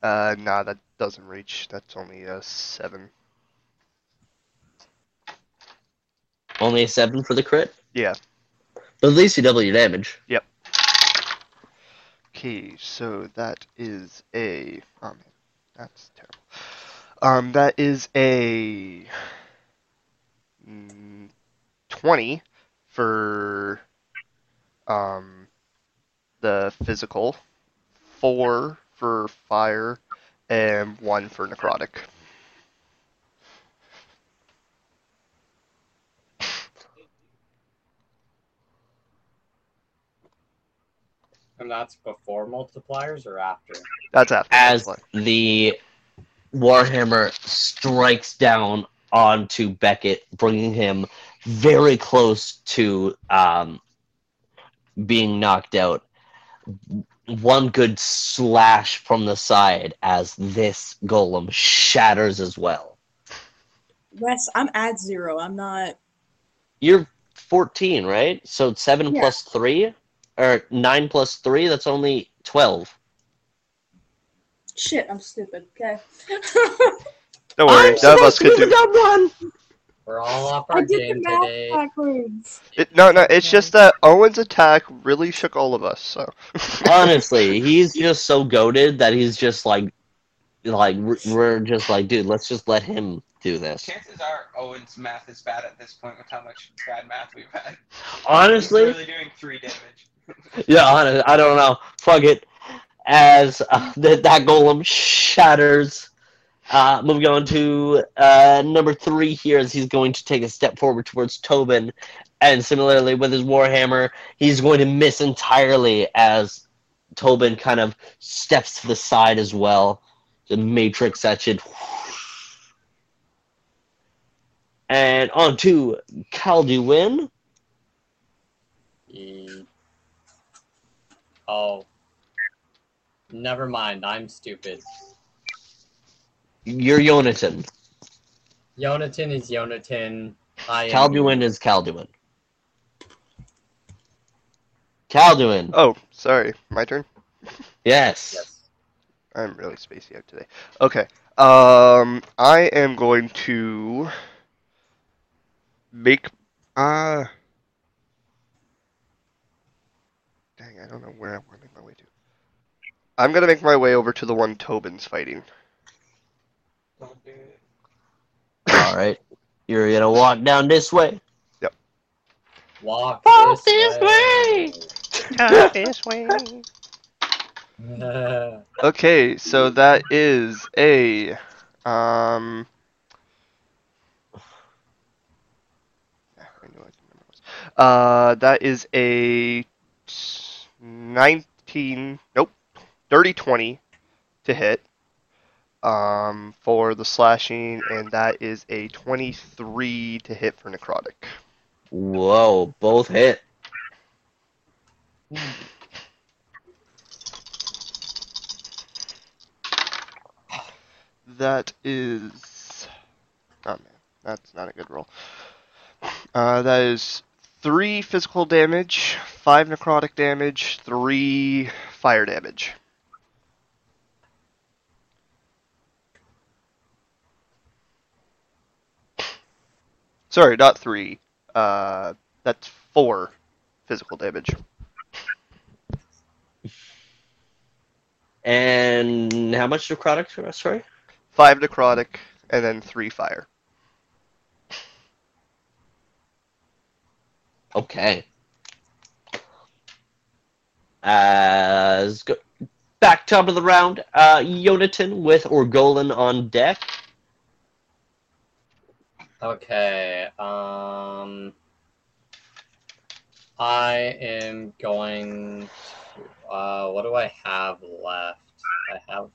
Uh, nah, that doesn't reach. That's only a seven. Only a seven for the crit, Yeah. but at least you double your damage. Yep. Okay, so that is a. Oh man, that's terrible. Um, that is a mm, twenty for um the physical, four for fire, and one for necrotic. And that's before multipliers or after? That's after. As the warhammer strikes down onto Beckett, bringing him very close to um, being knocked out. One good slash from the side as this golem shatters as well. Wes, I'm at zero. I'm not. You're 14, right? So 7 Yeah. plus 3? Or 9 plus 3? That's only 12. Shit, I'm stupid. Okay. Don't worry, none of us could do. dumb one! We're all off I our did the game math today. backwards. It, no, no, it's just that Owen's attack really shook all of us. So. Honestly, he's just so goaded that he's just like, like we're- we're just like, dude, let's just let him do this. Chances are Owen's math is bad at this point with how much bad math we've had. Honestly, He's really doing three damage. Yeah, honest, I don't know. Fuck it. As uh, that that golem shatters. Uh, moving on to uh, number three here, as he's going to take a step forward towards Tobin, and similarly with his warhammer, he's going to miss entirely as Tobin kind of steps to the side as well. The matrix should. And on to Calduin. Oh. Never mind, I'm stupid. You're Yonatan. Yonatan is Yonatan. I am Calduin is Calduin. Calduin. Oh, sorry, my turn. Yes. Yes. I'm really spacey out today. Okay. Um, I am going to make. Uh, dang, I don't know where I want to make my way to. I'm gonna make my way over to the one Tobin's fighting. Don't do it. All right. You're gonna walk down this way. Walk, Walk this, this way. this way. way. Okay, so that is a um. yeah, I knew I remember this. Uh, that is a nineteen. Nope, dirty twenty to hit. Um, for the slashing, and that is a twenty-three to hit for necrotic. Whoa, both hit. That is. Oh man, that's not a good roll. Uh, that is three physical damage, five necrotic damage, three fire damage. Sorry, not three. Uh, that's four physical damage. And how much necrotic? Sorry. Five necrotic, and then three fire. Okay. As go- back top of the round, uh, Yonatan with Orgolan on deck. Okay. Um, I am going. To, uh, what do I have left? I have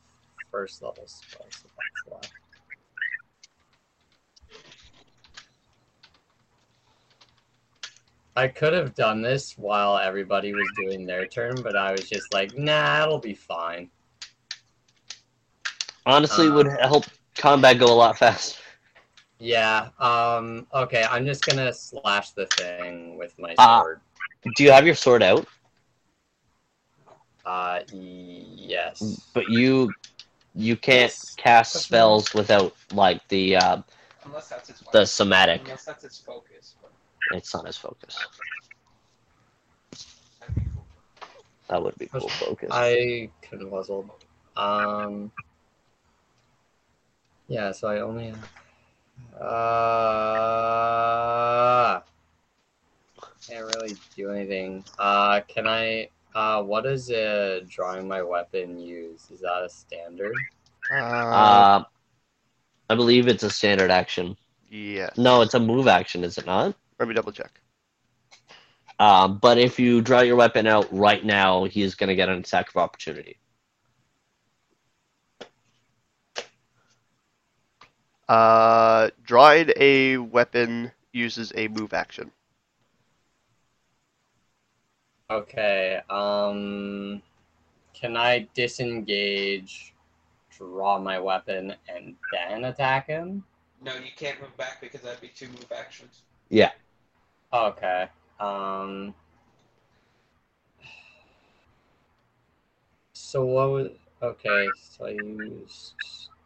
first level spells. Left. I could have done this while everybody was doing their turn, but I was just like, nah, it'll be fine. Honestly, Uh, would help combat go a lot faster. Yeah. Um. Okay. I'm just gonna slash the thing with my Ah. sword. Do you have your sword out? Uh. Yes. But you you can't Yes. cast That's spells without like the uh, Unless that's his the somatic. Unless that's his focus. But It's not his focus. that'd be cool. That would be cool focus. I couldn't puzzled. Um. Yeah. So I only have. Uh. Can't really do anything. Uh. Can I? Uh. What does uh drawing my weapon use? Is that a standard? Uh, Uh, I believe it's a standard action. yes. No, it's a move action, is it not? Let me double check. Um, but if you draw your weapon out right now, he is going to get an attack of opportunity. Uh, drawing a weapon uses a move action. Okay. Um. Can I disengage, draw my weapon, and then attack him? No, you can't move back because that'd be two move actions. Okay. Um. So what was okay? So I used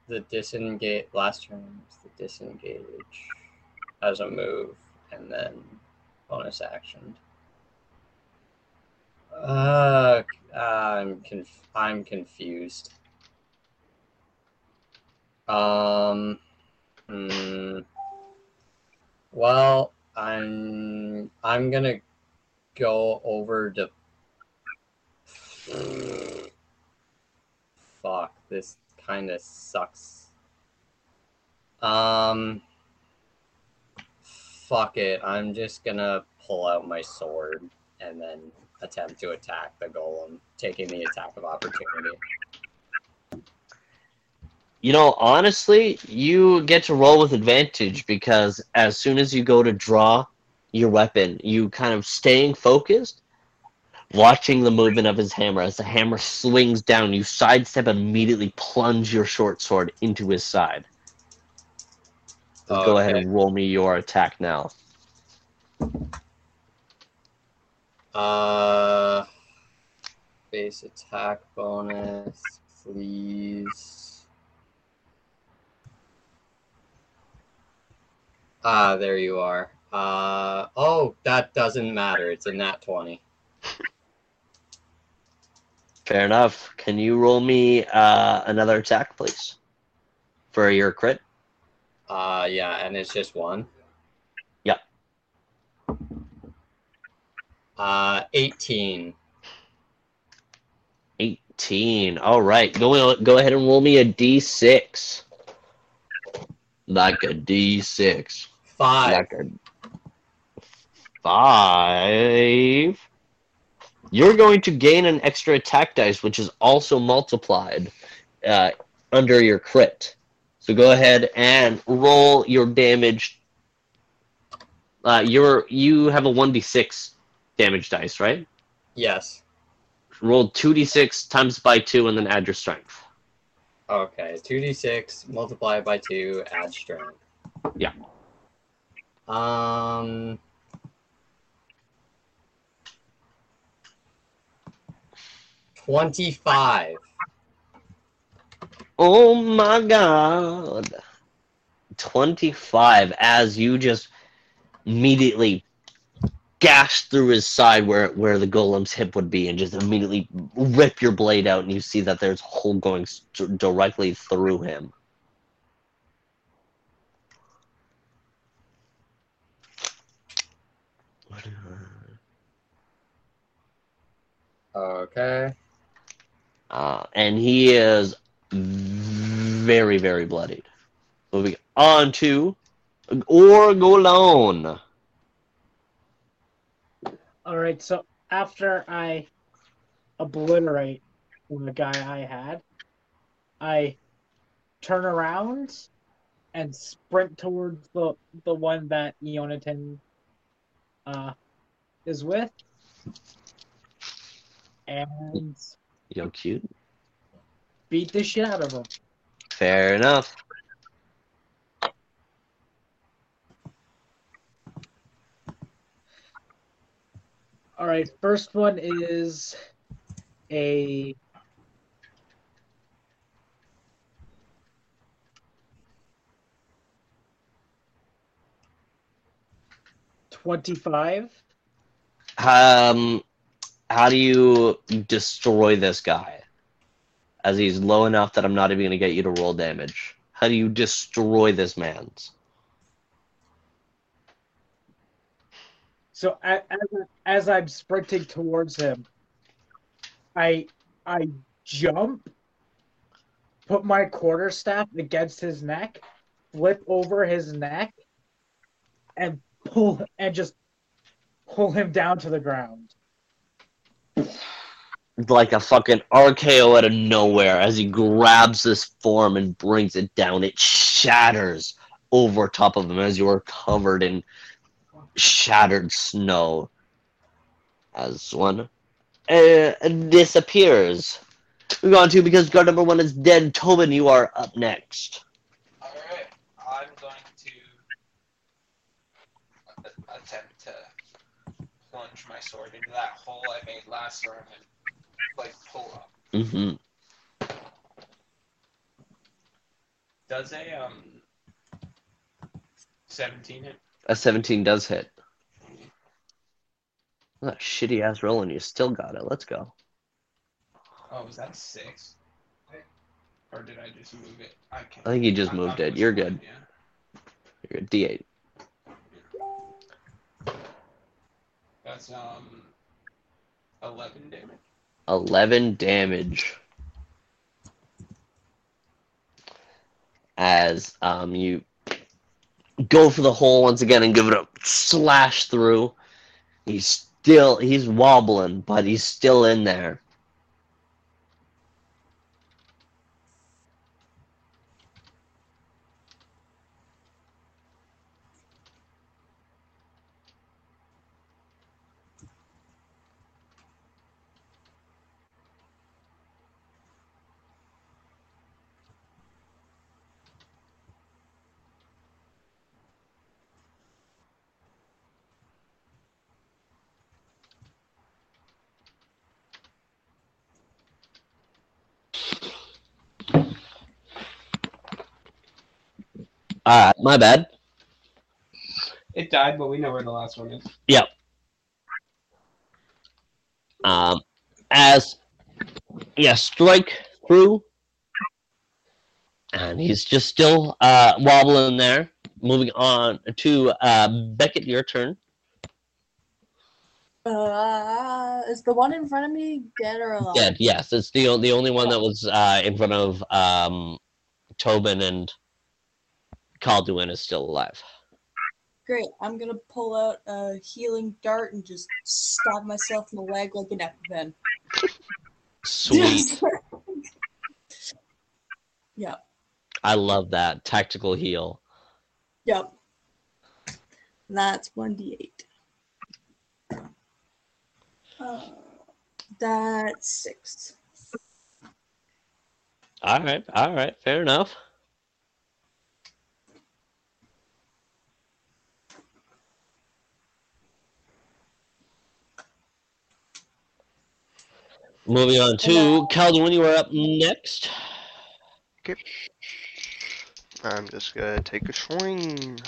the disengage last turn. The disengage as a move, and then bonus action. Uh, I'm conf- I'm confused. Um. Hmm. Well, I'm I'm gonna go over to. Fuck, this kind of sucks. Um. Fuck it. I'm just gonna pull out my sword and then attempt to attack the golem, taking the attack of opportunity. You know, honestly, you get to roll with advantage because as soon as you go to draw your weapon, you kind of staying focused, watching the movement of his hammer. As the hammer swings down, you sidestep and immediately plunge your short sword into his side. So Go ahead and roll me your attack now. Uh, base attack bonus, please. Ah, there you are. Uh, oh, that doesn't matter. It's a nat 20. Fair enough. Can you roll me uh, another attack, please? For your crit? Uh, yeah, and it's just one. Yep. Uh, 18. 18. All right. Go, go ahead and roll me a d6. Like a d6. Five. Like a five. You're going to gain an extra attack dice, which is also multiplied uh, under your crit. So go ahead and roll your damage. Uh, you're you have a one d six damage dice, right? Yes. Roll two d six times by two, and then add your strength. Okay, 2d6 multiplied by 2, add strength. Yeah. Um. Twenty-five. Oh my god. 25 as you just immediately gash through his side where where the golem's hip would be and just immediately rip your blade out and you see that there's a hole going st- directly through him. Okay. Uh, and he is very, very bloodied. Moving on to or go Orgolan. All right, so after I obliterate the guy I had, I turn around and sprint towards the the one that Yonatan uh, is with, and Yo, cute. beat the shit out of him. Fair enough. All right, first one is a twenty-five. Um, how do you destroy this guy? As he's low enough that I'm not even going to get you to roll damage. How do you destroy this man's? So as as I'm sprinting towards him, I I jump, put my quarterstaff against his neck, flip over his neck, and pull and just pull him down to the ground. like a fucking RKO out of nowhere as he grabs this form and brings it down. It shatters over top of him as you are covered in shattered snow. As one uh, disappears. We're on to because guard number one is dead. Tobin, you are up next. Alright, I'm going to attempt to plunge my sword into that hole I made last round and like pull up. hmm Does a um 17 hit? A 17 does hit. That shitty ass roll and you still got it. Let's go. Oh, was that six? Or did I just move it? I can't. I think you just I'm- moved it. You're good. Yeah. You're good. D8. That's um 11 damage. 11 damage as um, you go for the hole once again and give it a slash through. He's still he's wobbling, but he's still in there. Uh, my bad. It died, but we know where the last one is. Yep. Um, as yeah, strike through, and he's just still uh, wobbling there. Moving on to uh, Beckett, your turn. Uh, is the one in front of me dead or alive? Dead. Yes, it's the the only one that was uh, in front of um, Tobin and Calduin is still alive. Great. I'm gonna pull out a healing dart and just stab myself in the leg like an EpiPen. Sweet. yep. I love that tactical heal. Yep. That's one d8. Uh, that's six. All right, all right, fair enough. Moving on to Calduin, you are up next. Okay. I'm just gonna take a swing.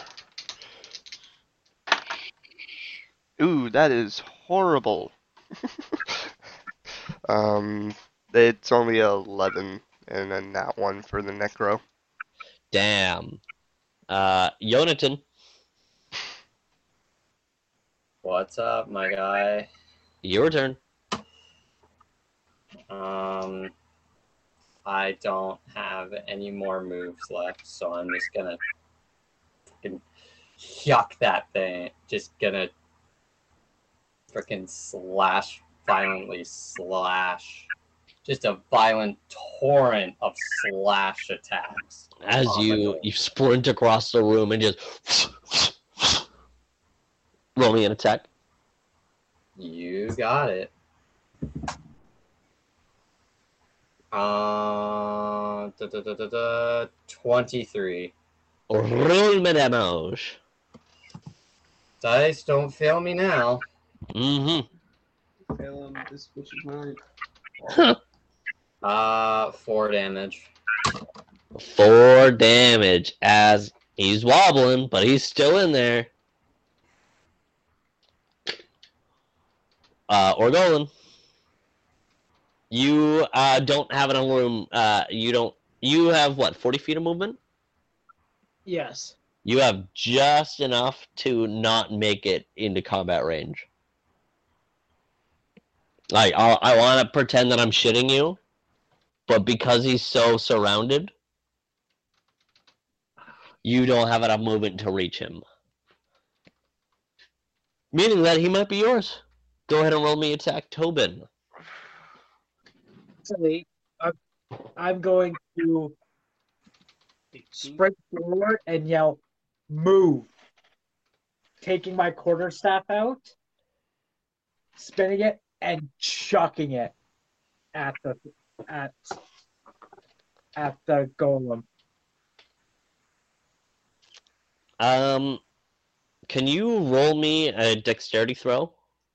Ooh, that is horrible. um, it's only 11, and then that one for the necro. Damn. Uh, Yonatan, What's up, my guy? your turn. Um, I don't have any more moves left, so I'm just gonna fucking yuck that thing. Just gonna freaking slash, violently slash. Just a violent torrent of slash attacks. As you you sprint across the room and just roll me an attack. You got it. Uh, da, da, da, da, da, 23. Roll me damage. Dice, don't fail me now. Mm-hmm. Fail him. This bitch is mine. Uh, 4 damage. Four damage as he's wobbling, but he's still in there. Uh, or Orgolan. You uh, don't have enough room. Uh, you don't. You have what? Forty feet of movement. Yes. You have just enough to not make it into combat range. Like I, I want to pretend that I'm shitting you, but because he's so surrounded, you don't have enough movement to reach him. Meaning that he might be yours. Go ahead and roll me attack, Tobin. Actually, I'm, I'm going to sprint forward and yell, "Move!" Taking my quarterstaff out, spinning it, and chucking it at the at at the golem. Um, can you roll me a dexterity throw?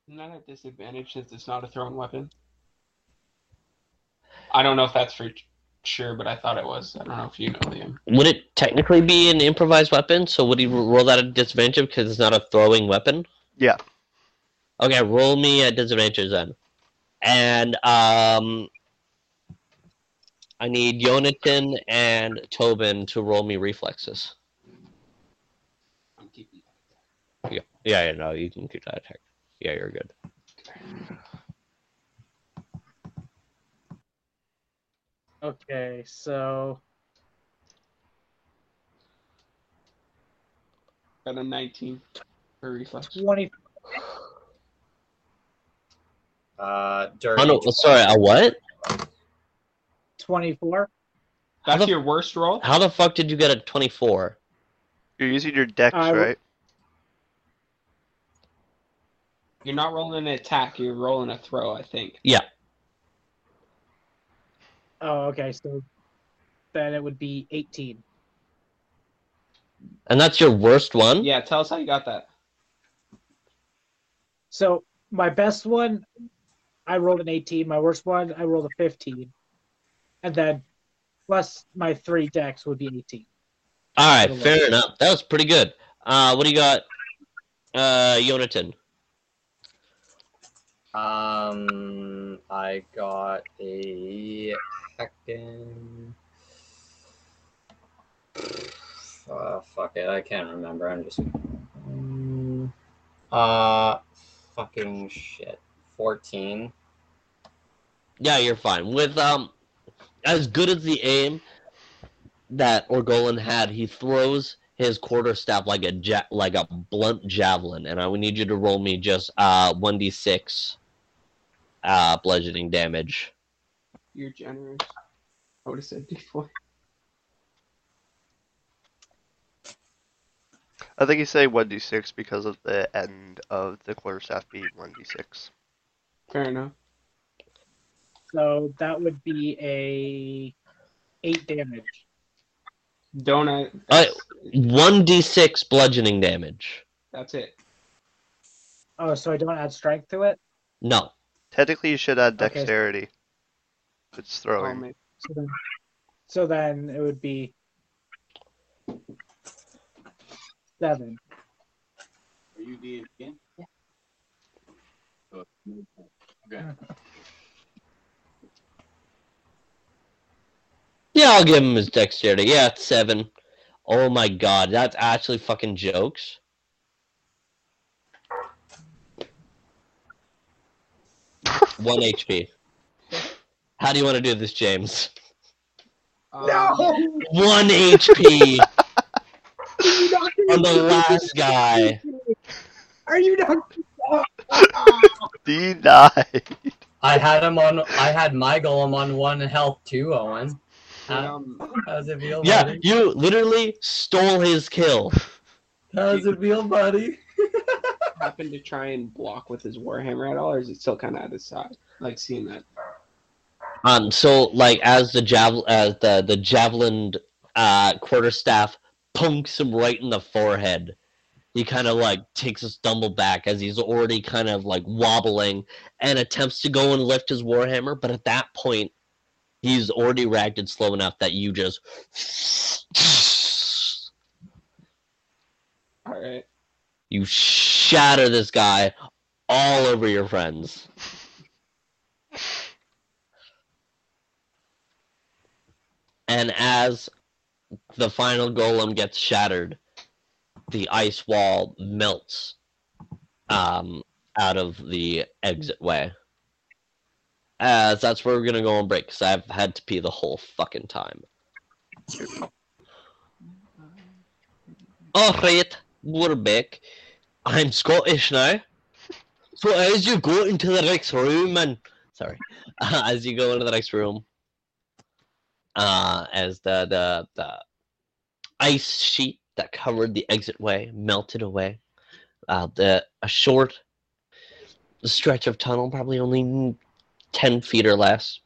Not at disadvantage since it's not a thrown weapon. I don't know if that's for sure, but I thought it was. I don't know if you know, Liam. Would it technically be an improvised weapon? So would he roll that at disadvantage because it's not a throwing weapon? Yeah. Okay, roll me at disadvantage then. And um, I need Jonathan and Tobin to roll me reflexes. I'm keeping Yeah, yeah, yeah, no, you can keep that attack. Yeah, you're good. Okay, so Got a 19 for reflex. twenty. Uh, dirty. Oh no, sorry, a what? 24. That's the- your worst roll? How the fuck did you get a 24? You're using your dex, I w- right? You're not rolling an attack, you're rolling a throw, I think. Oh, okay, so then it would be 18. And that's your worst one? Yeah, tell us how you got that. So my best one, I rolled an 18. My worst one, I rolled a 15. And then plus my three dex would be 18. Alright, fair enough. That was pretty good. Uh, what do you got, uh, Jonathan? Um, I got a heckin. Uh, fuck it, I can't remember. I'm just. Uh, fucking shit. 14. Yeah, you're fine. With um, as good as the aim that Orgolan had, he throws his quarterstaff like a ja- like a blunt javelin, and I would need you to roll me just uh one d six, uh bludgeoning damage. You're generous. I would have said D4. I think he's saying 1d6 because of the end of the quarterstaff being 1d6. Fair enough. So that would be a 8 damage. Don't I? Uh, One d six bludgeoning damage. That's it. Oh, so I don't add strength to it? No, Technically, you should add Okay. dexterity. It's Oh, throwing. man. So then, so then it would be 7. Are you the again? Yeah. Oh, okay. yeah, I'll give him his dexterity. Yeah, it's seven. Oh my god, that's actually fucking jokes. One HP. How do you want to do this, James? Um, One HP Are you not gonna on the last guy. Are you not? He died. I had him on. I had my golem on one health too, Owen. How, Um, how's it feel, Yeah, buddy? you literally stole his kill. How's it feel, buddy? happened to try and block with his warhammer at all, or is it still kind of at his side? Like seeing that. Um, so like as the javel, as the the javelin uh quarterstaff punks him right in the forehead, he kind of like takes a stumble back as he's already kind of like wobbling and attempts to go and lift his warhammer, but at that point, he's already reacted slow enough that you just All right. You shatter this guy all over your friends. And as the final golem gets shattered, the ice wall melts um, out of the exit way. As that's where we're gonna go on break because I've had to pee the whole fucking time. Alright, we're back. I'm Scottish now. So as you go into the next room and sorry, as you go into the next room, uh, as the the the ice sheet that covered the exit way melted away, uh, the a short stretch of tunnel, probably only ten feet or less,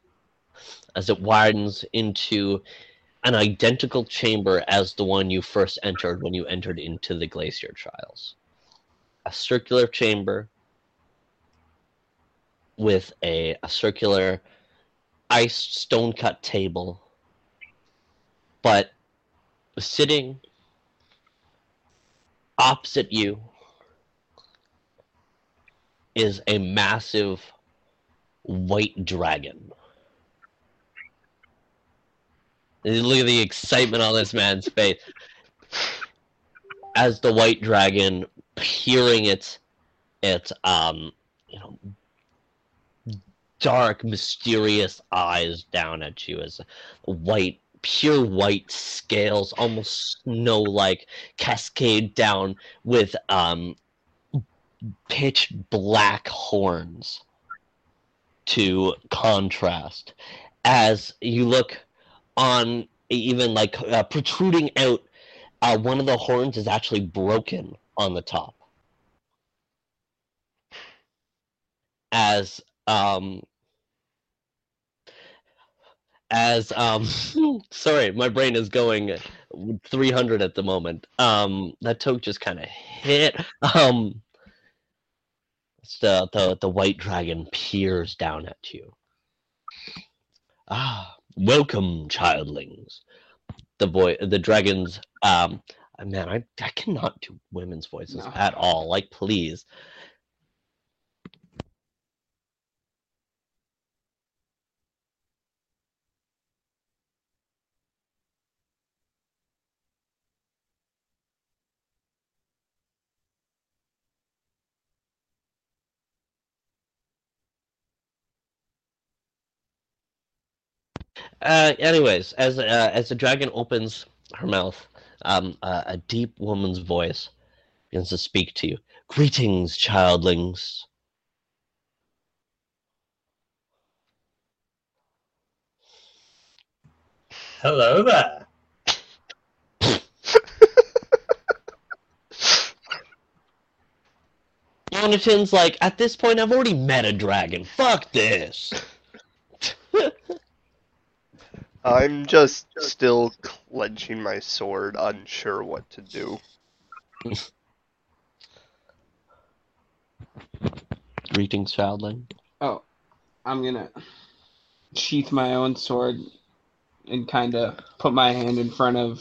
as it widens into an identical chamber as the one you first entered when you entered into the glacier trials. A circular chamber with a, a circular ice stone cut table, but sitting opposite you is a massive white dragon. Look at the excitement on this man's face. As the white dragon peering its its um you know dark mysterious eyes down at you as white pure white scales almost snow like cascade down with um pitch black horns to contrast as you look on even like uh, protruding out uh, one of the horns is actually broken on the top. As um as um sorry my brain is going 300 at the moment. Um that toke just kind of hit. Um the, the the white dragon peers down at you. Ah welcome childlings. The boy the dragon's um man i i cannot do women's voices No. at all. Like please Uh, anyways, as uh, as the dragon opens her mouth, um, uh, a deep woman's voice begins to speak to you. Greetings, childlings. Hello there. Anakin's like, at this point, I've already met a dragon. Fuck this. I'm just still clenching my sword, unsure what to do. Greetings, childling. Oh, I'm gonna sheath my own sword and kind of put my hand in front of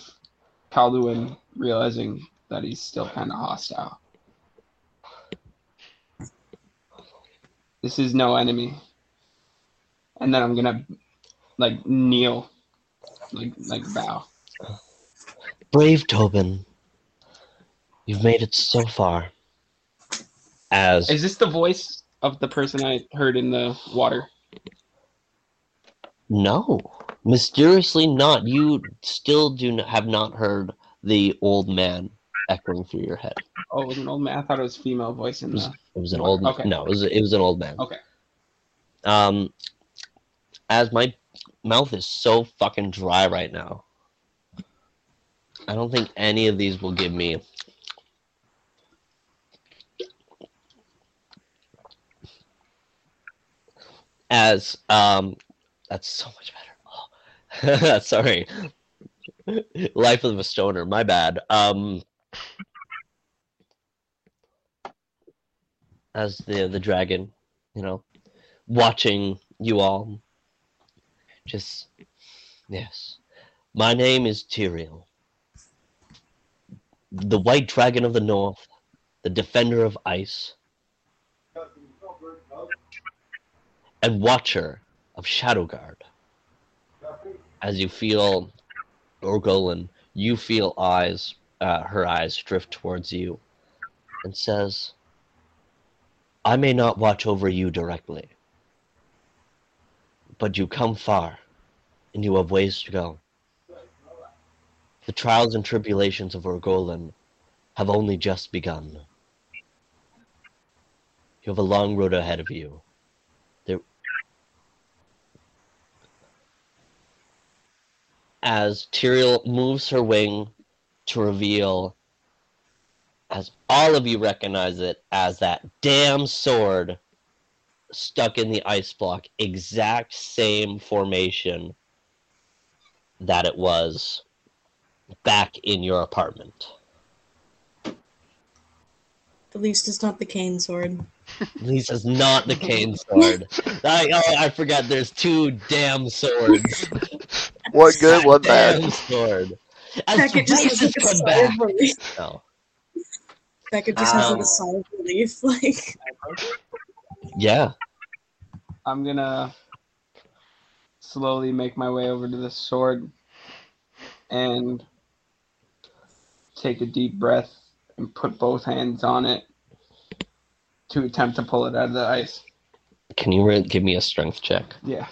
Kalduin, realizing that he's still kind of hostile. This is no enemy. And then I'm gonna like kneel, like like bow. Brave Tobin, you've made it so far. As Is this the voice of the person I heard in the water? no, Mysteriously not. You still do not, have not heard the old man echoing through your head. Oh, it was an old man. I thought it was female voice in It was, it was an old Okay. no, it was it was an old man. Okay. Um as my mouth is so fucking dry right now. I don't think any of these will give me as um that's so much better. Oh. Sorry. Life of a stoner, my bad. Um as the the dragon, you know, watching you all. Just yes. My name is Tyrael. The white dragon of the north, the defender of ice, and watcher of Shadowguard. As you feel Orgolan, you feel eyes uh, her eyes drift towards you and says I may not watch over you directly, but you come far, and you have ways to go. The trials and tribulations of Orgolan have only just begun. You have a long road ahead of you. There... As Tyrael moves her wing to reveal as all of you recognize it as that damn sword stuck in the ice block, exact same formation that it was back in your apartment. At least it's not the cane sword. Lisa's not the cane sword. I, oh, I forgot. There's two damn swords. One good, one damn bad. sword. As Beckett just has like a come sigh back. of relief. No. Beckett just has like Um, a sigh of relief. Like, Yeah. I'm gonna slowly make my way over to the sword and take a deep breath and put both hands on it to attempt to pull it out of the ice. Can you re- give me a strength check? Yeah.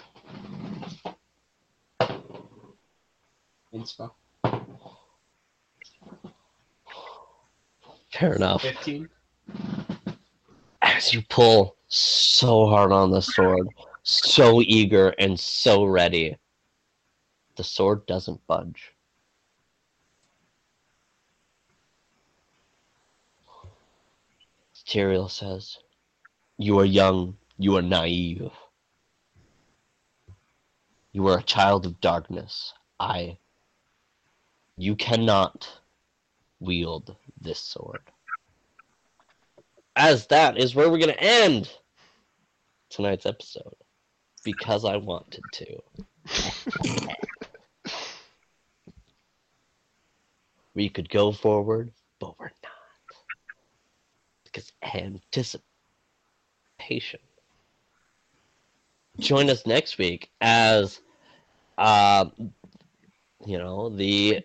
Inspo. Fair enough. 15. as you pull so hard on the sword, so eager and so ready, the sword doesn't budge. Tyrael says, You are young, you are naive. You are a child of darkness. I. You cannot wield this sword as that is where we're going to end tonight's episode because I wanted to. we could go forward, but we're not because anticipation. Join us next week as, uh, you know, the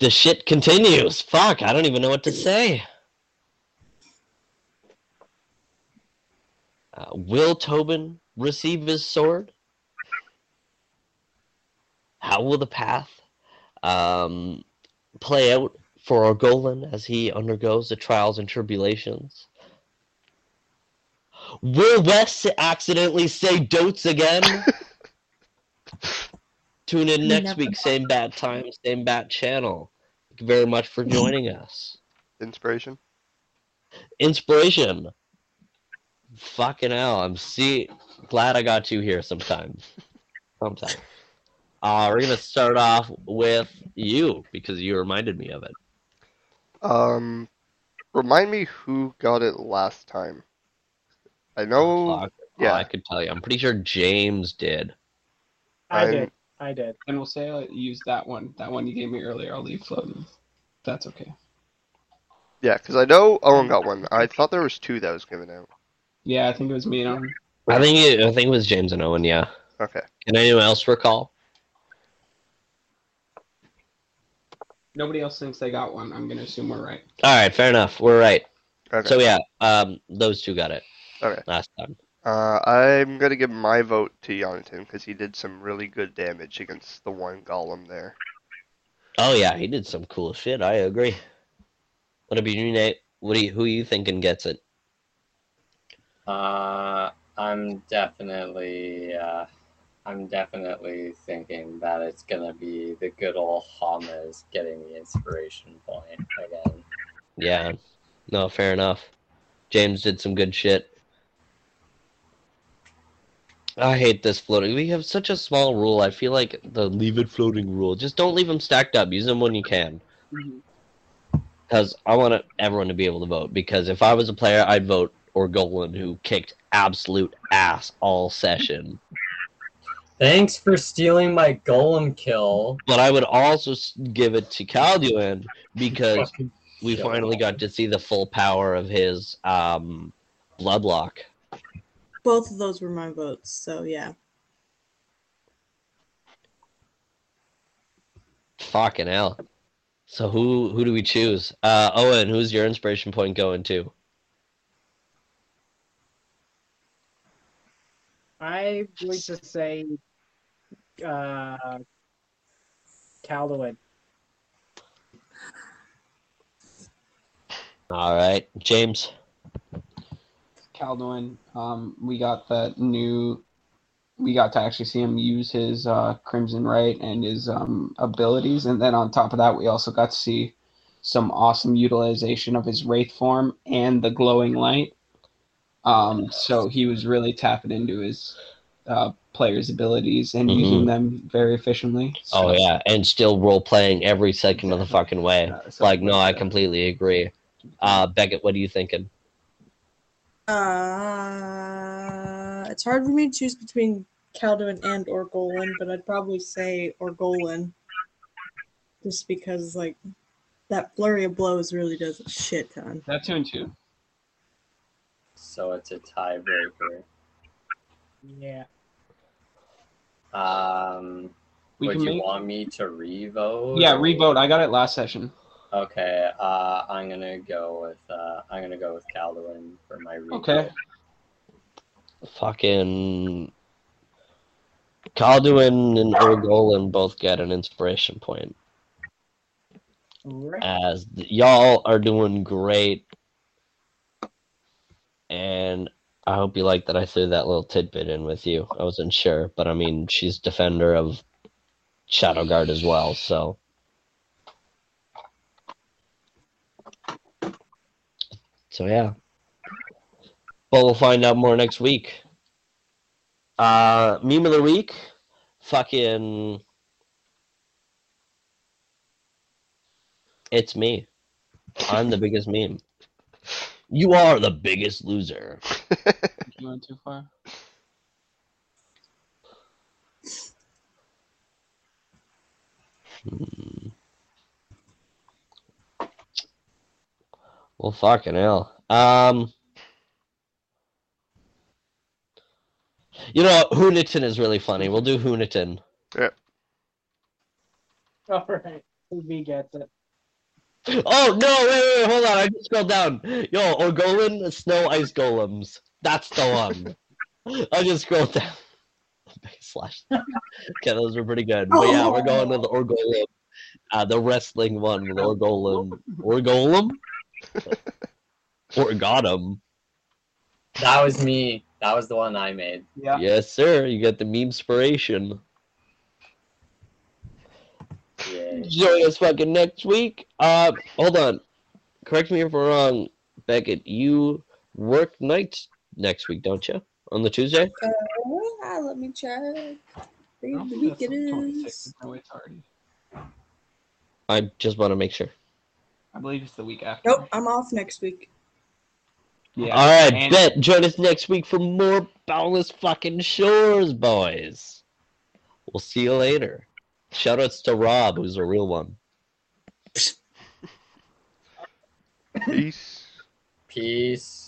the shit continues. Fuck, I don't even know what to say. Uh, will Tobin receive his sword? How will the path um, play out for Orgolan as he undergoes the trials and tribulations? Will Wes accidentally say dotes again? Tune in next week, know. same bat time, same bat channel. Thank you very much for joining us. Inspiration. Inspiration. Fucking hell, I'm see glad I got you here sometimes. Sometimes. Uh, we're gonna start off with you because you reminded me of it. Um, remind me who got it last time. I know. Fuck. yeah. Oh, I could tell you. I'm pretty sure James did. I I'm- did. I did. And we'll say I use that one. That one you gave me earlier. I'll leave floating. That's okay. Yeah, because I know Owen got one. I thought there was two that was given out. Yeah, I think it was me and Owen. I think it, I think it was James and Owen. Yeah. Okay. Can anyone else recall? Nobody else thinks they got one. I'm gonna assume we're right. All right, fair enough. We're right. Okay. So yeah, um, those two got it Okay. last time. Uh, I'm gonna give my vote to Jonathan because he did some really good damage against the one golem there. Oh yeah, he did some cool shit. I agree. What about you, Nate? What do you, who are you thinking gets it? Uh, I'm definitely, uh, I'm definitely thinking that it's gonna be the good old Hamas getting the inspiration point again. Yeah, no, fair enough. James did some good shit. I hate this floating. We have such a small rule. I feel like the leave it floating rule. Just don't leave them stacked up. Use them when you can. Because I want everyone to be able to vote. Because if I was a player, I'd vote Orgolan, who kicked absolute ass all session. Thanks for stealing my golem kill. But I would also give it to Calduin because we finally got to see the full power of his um, bloodlock. Both of those were my votes, so yeah. Fucking hell. So who who do we choose? Uh, Owen, who's your inspiration point going to? I'm going to say uh, Calduin. All right, James. Calduin, um, we got that new. We got to actually see him use his uh, Crimson Rite and his um, abilities, and then on top of that, we also got to see some awesome utilization of his Wraith form and the glowing light. Um, so he was really tapping into his uh, players' abilities and Mhm. using them very efficiently. Oh yeah, and still role playing every second of the fucking way. so- Like, no, I completely agree. Uh, Beckett, what are you thinking? Uh, it's hard for me to choose between Calduin and Orgolan, but I'd probably say Orgolan. Just because, like, that flurry of blows really does a shit ton. That two and two. So it's a tiebreaker. Yeah. Um, We would you make. want me to revote? Yeah, or- revote. I got it last session. Okay, uh, I'm gonna go with uh, I'm gonna go with Calduin for my revote. Okay. Fucking Calduin and Orgolan both get an inspiration point. Right. As th- y'all are doing great, and I hope you like that I threw that little tidbit in with you. I wasn't sure, but I mean, she's defender of Shadowguard as well, so. So yeah. But we'll find out more next week. Uh, meme of the week, fucking. It's me. I'm the biggest meme. You are the biggest loser. You went too far. Hmm. Well, fucking hell. Um, you know, Hooniton is really funny. We'll do Hooniton. Yeah. All right. Me gets it. Oh no! Wait, wait, wait, hold on. I just scrolled down. Yo, Orgolan, Snow Ice Golems. That's the one. I just scrolled down. Slash. Okay, those were pretty good. But yeah, we're going to the Orgolem. Uh, the wrestling one with Orgolem. Orgolem? Orgotum. That was me. That was the one I made. Yeah. Yes, sir. You got the meme inspiration. Yeah. Join us fucking next week. Uh, hold on. Correct me if I'm wrong, Beckett. You work nights next week, don't you? On the Tuesday? Uh, let me check. I Day don't of the think week that's it the 26th. is. No, it's already. I just want to make sure. I believe it's the week after. Nope, I'm off next week. Yeah. All right, and- bet. Join us next week for more Boundless fucking Shores, boys. We'll see you later. Shoutouts to Rob, who's a real one. Peace. Peace.